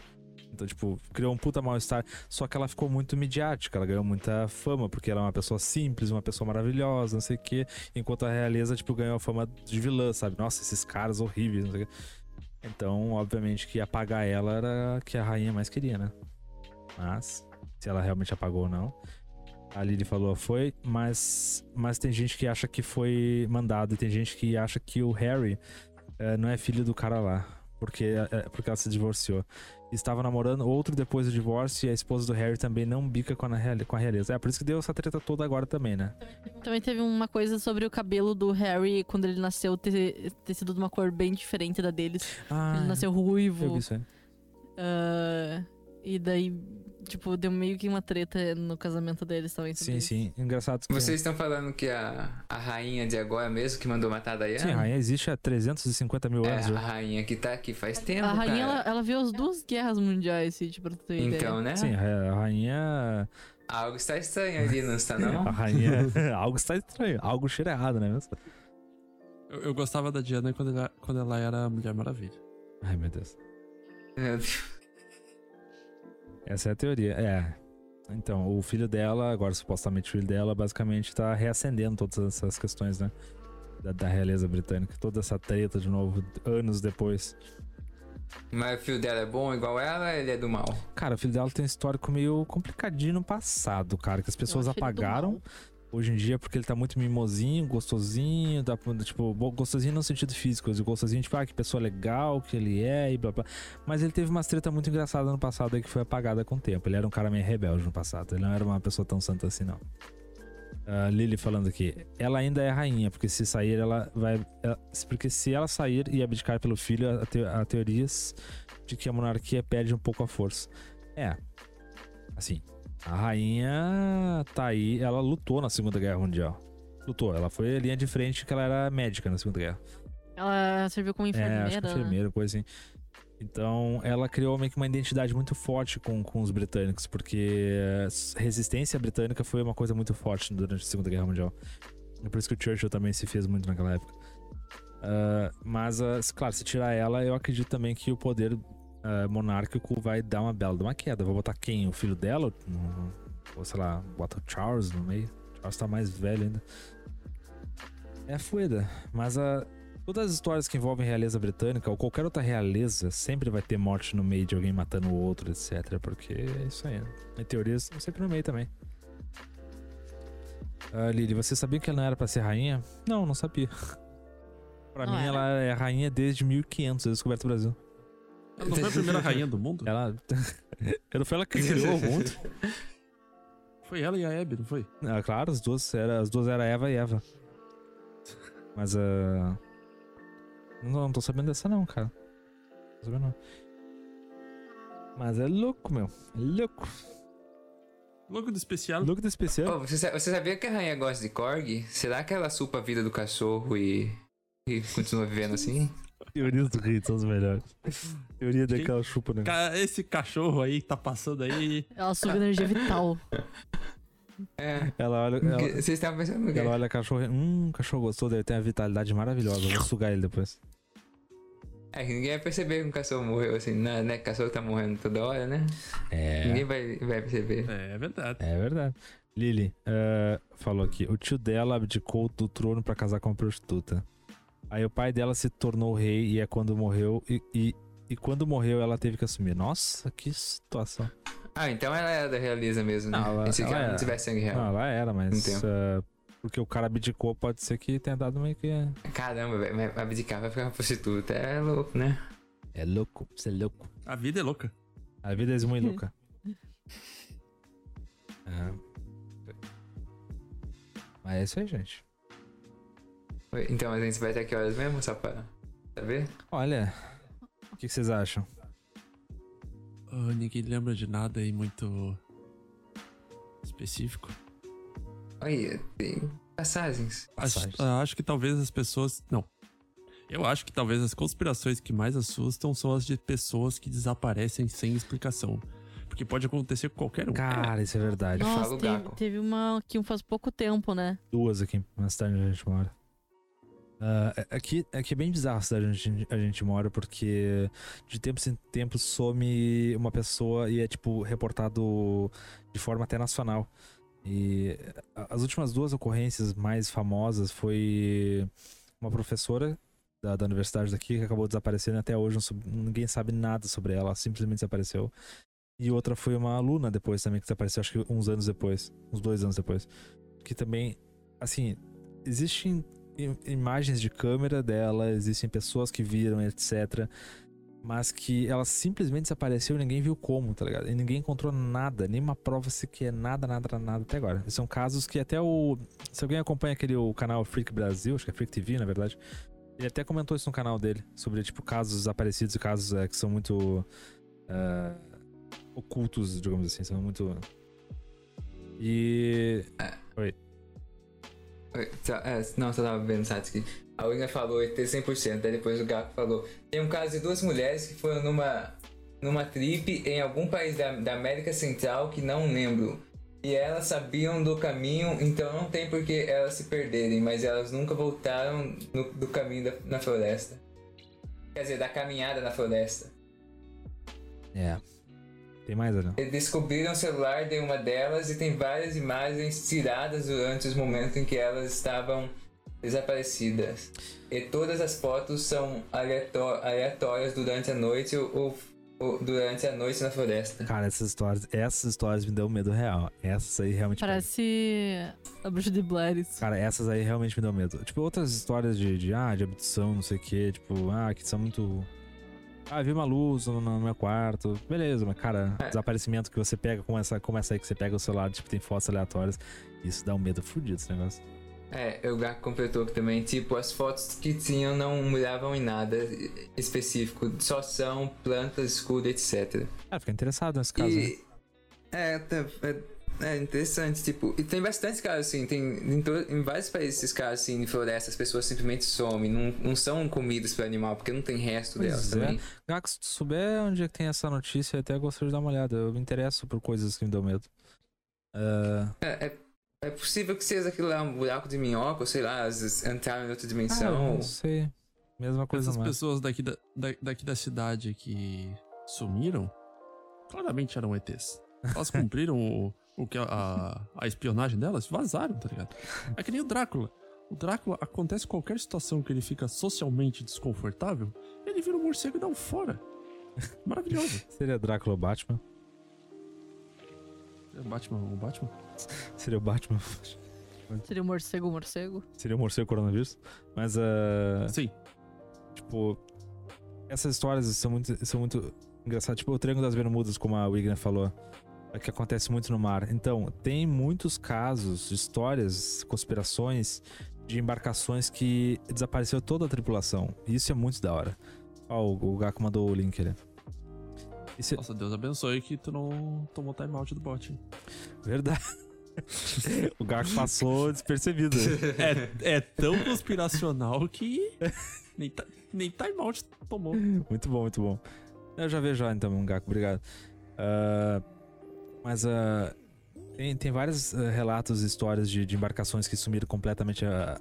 Então, tipo, criou um puta mal-estar. Só que ela ficou muito midiática, ela ganhou muita fama, porque ela é uma pessoa simples, uma pessoa maravilhosa, não sei o quê. Enquanto a realeza, tipo, ganhou a fama de vilã, sabe? Nossa, esses caras horríveis, não sei o quê. Então, obviamente, que apagar ela era que a rainha mais queria, né? Mas, se ela realmente apagou ou não. A Lily falou foi, mas, mas tem gente que acha que foi mandado e tem gente que acha que o Harry eh, não é filho do cara lá, porque, eh, porque ela se divorciou. Estava namorando outro depois do divórcio e a esposa do Harry também não bica com a, com a realeza. É por isso que deu essa treta toda agora também, né? Também teve uma coisa sobre o cabelo do Harry quando ele nasceu ter, ter sido de uma cor bem diferente da deles. Ah, ele nasceu eu vi ruivo. isso aí. ah, e daí, tipo, deu meio que uma treta no casamento deles também. Sim, isso. sim. Engraçado que... Vocês estão falando que a, a rainha de agora mesmo que mandou matar a Diana? Sim, a rainha existe há 350 mil É, anos. a já. rainha que tá aqui faz tempo, A rainha, ela, cara. ela viu as duas guerras mundiais, assim, tipo, pra tu ter Então, ideia. né? Sim, a rainha... Algo está estranho ali, não está não? A rainha... Algo está estranho. Algo cheira errado, né? mesmo? Eu, eu gostava da Diana quando ela, quando ela era a Mulher Maravilha. Ai, meu Deus. Meu Deus. Essa é a teoria. É. Então, o filho dela, agora supostamente o filho dela, basicamente tá reacendendo todas essas questões, né? Da, da realeza britânica. Toda essa treta de novo, anos depois. Mas o filho dela é bom igual ela, ele é do mal. Cara, o filho dela tem um histórico meio complicadinho no passado, cara, que as pessoas do apagaram. Hoje em dia, porque ele tá muito mimosinho, gostosinho, pra- tipo, gostosinho no sentido físico, gostosinho, tipo, ah, que pessoa legal que ele é e blá blá. Mas ele teve umas treta muito engraçada no passado aí que foi apagada com o tempo. Ele era um cara meio rebelde no passado, ele não era uma pessoa tão santa assim, não. Ah, Lily falando aqui, ela ainda é rainha, porque se sair, ela vai. ela- porque se ela sair e abdicar pelo filho, há te, teorias de que a monarquia perde um pouco a força. É. Assim, a rainha tá aí, ela lutou na Segunda Guerra Mundial. Lutou, ela foi a linha de frente que ela era médica na Segunda Guerra. Ela serviu como é, enfermeira. acho que né? enfermeira, coisa assim. Então, ela criou meio que uma identidade muito forte com, com os britânicos, porque a resistência britânica foi uma coisa muito forte durante a Segunda Guerra Mundial. É por isso que o Churchill também se fez muito naquela época. Ah, mas, ah, claro, se tirar ela, eu acredito também que o poder ah, monárquico vai dar uma bela de uma queda. Vou botar quem? O filho dela? Ou, sei lá, bota o Charles no meio. Charles tá mais velho ainda. É fueda. Mas a, todas as histórias que envolvem realeza britânica ou qualquer outra realeza sempre vai ter morte no meio de alguém matando o outro, etc. Porque é isso aí. Né? Em teorias estão sempre no meio também. Ah, Lili, você sabia que ela não era pra ser rainha? Não, não sabia. pra Não mim, era? ela é rainha desde 1500, a descoberta do Brasil. Ela não foi a primeira rainha do mundo? Ela. Ela foi ela que criou o mundo. Foi ela e a Abby, não foi? Ah, claro, as duas eram as duas era Eva e Eva. Mas ah, não, não tô sabendo dessa não, cara. Não tô sabendo não. Mas é louco, meu. É louco. Logo do especial. Louco do especial. Ô, você, você sabia que a rainha gosta de corgi? Será que ela supa a vida do cachorro e, e continua vivendo assim? Teorias do rei são as melhores. Teoria Quem? daquela chupa, né? Esse cachorro aí tá passando aí. Ela suga energia vital. É. Ela olha. que- Ela, Vocês estavam pensando ela olha cachorro. Hum, cachorro gostou, deve ter uma vitalidade maravilhosa. Vou sugar ele depois. É que ninguém vai perceber que um cachorro morreu assim, né? né? Cachorro tá morrendo toda hora, né? Ninguém É. vai, vai perceber. É, é verdade. É verdade. Lily eh, falou aqui: o tio dela abdicou do trono pra casar com uma prostituta. Aí o pai dela se tornou rei e é quando morreu. E, e, e quando morreu, ela teve que assumir. Nossa, que situação. Ah, então ela era da realeza mesmo, né? Não, ela- Pensei que ela ela não tivesse sangue real. Não, ela era, mas. Entendo. eh, porque o cara abdicou, pode ser que tenha dado meio que. Caramba, velho, vai abdicar, vai ficar uma prostituta. É louco, né? É louco, você é louco. A vida é louca. A vida é muito louca. É. Mas é isso aí, gente. Então, a gente vai até que horas mesmo, só pra saber? Olha, o que, que vocês acham? Ninguém lembra de nada aí muito específico. Olha, tem passagens. Acho, Passagens. ah, acho que talvez as pessoas. Não. Eu acho que talvez as conspirações que mais assustam são as de pessoas que desaparecem sem explicação. Porque pode acontecer com qualquer um. Cara, isso é verdade. Fala Nossa, o teve, teve uma que faz pouco tempo, né? Duas aqui na cidade onde a gente mora. Uh, aqui, aqui é bem bizarro a cidade onde a gente, mora, porque de tempos em tempos some uma pessoa e é, tipo, reportado de forma até nacional. E as últimas duas ocorrências mais famosas foi uma professora da, da universidade daqui que acabou desaparecendo até hoje ninguém sabe nada sobre ela, simplesmente desapareceu. E outra foi uma aluna depois também que desapareceu, acho que uns anos depois, uns dois anos depois. Que também, assim, existem imagens de câmera dela, existem pessoas que viram, etc. Mas que ela simplesmente desapareceu e ninguém viu como, tá ligado? E ninguém encontrou nada, nenhuma prova sequer, nada, nada, nada até agora. São casos que até o. Se alguém acompanha aquele o canal Freak Brasil, acho que é Freak TV, na verdade. Ele até comentou isso no canal dele, sobre, tipo, casos desaparecidos e casos é, que são muito. Uh, ocultos, digamos assim, são muito. E. É. Oi. Tá, é, não, você tava vendo Satsuki. A William falou 100%, aí depois o Gaku falou. Tem um caso de duas mulheres que foram numa, numa trip em algum país da, da América Central que não lembro. E elas sabiam do caminho, então não tem por que elas se perderem, mas elas nunca voltaram no, do caminho da, na floresta. Quer dizer, da caminhada na floresta. É. Tem mais, Adão? Descobriram o celular de uma delas e tem várias imagens tiradas durante os momentos em que elas estavam desaparecidas. E todas as fotos são aleatórias durante a noite ou, ou, durante a noite na floresta. Cara, essas histórias, essas histórias me dão medo real. Essas aí realmente. Parece a bruxa de Blair. Cara, essas aí realmente me dão medo. Tipo, outras histórias de, de, ah, de abdução, não sei o que, tipo, ah, que são muito ah, vi uma luz no, no meu quarto. Beleza, mas cara, é. desaparecimento que você pega, como essa, como essa aí que você pega o celular, tipo, tem fotos aleatórias. Isso dá um medo fudido esse negócio. É, o Gaku completou também, tipo, as fotos que tinham não mudavam em nada específico, só são plantas, escudo, etc. Ah, fica interessado nesse caso, e... né? É, tá, é, é interessante, tipo, e tem bastante casos assim, tem em, em vários países esses casos assim, em floresta, as pessoas simplesmente somem, não, não são comidas para animal, porque não tem resto pois delas é. também. Gax, se tu souber onde é que tem essa notícia, eu até gostaria de dar uma olhada. Eu me interesso por coisas que me dão medo. Uh... É, é, é, possível que seja aquilo lá, um buraco de minhoca, ou sei lá, às vezes entraram em outra dimensão. Ah, não sei. Mesma coisa Essas pessoas daqui da, da, daqui da cidade que sumiram, claramente eram ETs. Elas cumpriram o o que a, a, a, espionagem delas, vazaram, tá ligado? É que nem o Drácula. O Drácula, acontece qualquer situação que ele fica socialmente desconfortável, ele vira um morcego e dá um fora. Maravilhoso. Seria Drácula ou Batman? Seria Batman o Batman? Seria o Batman. Seria o morcego o morcego? Seria o morcego coronavírus. Mas, uh... Sim. Tipo, essas histórias são muito, são muito engraçadas. Tipo, o Triângulo das Bermudas, como a Wigner falou. É que acontece muito no mar. Então, tem muitos casos, histórias, conspirações de embarcações que desapareceu toda a tripulação. Isso é muito da hora. Ó, oh, o Gaku mandou o link ali. Nossa, Deus abençoe que tu não tomou timeout do bot. Verdade. o Gaku passou despercebido. É, é tão conspiracional que nem, nem timeout tomou. Muito bom, muito bom. Eu já vejo já então, Gaku, obrigado. Uh, mas uh, tem, tem vários uh, relatos, histórias de, de, embarcações que sumiram completamente a,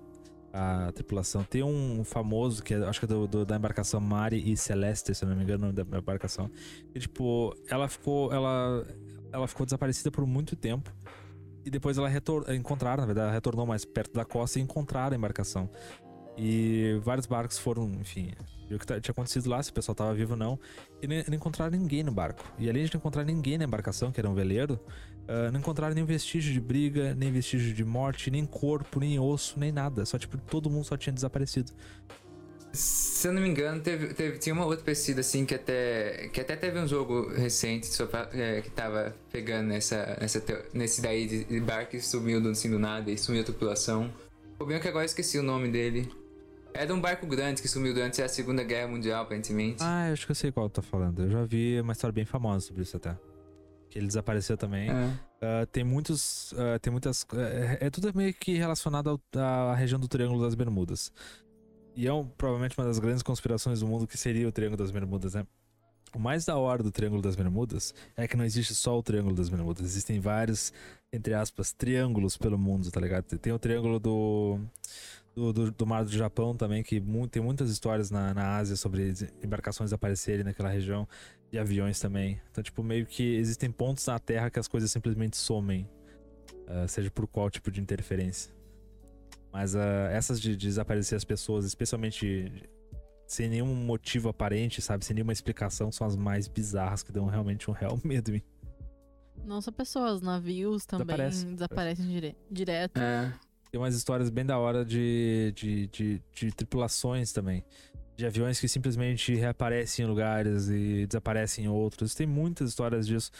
a tripulação. Tem um famoso, que é, acho que é do, do, da embarcação Mari e Celeste, se não me engano, da embarcação. E, tipo, ela ficou, ela, ela ficou desaparecida por muito tempo. E depois ela retor encontraram, na verdade, ela retornou mais perto da costa e encontraram a embarcação. E vários barcos foram, enfim, viu o que tinha acontecido lá, se o pessoal tava vivo ou não. E não encontraram ninguém no barco. E além de não encontrar ninguém na embarcação, que era um veleiro, uh, não encontraram nenhum vestígio de briga, nem vestígio de morte, nem corpo, nem osso, nem nada. Só, tipo, todo mundo só tinha desaparecido. Se eu não me engano, teve, teve, tinha uma outra pesquisa assim que até, que até teve um jogo recente sobre, é, que tava pegando nessa, nessa, nesse daí de barco que sumiu do, assim, do nada e sumiu a tripulação. O problema é que agora eu esqueci o nome dele. É de um barco grande que sumiu durante a Segunda Guerra Mundial, aparentemente. Ah, eu acho que eu sei qual tu tá falando. Eu já vi uma história bem famosa sobre isso até. Que ele desapareceu também. É. Uh, tem muitos. Uh, tem muitas. Uh, é tudo meio que relacionado à região do Triângulo das Bermudas. E é um, provavelmente uma das grandes conspirações do mundo que seria o Triângulo das Bermudas, né? O mais da hora do Triângulo das Bermudas é que não existe só o Triângulo das Bermudas. Existem vários, entre aspas, triângulos pelo mundo, tá ligado? Tem o Triângulo do do, do, do mar do Japão também, que mu- tem muitas histórias na, na Ásia sobre embarcações aparecerem naquela região, e aviões também. Então, tipo, meio que existem pontos na Terra que as coisas simplesmente somem, ah, seja por qual tipo de interferência. Mas ah, essas de, de desaparecer as pessoas, especialmente sem nenhum motivo aparente, sabe? Sem nenhuma explicação, são as mais bizarras que dão realmente um real medo em mim. Não só pessoas, navios também Desaparece. desaparecem dire- direto. É. Tem umas histórias bem da hora de, de, de, de tripulações também. De aviões que simplesmente reaparecem em lugares e desaparecem em outros. Tem muitas histórias disso.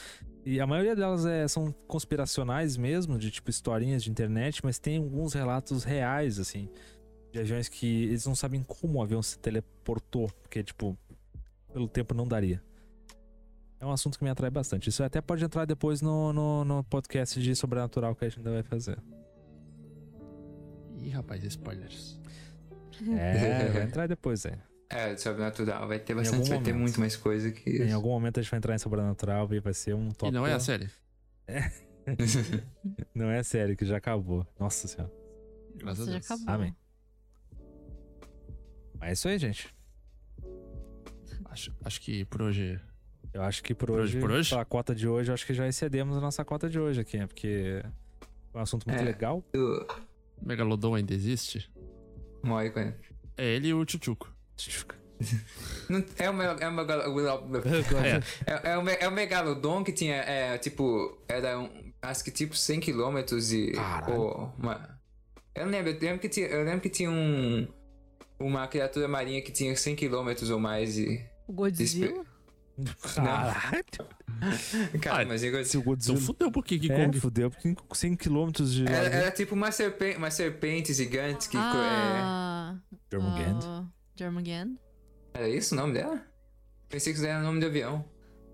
E a maioria delas é, são conspiracionais mesmo, de tipo historinhas de internet, mas tem alguns relatos reais, assim. De aviões que eles não sabem como o avião se teleportou. Porque, tipo, pelo tempo não daria. É um assunto que me atrai bastante. Isso até pode entrar depois no, no, no podcast de sobrenatural que a gente ainda vai fazer. Ih, rapaz, spoilers. É, vai entrar depois, é. É, sobrenatural. Vai ter Em bastante, vai ter muito mais coisa que Em isso. algum momento a gente vai entrar em sobrenatural e vai ser um top. E não é a série. Não é sério, que já acabou. Nossa senhora. Graças a já Deus. acabou. Amém. Mas é isso aí, gente. Acho, acho que por hoje. Eu acho que por Por hoje, por hoje? pela cota de hoje, eu acho que já excedemos a nossa cota de hoje aqui, né? Porque é um assunto muito É. legal. O Megalodon ainda existe? Moi, cara. É ele e o Chuchuco. Não- É o, é o, É, é, é o, é o megalodon que tinha, é, tipo, era um, acho que tipo 100 quilômetros e... Caralho. ou uma, eu lembro, eu lembro que tinha, eu lembro que tinha um, uma criatura marinha que tinha 100 quilômetros ou mais e... O Godzilla? Caralho. Cara, Ah, mas eu, Se o então Godzilla... fudeu pro King É, Kong. fudeu, porque 100km de... era, era tipo uma serpente, uma serpente gigante que... co- ah, Jormungand. ah, Jormungand? é, era isso o nome dela? Pensei que isso era o nome do avião.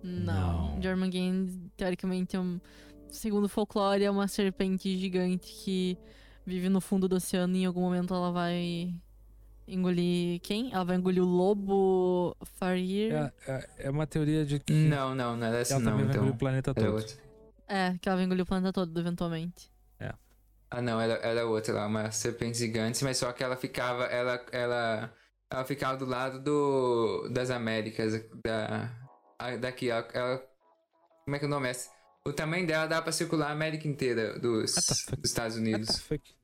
Não. Não. Jormungand, teoricamente, é um, segundo o folclore, é uma serpente gigante que vive no fundo do oceano e em algum momento ela vai engolir quem? Ela vai engolir o lobo Farir. É, é, é uma teoria de que Não, não, não era essa ela não, também vai então... engolir o planeta Era todo. É, que ela vai engolir o planeta todo, eventualmente. Ah, não, era, era outra lá, uma serpente gigante, mas só que ela ficava, ela, ela, ela ficava do lado do, das Américas, da, a- daqui, ela, ela- como é que é o nome é? O tamanho dela dá pra circular a América inteira dos, dos Estados What the Unidos. fuck?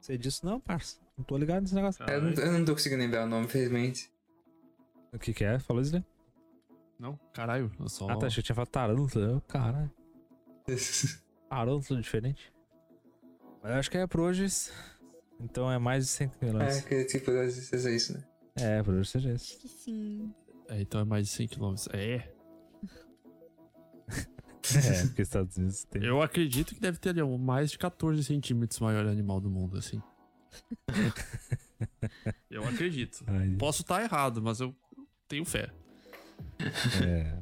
Sei disso não, parça. Não tô ligado nesse negócio. Eu não, eu não tô conseguindo lembrar o nome, infelizmente. O que que é? Falou isso, né? Não, caralho, eu só. Ah, tá. Achei que tinha falado tarântula. Caralho. Tarântula diferente. Mas eu acho que é por hoje. Então é mais de 100 é, quilômetros. que tipo, às vezes é isso, né? É, por hoje seja isso. Que sim. É, então é mais de 100 km. É. É, porque Estados Unidos tem. Eu acredito que deve ter ali mais de 14 centímetros maior animal do mundo, assim. eu acredito. Ai, Posso estar errado, mas eu tenho fé. é.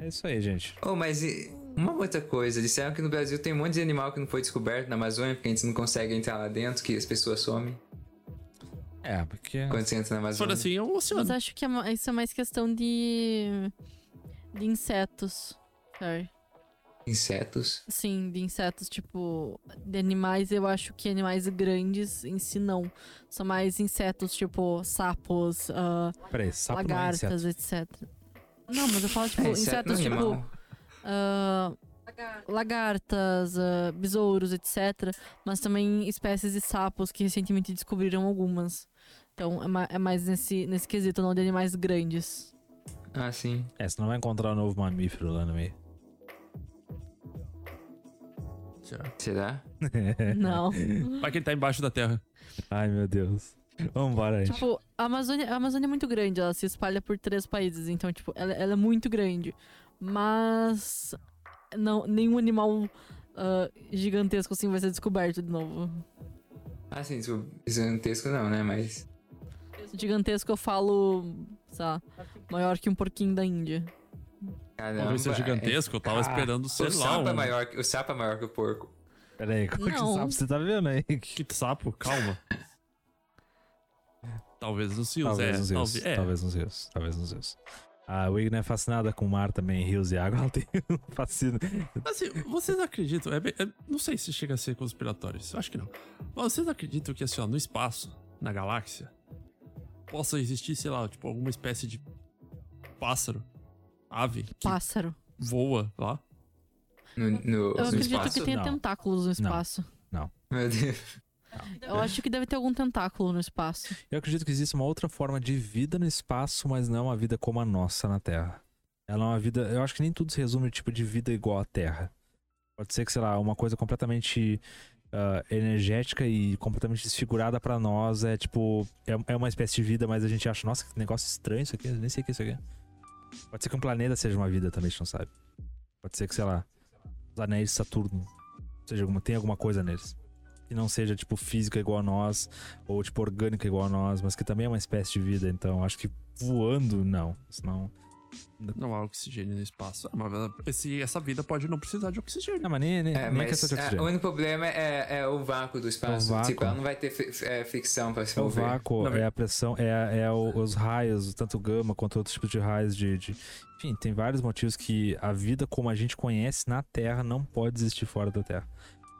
É isso aí, gente. Oh, mas e- uma outra coisa, disseram que no Brasil tem um monte de animal que não foi descoberto na Amazônia, porque a gente não consegue entrar lá dentro, que as pessoas somem É, porque. quando você entra na Amazônia. assim, é um Mas oceano. acho que é isso é mais questão de. de insetos. Sorry. Insetos. Sim, de insetos, tipo. De animais, eu acho que animais grandes em si não. São mais insetos, tipo sapos, ah, Peraí, sapo é lagartas, inseto. etc. Não, mas eu falo, tipo, É, insetos é tipo. ah, lagartas, ah, besouros, etc. Mas também espécies de sapos que recentemente descobriram algumas. Então é, ma- é mais nesse, nesse quesito, não de animais grandes. Ah, sim. É, você não vai encontrar um novo mamífero lá no meio. Será? Será? Não. Vai que ele tá embaixo da terra. Ai, meu Deus. Vambora, gente. Tipo, a Amazônia, a Amazônia é muito grande, ela se espalha por três países, então, tipo, ela, ela é muito grande. Mas não, nenhum animal ah, gigantesco assim vai ser descoberto de novo. Ah, sim, gigantesco não, né? Mas. Gigantesco eu falo, sei lá, maior que um porquinho da Índia. Caramba. Talvez seja gigantesco, eu tava Ah, esperando, O sei lá, sapo, é um... maior, que- o sapo é maior que o porco. Peraí, qual que Não. sapo você tá vendo aí? Que sapo, calma. Talvez nos rios, Talvez é. nos rios. talvez- é. Talvez nos rios. Talvez nos rios. A Wigner é fascinada com o mar também, rios e água. Ela tem um fascínio. Assim, vocês acreditam? é bem- é- não sei se chega a ser conspiratório, isso eu acho que não. Mas vocês acreditam que, assim, ó, no espaço, na galáxia, possa existir, sei lá, tipo, alguma espécie de pássaro, ave, que Pássaro. voa lá? No, no, Eu no acredito espaço. que tem Não. tentáculos no espaço. Meu Deus. Eu acho que deve ter algum tentáculo no espaço. Eu acredito que existe uma outra forma de vida no espaço, mas não uma vida como a nossa na Terra. Ela é uma vida. Eu acho que nem tudo se resume ao tipo de vida igual à Terra. Pode ser que, sei lá, uma coisa completamente ah, energética e completamente desfigurada pra nós é tipo. É, é uma espécie de vida, mas a gente acha, nossa, que negócio estranho isso aqui, eu nem sei o que é isso aqui. Pode ser que um planeta seja uma vida também, a gente não sabe. Pode ser que, sei lá, os anéis de Saturno seja alguma, tem alguma coisa neles. Que não seja, tipo, física igual a nós, ou, tipo, orgânica igual a nós, mas que também é uma espécie de vida. Então, acho que voando, não. Senão. Não há oxigênio no espaço. Ah, mas esse- essa vida pode não precisar de oxigênio. Não, mas nem, nem, É, nem mas questão de é, oxigênio. o único problema é, é o vácuo do espaço. vácuo. Tipo, ela não vai ter é, fricção pra se É o mover. vácuo, Na é a pressão, é, é o- os raios, tanto gama quanto outros tipos de raios de, de- Enfim, tem vários motivos que a vida como a gente conhece na Terra não pode existir fora da Terra.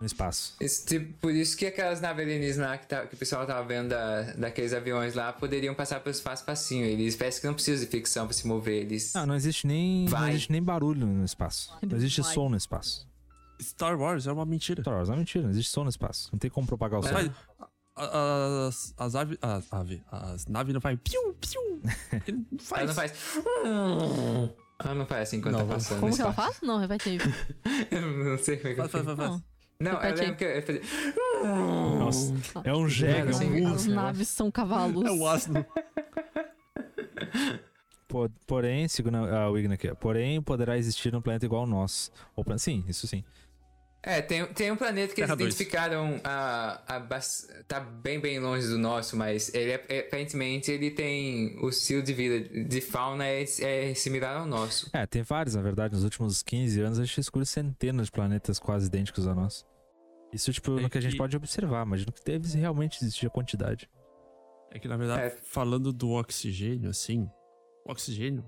No espaço. Esse tipo, por isso que aquelas naves alienígenas lá que, tá- que o pessoal tava vendo da- daqueles aviões lá poderiam passar pelo espaço facinho. Eles parecem que não precisam de fricção pra se mover. Eles. Não, não existe nem, não existe nem barulho no espaço. Não existe som no espaço. Star Wars é uma mentira. Star Wars é mentira, não existe som no espaço. Não tem como propagar o som. Mas as, as aves. As, ave, as naves não fazem. Piu, piu. Ele não faz. Ela não faz. Ela não faz assim quando Não, tá passando. Como que ela faz? Não, repete aí. Eu não sei como é que eu Faz, faz, faz. Não. Eu lembro que eu fazia. Nossa, é um jegue, é um assim. As naves são cavalos. É o asno. Po- Porém, segundo a Wigner aqui, porém poderá existir um planeta igual ao nosso. Ou Sim, isso sim. É, tem, tem um planeta que Terra eles dois. identificaram a, a bas- tá bem bem longe do nosso, mas ele é, é- aparentemente ele tem o estilo de vida de fauna é, é similar ao nosso. É, tem vários, na verdade. Nos últimos 15 anos a gente descobriu centenas de planetas quase idênticos ao nosso. Isso, tipo, É no que a gente que- pode observar. Imagino que deve realmente existir a quantidade. É que, na verdade, É. falando do oxigênio, assim, o oxigênio,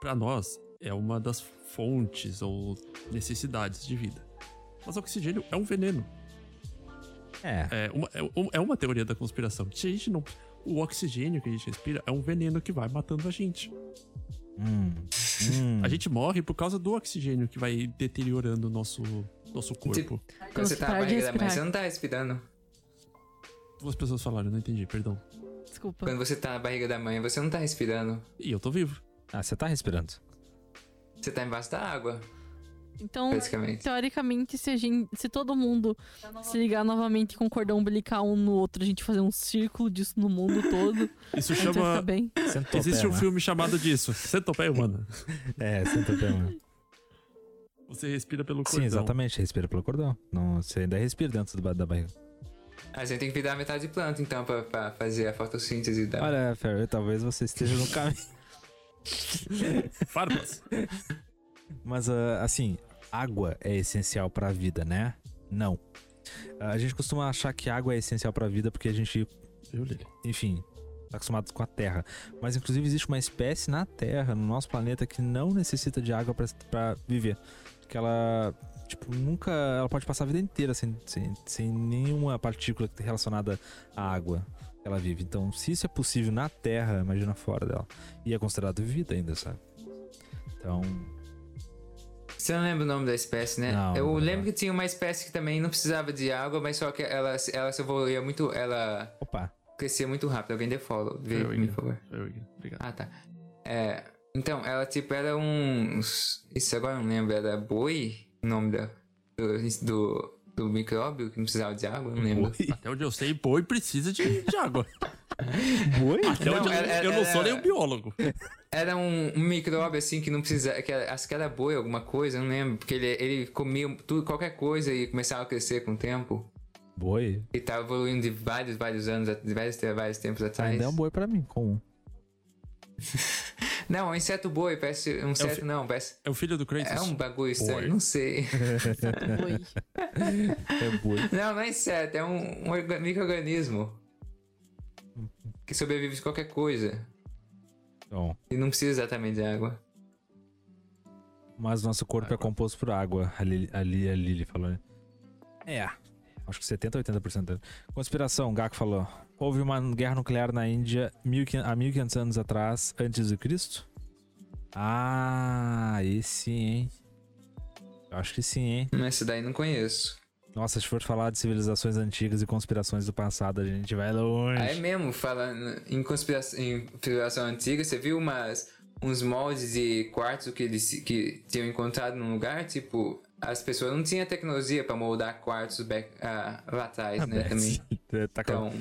pra nós, é uma das fontes ou necessidades de vida. Mas o oxigênio é um veneno. É, É uma, é é uma teoria da conspiração. Que se a gente não. O oxigênio que a gente respira é um veneno que vai matando a gente. hum, hum. A gente morre por causa do oxigênio que vai deteriorando o nosso, nosso corpo. Quando você tá da mãe, respirar. você não tá respirando. Duas pessoas falaram, eu não entendi, perdão. Desculpa. Quando você tá na barriga da mãe, você não tá respirando. E eu tô vivo. Ah, você tá respirando. Você tá embaixo da água, Então, teoricamente, se, a gente, se todo mundo se ligar novamente com cordão umbilical um no outro, a gente fazer um círculo disso no mundo todo, Isso a gente vai ficar chama. bem. Existe um né? filme chamado disso, Centopeia Humana. É, centopeia. mano. Você respira pelo cordão. Sim, exatamente. Respira pelo cordão. Não, você ainda respira dentro do da barriga. A gente tem que virar metade de planta, então, pra, pra fazer a fotossíntese da. Olha, Ferry, talvez você esteja no caminho. Farpas. Mas, ah, assim, água é essencial pra vida, né? Não. Ah, a gente costuma achar que água é essencial pra vida porque a gente enfim, tá acostumado com a Terra. Mas inclusive existe uma espécie na Terra, no nosso planeta, que não necessita de água pra- pra viver. Que ela, tipo, nunca. Ela pode passar a vida inteira sem, sem, sem nenhuma partícula relacionada à água que ela vive. Então, se isso é possível na Terra, imagina fora dela. E é considerado vida ainda, sabe? Então. Você não lembra o nome da espécie, né? Não, Eu não lembro que tinha uma espécie que também não precisava de água, mas só que ela, ela se evoluía muito. Ela Opa! crescia muito rápido. Alguém dê follow. Vê, por favor. Obrigado. Ah, tá. É. Então, ela tipo era um. Isso agora eu não lembro, era boi? O nome da, do, do, do micróbio que não precisava de água? Não lembro. Até onde eu sei, boi precisa de, de água. Boi? Até Não, onde eu, era- eu não sou era- nem um biólogo. Era um, um micróbio assim que não precisava. Que era, acho que era boi, alguma coisa, eu não lembro. Porque ele, ele comia tudo, qualquer coisa e começava a crescer com o tempo. Boi? E tava evoluindo de vários, vários anos, de vários, vários tempos atrás. Ainda é um boi pra mim, comum. Não, é um inseto boi, parece. Um inseto fi- não, parece. É o filho do Kratos. É um bagulho estranho, Boi. não sei. É boi. Não, não é inseto, é um, um orga- micro-organismo. Que sobrevive de qualquer coisa. Bom, E não precisa exatamente de água. Mas nosso corpo é Água. composto por água. Ali, ali, a Lili falou, né? É. Acho que 70, 80% dele. Conspiração, Gak falou. Houve uma guerra nuclear na Índia 1500 há 1500 anos atrás, antes de Cristo? Ah, esse sim, hein? Eu acho que sim, hein? Esse daí não conheço. Nossa, se for falar de civilizações antigas e conspirações do passado, a gente vai longe. Aí mesmo, falando em conspiração, em conspiração antiga, você viu umas, uns moldes de quartzo que eles que tinham encontrado num lugar? Tipo, as pessoas não tinham tecnologia pra moldar quartzo back, ah, lá atrás, né? Também. Tá Então,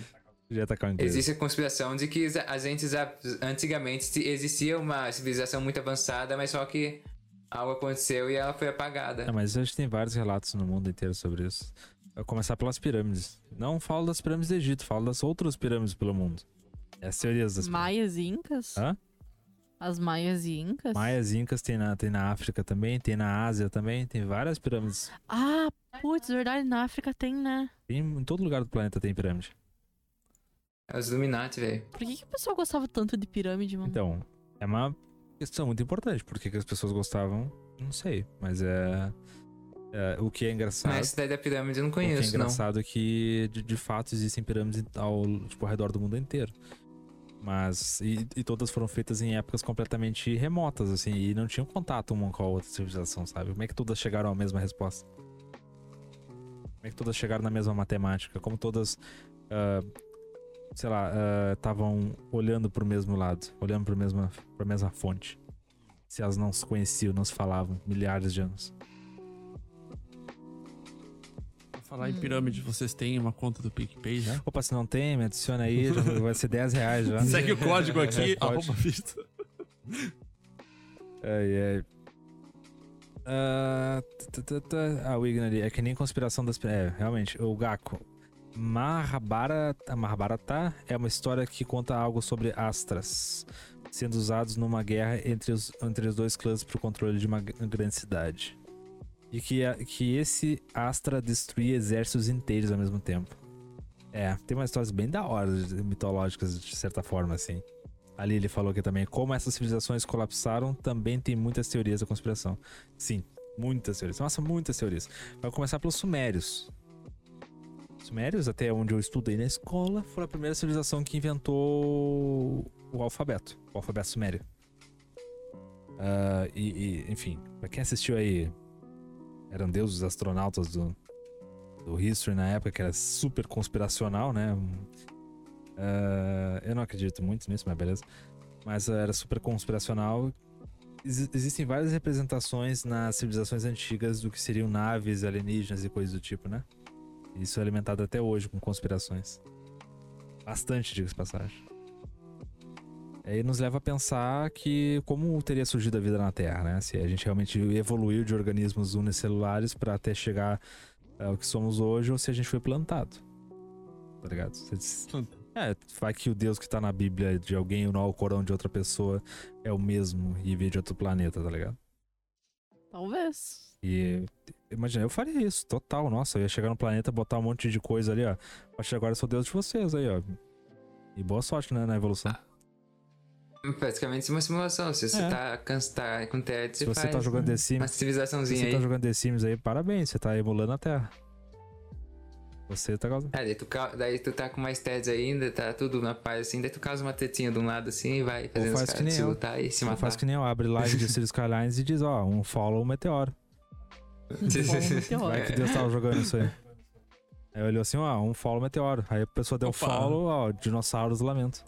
existe a conspiração de que a gente já- antigamente ti- existia uma civilização muito avançada, mas só que algo aconteceu e ela foi apagada. É, mas a gente tem vários relatos no mundo inteiro sobre isso. Vai começar pelas pirâmides. Não falo das pirâmides do Egito, falo das outras pirâmides pelo mundo. É as teorias das pirâmides. Maias e Incas? Hã? As Maias e Incas? Maias e Incas tem na, tem na África também, tem na Ásia também, tem várias pirâmides. Ah, putz, verdade, na África tem, né? Tem, em todo lugar do planeta tem pirâmide. É os Illuminati, velho. Por que, que o pessoal gostava tanto de pirâmide, mano? Então, é uma questão muito importante. Por que, que as pessoas gostavam? Não sei. Mas é. é, o que é engraçado. Mas essa daí da pirâmide eu não o que é conheço, não. engraçado é que, de, de fato, existem pirâmides ao, tipo, ao redor do mundo inteiro. Mas. E, e todas foram feitas em épocas completamente remotas, assim, e não tinham contato uma com a outra civilização, sabe? Como é que todas chegaram à mesma resposta? Como é que todas chegaram na mesma matemática? Como todas. ah, sei lá, estavam olhando pro mesmo lado, olhando pro mesma, pra mesma fonte. Se elas não se conheciam, não se falavam, milhares de anos. Pra falar em pirâmide, vocês têm uma conta do PicPay já? Opa, se não tem, me adiciona aí, vai ser 10 reais já. Segue o código aqui, É, arroba vista. Ai, ai. Ah, tã, tã, tã. Ah, o Igna ali. É que nem conspiração das. É, realmente. O Gaku. Mahabharata, Mahabharata é uma história que conta algo sobre astras sendo usados numa guerra entre os, entre os dois clãs para o controle de uma grande cidade. E que, a- que esse astra destruía exércitos inteiros ao mesmo tempo. É, tem umas histórias bem da hora, mitológicas, de certa forma, assim. Ali ele falou que também, como essas civilizações colapsaram, também tem muitas teorias da conspiração. Sim, muitas teorias. Nossa, muitas teorias. Vai começar pelos Sumérios. Sumérios, até onde eu estudei na escola, foi a primeira civilização que inventou o alfabeto, o alfabeto sumério. Ah, e, e, enfim, pra quem assistiu aí, eram deuses astronautas do, do History na época, que era super conspiracional, né? Ah, eu não acredito muito nisso, mas beleza. Mas era super conspiracional. Ex- existem várias representações nas civilizações antigas do que seriam naves alienígenas e coisas do tipo, né? Isso é alimentado até hoje com conspirações. Bastante, diga-se de passagem. Aí nos leva a pensar que como teria surgido a vida na Terra, né? Se a gente realmente evoluiu de organismos unicelulares para até chegar ao que somos hoje ou se a gente foi plantado. Tá ligado? Você- é, vai que o Deus que tá na Bíblia de alguém ou no Alcorão de outra pessoa é o mesmo e veio de outro planeta, tá ligado? Talvez. E imagina, eu faria isso, total. Nossa, eu ia chegar no planeta, botar um monte de coisa ali, ó. A partir de agora eu sou Deus de vocês aí, ó. E boa sorte, né, na evolução. Praticamente uma simulação. Se você É. tá, tá com Se você você faz tá jogando The uma Sims, se civilizaçãozinha você aí. tá jogando The Sims aí, parabéns, você tá emulando a Terra. Você tá causando. É, daí tu, daí tu tá com mais tédio ainda, tá tudo na paz assim, daí tu causa uma tetinha de um lado assim e vai fazendo os faz que caras se lutar e se Ou matar. faz que nem eu, abre live de Cities Skylines e diz, ó, um follow um meteoro. Meteoro. Vai que Deus tava jogando isso aí. Aí olhou assim, ó, um follow meteoro. Aí a pessoa deu Opa. follow, ó, dinossauros lamento.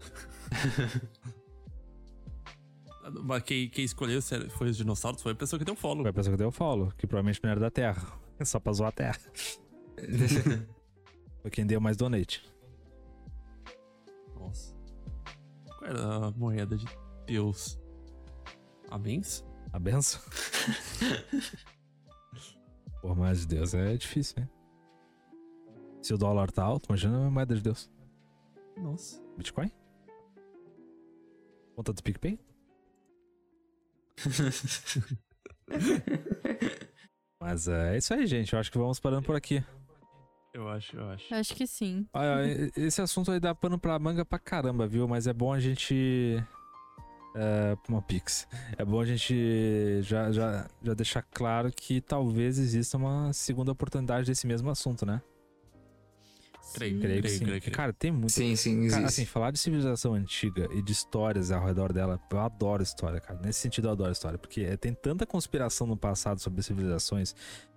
Mas quem, quem escolheu se foi os dinossauros foi a pessoa que deu follow. Foi a pessoa que deu follow, que provavelmente não era da Terra. É só pra zoar a Terra. Foi quem deu mais donate. Nossa. Qual era a moeda de Deus? Amens? A benção? Por mais de Deus, é difícil, hein? Se o dólar tá alto, imagina a moeda de Deus. Nossa. Bitcoin? Conta do PicPay? Mas é isso aí, gente. Eu acho que vamos parando por aqui. Eu acho, eu acho. Acho que sim. Olha, esse assunto aí dá pano pra manga pra caramba, viu? Mas é bom a gente é, uma Pix. É bom a gente já, já, já deixar claro que talvez exista uma segunda oportunidade desse mesmo assunto, né? Creio, Creio que creio, sim. creio, creio. Cara, tem muito. Sim, sim, Cara, existe. assim, falar de civilização antiga e de histórias ao redor dela, eu adoro história, cara. Nesse sentido, eu adoro história, porque é, tem tanta conspiração no passado sobre civilizações.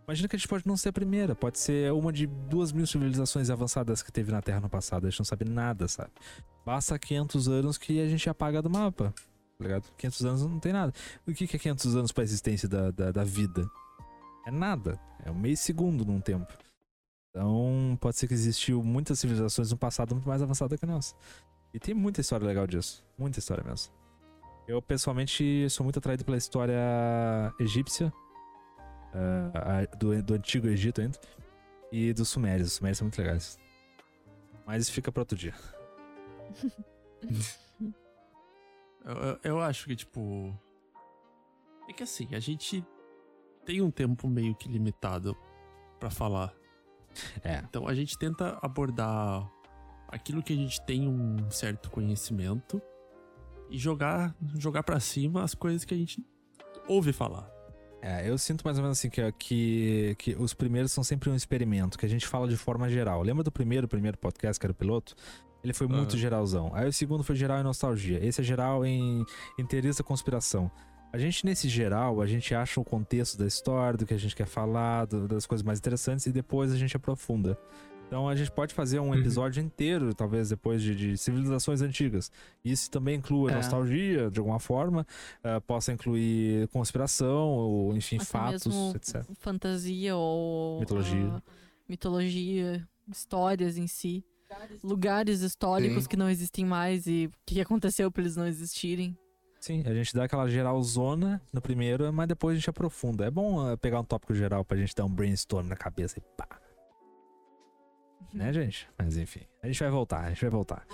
Imagina que a gente pode não ser a primeira, pode ser uma de duas mil civilizações avançadas que teve na Terra no passado. A gente não sabe nada, sabe? Basta 500 anos que a gente apaga do mapa, tá ligado? 500 anos não tem nada. O que é 500 anos pra existência da, da, da vida? É nada. É um meio segundo num tempo. Então, pode ser que existiu muitas civilizações no passado muito mais avançadas que a nossa. E tem muita história legal disso. Muita história mesmo. Eu, pessoalmente, sou muito atraído pela história egípcia. a- do, do antigo Egito ainda. E dos sumérios. Os sumérios são muito legais. Mas fica pra outro dia. Eu, eu- eu acho que, tipo. É que assim, a gente tem um tempo meio que limitado pra falar. É. Então a gente tenta abordar aquilo que a gente tem um certo conhecimento e jogar jogar para cima as coisas que a gente ouve falar. É, eu sinto mais ou menos assim que, que, que os primeiros são sempre um experimento, que a gente fala de forma geral. Lembra do primeiro, primeiro podcast, que era o piloto? Ele foi muito Aham. geralzão. Aí o segundo foi geral em nostalgia. Esse é geral em, da conspiração. A gente, nesse geral, a gente acha o contexto da história, do que a gente quer falar, do- das coisas mais interessantes, e depois a gente aprofunda. Então a gente pode fazer um Uhum. episódio inteiro, talvez depois de, de civilizações antigas. Isso também inclui É. nostalgia, de alguma forma, ah, possa incluir conspiração, ou enfim, Até fatos, mesmo etc. fantasia ou Mitologia. ah, mitologia, histórias em si, lugares históricos Sim. que não existem mais e o que aconteceu pra eles não existirem. Sim, a gente dá aquela geralzona no primeiro, mas depois a gente aprofunda. É bom ah, pegar um tópico geral pra gente dar um brainstorm na cabeça e pá. Né, gente? Mas enfim, a gente vai voltar, a gente vai voltar.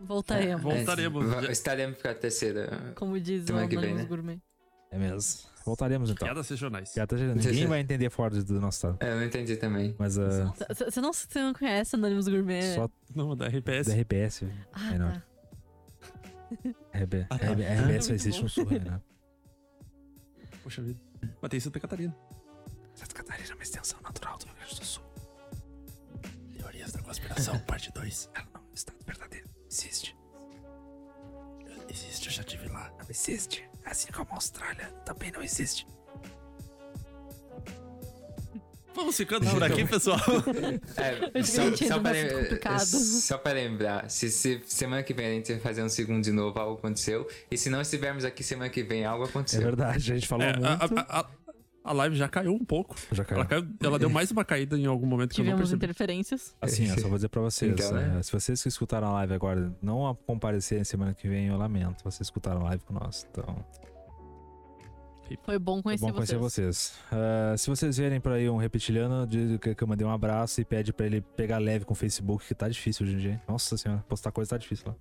Voltaremos, Voltaremos. É, va- Estaremos pra terceira. como diz o Anonymous né? Gourmet. É mesmo. Voltaremos então. Piadas regionais. Piada geral. Ninguém vai entender fora do nosso estado. É, eu não entendi também. Mas ah, Você não, cê não conhece Anonymous Gourmet? só Não, da RPS. da RBS. Ah, É, não. tá. RB, Ah, tá. RB, Ah, RBS existir bom. um surra, né? Poxa vida. Mas tem Santa Catarina. Santa Catarina é uma extensão natural do Rio Grande do Sul. Teorias da conspiração, parte 2. Ela não é um estado verdadeiro. Existe. Existe, eu já tive lá. Não existe. Assim como a Austrália também não existe. Vamos ficando por aqui, pessoal. É, só, só, pra, complicado. só pra lembrar, se, se semana que vem a gente vai fazer um segundo de novo, algo aconteceu. E se não estivermos aqui semana que vem, algo É aconteceu. verdade, a gente falou É, muito. a- a- a live já caiu um pouco. Já caiu. Ela, caiu- ela deu mais uma caída em algum momento que eu não Tivemos percebi. interferências. Assim, eu só vou dizer pra vocês. Então, né? é, se vocês que escutaram a live agora não a- comparecerem semana que vem, eu lamento. Vocês escutaram a live com nós. Então, Foi bom conhecer, bom conhecer vocês. vocês. Ah, se vocês verem por aí um reptiliano, diz que que eu mandei um abraço e pede pra ele pegar leve com o Facebook, que tá difícil hoje em dia. Nossa senhora, postar coisa tá difícil lá.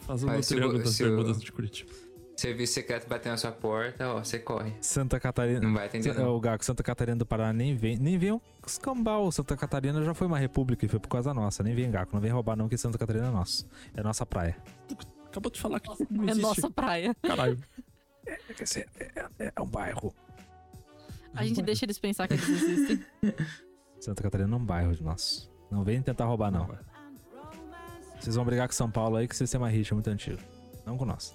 Faz Ah, triângulo das bermudas de Curitiba. Serviço secreto bater na sua porta, ó, você corre. Santa Catarina. Não vai atender, não. O Gaco, Santa Catarina do Paraná nem vem. Nem vem um escambau. Santa Catarina já foi uma república e foi por causa nossa. Nem vem Gaco, não vem roubar não, que Santa Catarina é nosso. É nossa praia. Acabou de falar que não É existe. nossa praia. Caralho. Quer dizer, é, é um bairro. A gente deixa eles pensar que eles existem. Santa Catarina é um bairro de nosso. Não vem tentar roubar, não. Vocês vão brigar com São Paulo aí que o sistema RIT é muito antigo. Não com nós.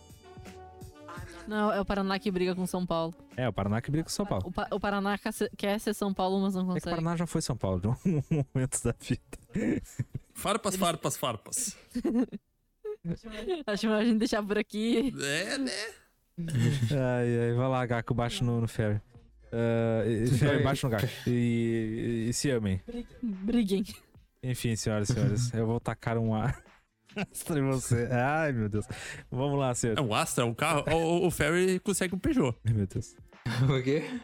Não, é o Paraná que briga com São Paulo. É, o Paraná que briga com São Paulo. O, Pa- o Paraná quer ser- São Paulo, mas não É que o consegue. Paraná já foi São Paulo, de um momento da vida. Farpas, farpas, farpas. Acho melhor a gente deixar por aqui. É, né? Ai, ai, vai lá, Gaco, baixa no, no ferry. Ah, e ferry, baixa no Gaco. E, e- e se amem. Briguem. Enfim, senhoras e senhores, eu vou tacar um ar em você. Ai, meu Deus. Vamos lá, senhor. É um Astra, um carro. O, o Ferry consegue um Peugeot. Ai, meu Deus. O quê?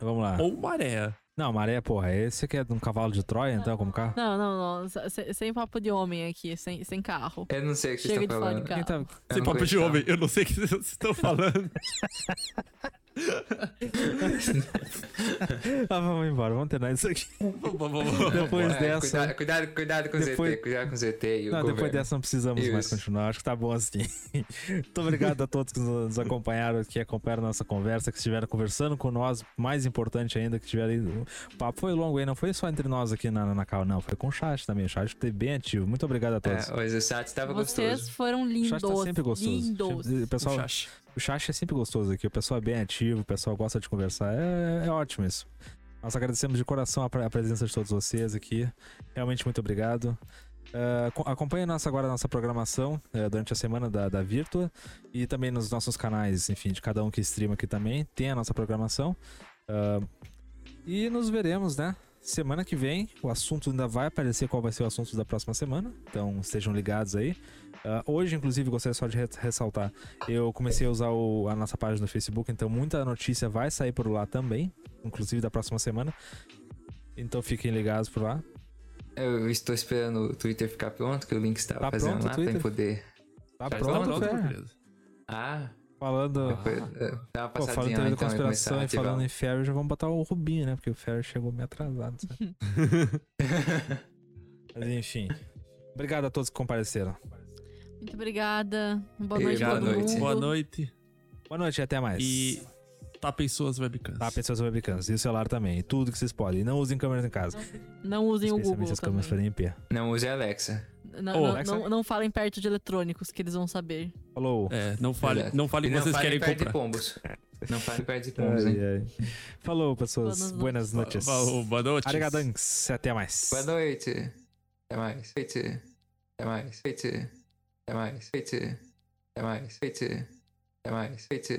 Vamos lá. Ou maré. Não, maré, porra, esse aqui é de um cavalo de Troia, então, como carro? Não, não, não. se- Sem, papo de homem aqui, sem, sem carro. Eu não sei o que vocês estão falando. tá... Eu Sem papo de homem. Eu não sei o que vocês estão falando. ah, vamos embora, vamos terminar isso aqui. Depois É, dessa. cuidado, cuidado, cuidado com o Depois- ZT, cuidado com o ZT e o Não, depois dessa não precisamos mais Isso. continuar. Acho que tá bom assim. Muito obrigado a todos que nos acompanharam, que acompanharam a nossa conversa, que estiveram conversando com nós. Mais importante ainda, que tiveram. O papo foi longo aí, não foi só entre nós aqui na, na cal, não. Foi com o chat também. O chat esteve bem ativo. Muito obrigado a todos. É, hoje o chat estava Vocês gostoso. foram o lindos. chat tá sempre gostoso. Lindos. O pessoal, Chacha. O chat é sempre gostoso aqui. O pessoal é bem ativo, o pessoal gosta de conversar. É, é ótimo isso. Nós agradecemos de coração a, a presença de todos vocês aqui. Realmente muito obrigado. Uh, co- acompanhe nossa, agora a nossa programação eh, durante a semana da, da Virtua e também nos nossos canais, enfim, de cada um que streama aqui também. Tem a nossa programação. Uh, e nos veremos, né? Semana que vem, o assunto ainda vai aparecer qual vai ser o assunto da próxima semana. Então estejam ligados aí. Uh, hoje, inclusive, gostaria só de re- ressaltar: eu comecei a usar o- a nossa página no Facebook, então muita notícia vai sair por lá também, inclusive da próxima semana. Então fiquem ligados por lá. Eu estou esperando o Twitter ficar pronto, que o link estava Tá fazendo pronto lá pra Twitter? eu poder. Tá Já pronto, Fer? beleza. Ah, Falando. eh, dá uma Pô, falando teoria da então conspiração e falando em Ferry, já vamos botar o Rubinho, né? Porque o Ferry chegou meio atrasado. sabe? Mas enfim. Obrigado a todos que compareceram. Muito obrigada. Boa noite, boa todo noite. mundo. Boa noite. Boa noite e até mais. E tapem suas webcams. Tá, pessoas webcams. E o celular também. E tudo que vocês podem. E não usem câmeras em casa. Não usem o Google. as câmeras também. forem em pé. Não use a Alexa. Não, Ô, não, Alexa. não, não falem perto de eletrônicos, que eles vão saber. Falou. É, não fale, Verdade. não fale que não vocês querem perto de comprar. pombos. Não fale perto de pombos, hein? Ai, ai. Falou, pessoas. Buenas Buenas noites. Falou, Boa noite. Arigadanks. Até mais. Boa noite. Até mais. Até mais. Até mais. Até mais. Noite. Até mais. Noite.